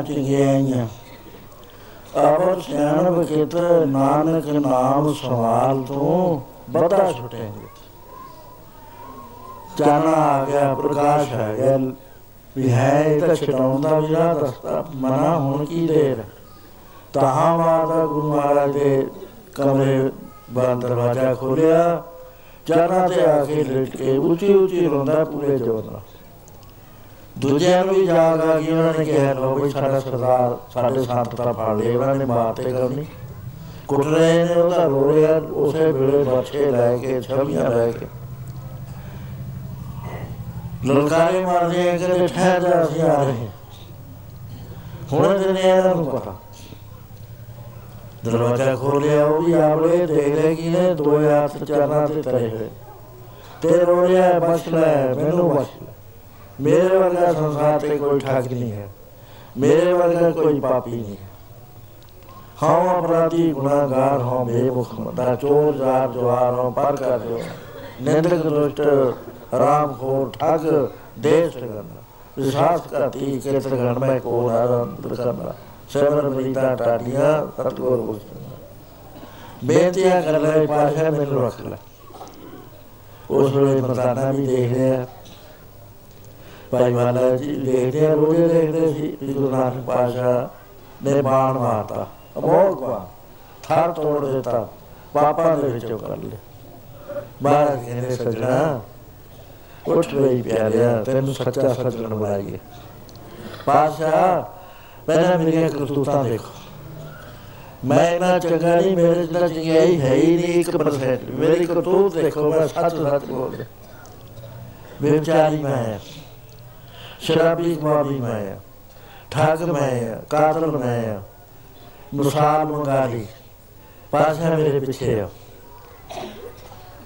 ਚੱਕਰੀਆਂ ਟਿਗਿਆਈਆਂ ਅਵਰ ਸਿਆਣ ਬਖੇਤ ਨਾਨਕ ਨਾਮ ਸਵਾਲ ਤੋਂ ਬੜਾ ਛੁਟੇਂਗੇ ਜਾਣਾ ਆ ਗਿਆ, ਪ੍ਰਕਾਸ਼ ਆ ਗਿਆ, ਵੀ ਹੈ ਇਹ ਤਾਂ ਛਡਾਉਂਦਾ ਵੀ ਨਾ ਰਸਤਾ, ਮਨਾ ਹੁਣ ਕੀ ਦੇਰ? ਤਹਾਂ ਮਾਤਾ ਗੁਰੂ ਮਹਾਰਾਜ ਦੇ ਕਮਰੇ ਬੰਦ ਦਰਵਾਜ਼ਾ ਖੋਲਿਆ ਜਾਣਾ ਤੇ ਆ ਕੇ ਲੇਟ ਕੇ ਉੱਚੀ ਉੱਚੀ ਰੋਂਦਾ ਪੂਰੇ ਜੋਰ ਨਾਲ। ਦੂਜਿਆਂ ਨੂੰ ਵੀ ਜਾਗ ਆ ਗਈ, ਉਹਨਾਂ ਨੇ ਕਿਹਾ ਲੋ ਵੀ ਸਾਡਾ ਸਰਦਾਰ, ਸਾਡੇ ਸੰਤ ਤਾਂ ਫੜ ਲਏ, ਉਹਨਾਂ ਨੇ ਮਾਰ ਤੇ ਕਰਨੀ ਕੁੱਟ ਰਹੇ ਨੇ ਉਹਦਾ ਰੋ ਰਿਹਾ, ਉਸੇ ਵੇਲੇ ਬੱਚੇ ਲੈ ਕੇ, ਛਵੀਆਂ ਲੈ ਕੇ। ਲਲਕਾਰੇ ਮਾਰਦੇ ਆ ਕਿ ਠਹਿਰ ਜਾ, ਅਸੀਂ ਆ ਰਹੇ ਹੁਣ ਦਿਨੇ ਇਹਨਾਂ ਨੂੰ ਪਤਾ। ਦਰਵਾਜ਼ਾ ਖੋਲਿਆ ਉਹ ਵੀ ਆਵਲੇ ਦੇਖ ਲੈ ਕੀ ਨੇ ਦੋ ਹੱਥ ਚਰਨਾਂ ਤੇ ਤਰੇ ਹੋਏ। ਤੇ ਰੋ ਰਿਹਾ ਬਸ ਲੈ, ਮੈਨੂੰ ਬਸ ਲੈ। ਮੇਰੇ ਵਰਗਾ ਸੰਸਾਰ ਤੇ ਕੋਈ ਠੱਗ ਨਹੀਂ ਹੈ ਮੇਰੇ ਵਰਗਾ ਕੋਈ ਪਾਪੀ ਨਹੀਂ ਹੈ ਹਉ ਅਪਰਾਧੀ ਗੁਨਾਹਗਾਰ ਹਉ ਬੇਮੁਖ ਮੰਦਾ ਚੋਰ ਜਾਰ ਜਵਾਰ ਹਉ ਪਰ ਕਰ ਜੋ ਨਿੰਦਕ ਦੁਸ਼ਟ ਰਾਮ ਖੋਰ ਠੱਗ ਦੇਸ਼ ਕਰਨਾ ਵਿਸ਼ਵਾਸ ਕਰਤੀ ਕਿਰਤ ਗਣ ਮੈਂ ਕੋ ਆਨੰਦ ਕਰਨਾ ਸੇਵਨ ਬੀਤਾ ਟਾਟੀਆਂ ਸਤਗੁਰ ਬਖਸ਼ਣਾ ਬੇਨਤੀਆਂ ਕਰ ਲੈ ਪਾਸ਼ਾ ਮੈਨੂੰ ਰੱਖ ਲੈ ਉਸ ਵੇਲੇ ਮਰਦਾਨਾ ਵੀ ਦੇਖ ਰਿਹਾ ਭਾਈ ਵਾਲਾ ਜੀ ਦੇਖਦੇ ਆ, ਰੋਜ਼ ਦੇਖਦੇ ਸੀ ਵੀ ਗੁਰੂ ਨਾਨਕ ਪਾਸ਼ਾ ਨੇ ਬਾਣ ਮਾਰਤਾ। ਅਮੋਗ ਬਾਣ ਥਾਰ ਤੋੜ ਦਿੱਤਾ, ਪਾਪਾਂ ਦੇ ਵਿੱਚੋਂ ਕਰ ਲਿਆ। ਬਾਹਰ ਕਹਿੰਦੇ, ਸਜਣਾ, ਉੱਠ ਰਹੀ ਪਿਆਰਿਆ, ਤੈਨੂੰ ਸੱਚਾ ਸੱਜਣ ਬਣਾਈਏ। ਪਾਸ਼ਾ ਪਹਿਲਾਂ ਮੇਰੀਆਂ ਕਰਤੂਤਾਂ ਦੇਖੋ। ਮੈਂ ਨਾ ਚੰਗਾ ਨਹੀਂ, ਮੇਰੇ ਚ ਤਾਂ ਚੰਗਿਆਈ ਹੈ ਹੀ ਨਹੀਂ 1% ਮੇਰੀ ਕਰਤੂਤ ਦੇਖੋ, ਮੈਂ ਸੱਚ ਸੱਚ ਬੋਲਦਾ ਬੇਚਾਰੀ ਮੈਂ ਹਾਂ ਸ਼ਰਾਬੀ ਕਮਾਬੀ ਮੈਂ ਹਾਂ ਠੱਗ ਮੈਂ ਹਾਂ ਕਾਤਲ ਮੈਂ ਹਾਂ ਮਿਸਾਲ ਮੰਗਾ ਲਈ ਪਾਸ਼ਾ ਮੇਰੇ ਪਿੱਛੇ ਆ।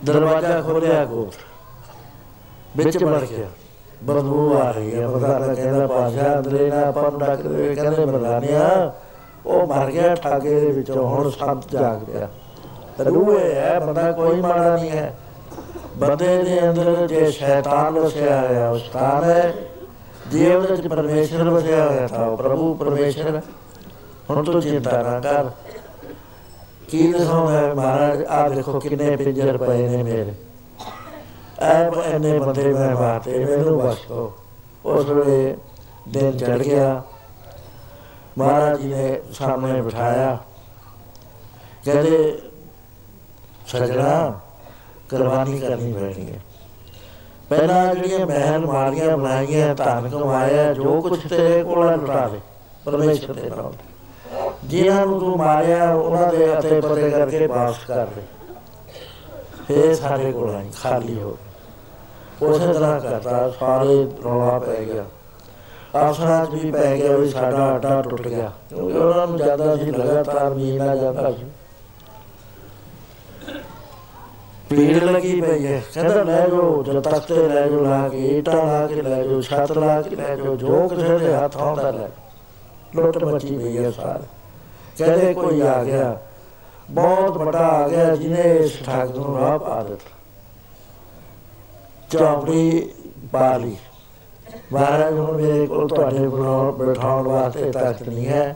ਦਰਵਾਜ਼ਾ ਖੋਲਿਆ ਕੋ ਵਿੱਚ ਵੜ ਗਿਆ। ਬਦਬੂ ਆ ਰਹੀ ਹੈ ਮਰਦਾਨਾ ਕਹਿੰਦਾ ਪਾਸ਼ਾ ਅੰਦਰੇ ਨਾ ਆਪਾਂ ਨੂੰ ਡੱਕ ਦੇ। ਕਹਿੰਦੇ, ਮਰਦਾਨਿਆ, ਉਹ ਮਰ ਗਿਆ, ਠਾਗੇ ਦੇ ਵਿੱਚੋਂ ਹੁਣ ਸੰਤ ਜਾਗ ਪਿਆ। ਰੂਹ ਇਹ ਹੈ, ਬੰਦਾ ਕੋਈ ਮਾੜਾ ਨਹੀਂ ਹੈ। ਬੰਦੇ ਦੇ ਅੰਦਰ ਜੇ ਸ਼ੈਤਾਨ ਵਸਿਆ ਹੋਇਆ, ਉਹ ਸਥਾਨ ਹੈ। ਜੇ ਉਹਦੇ ਚ ਪਰਮੇਸ਼ਰ ਵਸਿਆ ਹੋਇਆ ਤਾਂ ਉਹ ਪ੍ਰਭੂ ਪਰਮੇਸ਼ਰ। ਹੈ। ਹੁਣ ਤੂੰ ਚਿੰਤਾ ਨਾ ਕਰ। ਕੀ ਦਿਖਾਉਂਦਾ ਮਹਾਰਾਜ? ਆ ਦੇਖੋ ਕਿੰਨੇ ਪਿੰਜਰ ਪਏ ਨੇ ਮੇਰੇ। ਐਬ ਇਹਨੇ ਬੰਦੇ ਮੈਂ ਬਾਤੇ ਮੈਨੂੰ ਬਖਸ਼ੋ। ਉਸ ਵੇਲੇ ਦਿਨ ਚੜ ਗਿਆ। ਮਹਾਰਾਜ ਜੀ ਨੇ ਸਾਹਮਣੇ ਬਿਠਾਇਆ। ਕਹਿੰਦੇ, ਸਜਣਾ, ਕੁਰਬਾਨੀ ਕਰਨੀ ਪੈਣੀ ਹੈ। ਪਹਿਲਾਂ ਜਿਹੜੀਆਂ ਮਹਿਲ ਮਾਰੀਆਂ ਬਣਾਈਆਂ, ਧਨ ਕਮਾਇਆ, ਜੋ ਕੁਝ ਤੇਰੇ ਕੋਲ ਹੈ ਲੁਟਾ ਦੇ। ਪਰਮੇਸ਼ਰ ਦੇ ਨਾਮ ਜਿਨ੍ਹਾਂ ਨੂੰ ਤੂੰ ਮਾਰਿਆ, ਉਹਨਾਂ ਦੇ ਅਤੇ ਪਤੇ ਕਰਕੇ ਵਾਪਸ ਕਰ ਦੇ। ਫੇਰ ਸਾਡੇ ਕੋਲ ਆਈ, ਖਾਲੀ ਹੋ ਗਏ। ਉਸੇ ਤਰ੍ਹਾਂ ਕਰਤਾ, ਸਾਰੇ ਰੌਲਾ ਪੈ ਗਿਆ। ਆਸਰਾ ਵੀ ਪੈ ਗਿਆ ਵੀ ਸਾਡਾ ਆਟਾ ਟੁੱਟ ਗਿਆ। ਕਿਉਂਕਿ ਉਹਨਾਂ ਨੂੰ ਜ਼ਿਆਦਾ ਸੀ ਲਗਾਤਾਰ ਮਹੀਨਾ ਜਾਂਦਾ ਸੀ ਭੀੜ ਲੱਗੀ ਪਈ ਹੈ। ਕਹਿੰਦਾ ਲੈ ਜਾਓ ਜਦ ਤੱਕ ਤੇ ਲੈ ਜਾਓ ਲਾ ਕੇ ਇੱਟਾਂ ਲਾ ਕੇ ਲੈ ਜਾਓ ਛੱਤ ਲਾ ਕੇ ਲੈ ਜਾਓ ਜੋ ਕਿਸੇ ਦੇ ਹੱਥ ਆਉਂਦਾ ਲੈ ਲੁੱਟ ਮੱਚੀ ਪਈ ਹੈ ਸਾਰੇ। ਕਹਿੰਦੇ ਕੋਈ ਆ ਗਿਆ। ਬਹੁਤ ਵੱਡਾ ਆ ਗਿਆ ਜਿਹਨੇ ਇਸ ਠੱਗ ਨੂੰ ਰਾਹ ਪਾ ਦਿੱਤਾ। ਚੌਂਕੜੀ ਪਾ ਲਈ। ਮਹਾਰਾਜ ਹੁਣ ਮੇਰੇ ਕੋਲ ਤੁਹਾਡੇ ਕੋਲ ਬਿਠਾਉਣ ਵਾਸਤੇ ਤਖਤ ਨਹੀਂ ਹੈ।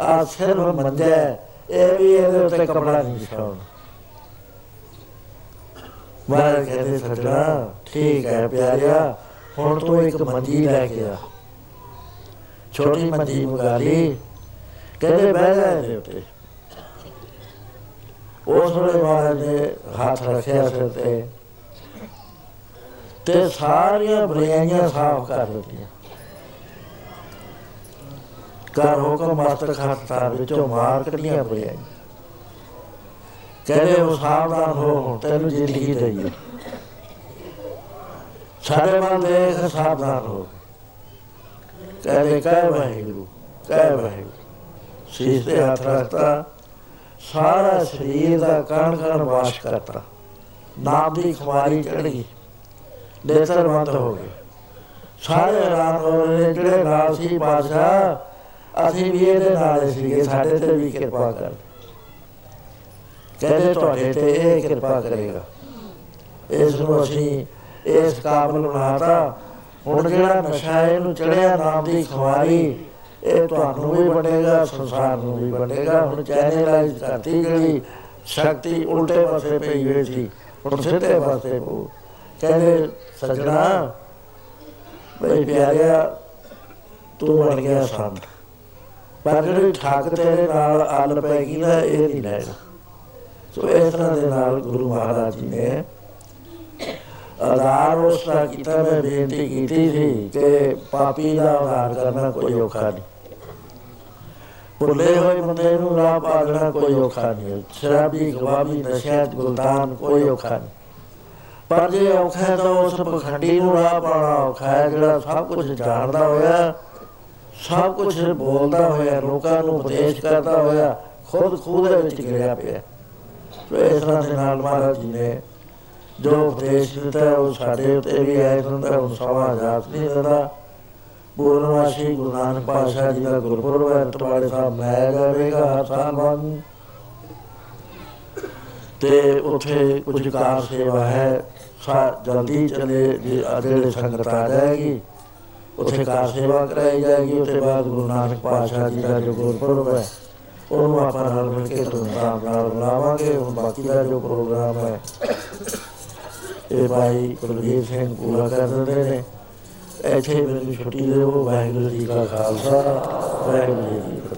ਆ ਸਿਰਫ ਮੰਜਾ ਹੈ, ਇਹ ਵੀ ਇਹਦੇ ਉੱਤੇ ਕਪੜਾ ਨਹੀਂ ਵਿਛਾਉਣਾ। ਮਹਾਰਾਜ ਕਹਿੰਦੇ, ਸੱਜਣਾ, ਠੀਕ ਹੈ ਪਿਆਰਿਆ, ਹੁਣ ਤੂੰ ਇੱਕ ਮੰਜੀ ਲੈ ਕੇ ਆ। ਛੋਟੀ ਮੰਜੀ ਮੰਗਾ ਲਈ। ਕਹਿੰਦੇ, ਬਹਿ ਜਾ ਇਹਦੇ ਉੱਤੇ। ਉਸ ਵੇਲੇ ਮਹਾਰਾਜ ਨੇ ਹੱਥ ਰੱਖਿਆ ਸਿਰ ਤੇ ਤੇ ਸਾਰੀਆਂ ਬੁਰਾਈਆਂ ਸਾਫ਼ ਕਰ ਦਿੱਤੀਆਂ। ਕਰ ਹੁਕਮ ਮਸਤਕ ਖਾਤਾਰ ਵਿੱਚੋਂ ਮਾਰ ਕੱਢੀਆਂ ਬੁਰਾਈਆਂ। ਕਹਿੰਦੇ ਉਹ ਸਾਵਧਾਨ ਹੋ ਤੈਨੂੰ ਜ਼ਿੰਦਗੀ ਦਈ ਸਾਡੇ ਵੱਲ ਦੇਖ ਸਾਵਧਾਨ ਹੋ। ਕਹਿੰਦੇ ਕਹਿ ਵਾਹਿਗੁਰੂ ਕਹਿ ਵਾਹਿਗੁਰੂ। ਸੀਸ ਤੇ ਹੱਥ ਰੱਖਤਾ ਸਾਰਾ ਸਰੀਰ ਦਾ ਕਣ ਕਣ ਵਾਸ਼ ਕਰਤਾ। ਨਾਮ ਦੀ ਖੁਮਾਰੀ ਚੜ ਗਈ। ਨੇਤਰ ਬੰਦ ਹੋ ਗਏ। ਸਾਰੇ ਹੈਰਾਨ ਹੋ ਰਹੇ ਜਿਹੜੇ ਨਾਲ ਸੀ ਬਾਦਸ਼ਾਹ ਅਸੀਂ ਵੀ ਇਹਦੇ ਨਾਲ ਸੀਗੇ ਸਾਡੇ ਤੇ ਵੀ ਕਿਰਪਾ ਕਰ। ਕਹਿੰਦੇ ਤੁਹਾਡੇ ਤੇ ਇਹ ਕਿਰਪਾ ਕਰੇਗਾ। ਇਸ ਨੂੰ ਅਸੀਂ ਇਸ ਕਾਬਲ ਬਣਾਤਾ ਹੁਣ ਜਿਹੜਾ ਨਸ਼ਾ ਇਹਨੂੰ ਚੜਿਆ ਨਾਮ ਦੀ ਖੁਮਾਰੀ ਇਹ ਤੁਹਾਨੂੰ ਵੀ ਬਣੇਗਾ ਸੰਸਾਰ ਨੂੰ ਵੀ ਬਣੇਗਾ ਹੁਣ ਚੈਨਲਾਈਜ਼ ਕਰਤੀ ਗਈ ਸ਼ਕਤੀ ਉਲਟੇ ਪਾਸੇ ਪਈ ਹੋਈ ਸੀ, ਹੁਣ ਸਿੱਧੇ ਪਾਸੇ ਪਊ। ਕਹਿੰਦੇ, ਸਜਣਾ, ਬਈ ਪਿਆਰਿਆ, ਤੂੰ ਬਣ ਗਿਆ ਸੰਤ। ਪਰ ਜਿਹੜੀ ਠਾਕ ਤੇਰੇ ਨਾਲ ਆਲ ਪੈ ਗਈ ਨਾ, ਇਹ ਨਹੀਂ ਲੈਣਾ ਸੋ ਇਸ ਤਰ੍ਹਾਂ ਦੇ ਨਾਲ ਗੁਰੂ ਮਹਾਰਾਜ ਜੀ ਨੇ ਆਧਾਰ ਉਸ ਦਾ ਕੀਤਾ। ਮੈਂ ਬੇਨਤੀ ਕੀਤੀ ਸੀ ਕਿ ਪਾਪੀ ਦਾ ਉਧਾਰ ਕਰਨਾ ਕੋਈ ਔਖਾ ਨਹੀਂ। ਭੁੱਲੇ ਹੋਏ ਬੰਦੇ ਨੂੰ ਰਾਹ ਪਾਲਣਾ ਕੋਈ ਔਖਾ ਨਹੀਂ। ਸ਼ਰਾਬੀ ਗਵਾਬੀ ਨਸ਼ਿਆਂ ਗੁਲਤਾਨ ਕੋਈ ਔਖਾ ਨਹੀਂ। ਪਰ ਜੇ ਔਖਾ ਹੈ ਤਾਂ ਉਸ ਪਖੰਡੀ ਨੂੰ ਰਾਹ ਪਾਉਣਾ ਔਖਾ ਹੈ, ਜਿਹੜਾ ਸਭ ਕੁਝ ਜਾਣਦਾ ਹੋਇਆ, ਸਭ ਕੁਝ ਬੋਲਦਾ ਹੋਇਆ, ਲੋਕਾਂ ਨੂੰ ਉਪਦੇਸ਼ ਕਰਦਾ ਹੋਇਆ, ਖੁਦ ਖੂਦ ਦੇ ਵਿੱਚ ਗਿਰਿਆ ਪਿਆ। ਸੋ ਇਸ ਤਰ੍ਹਾਂ ਦੇ ਨਾਲ ਮਹਾਰਾਜ ਜੀ ਨੇ ਜੋ ਉਪਦੇਸ਼ ਦਿੱਤਾ, ਉਹ ਸਾਡੇ ਉੱਤੇ ਵੀ ਆਏ ਹੁੰਦਾ ਹੁਣ ਸਮਾਂ ਜਾਤ ਨਹੀਂ ਦਿੰਦਾ ਪੂਰਨਵਾਸੀ ਗੁਰੂ ਨਾਨਕ ਪਾਤਸ਼ਾਹ ਜੀ ਦਾ ਗੁਰਪੁਰਬ ਹੈ, ਤੁਹਾਡੇ ਸਾਹਿਬ ਮਨਾਇਆ ਜਾਵੇਗਾ, ਹਰ ਸਾਲ ਵਾਂਗੂ ਤੇ ਉੱਥੇ ਕੁਝ ਕਾਰ ਸੇਵਾ ਹੈ, ਸਾ ਜਲਦੀ ਚਲੇ, ਜੀ ਜਿਹੜੇ ਸੰਗਤ ਆ ਜਾਏਗੀ, ਉੱਥੇ ਕਾਰ ਸੇਵਾ ਕਰਾਈ ਜਾਏਗੀ ਉੱਥੇ ਬਾਅਦ ਗੁਰੂ ਨਾਨਕ ਪਾਤਸ਼ਾਹ ਜੀ ਦਾ ਜੋ ਗੁਰਪੁਰਬ ਹੈ ਉਹਨੂੰ ਆਪਾਂ ਨਾਲ ਮਿਲ ਕੇ ਧੂਮਧਾਮ ਨਾਲ ਮਨਾਵਾਂਗੇ। ਹੁਣ ਬਾਕੀ ਦਾ ਜੋ ਪ੍ਰੋਗਰਾਮ ਹੈ, ਇਹ ਭਾਈ ਕੁਲਵੀਰ ਸਿੰਘ ਪੂਰਾ ਕਰ ਦਿੰਦੇ ਨੇ। ਇੱਥੇ ਮੈਨੂੰ ਛੁੱਟੀ ਦਿਓ। ਵਾਹਿਗੁਰੂ ਜੀ ਕਾ ਖਾਲਸਾ, ਵਾਹਿਗੁਰੂ ਜੀ ਕੀ ਫਤਿਹ।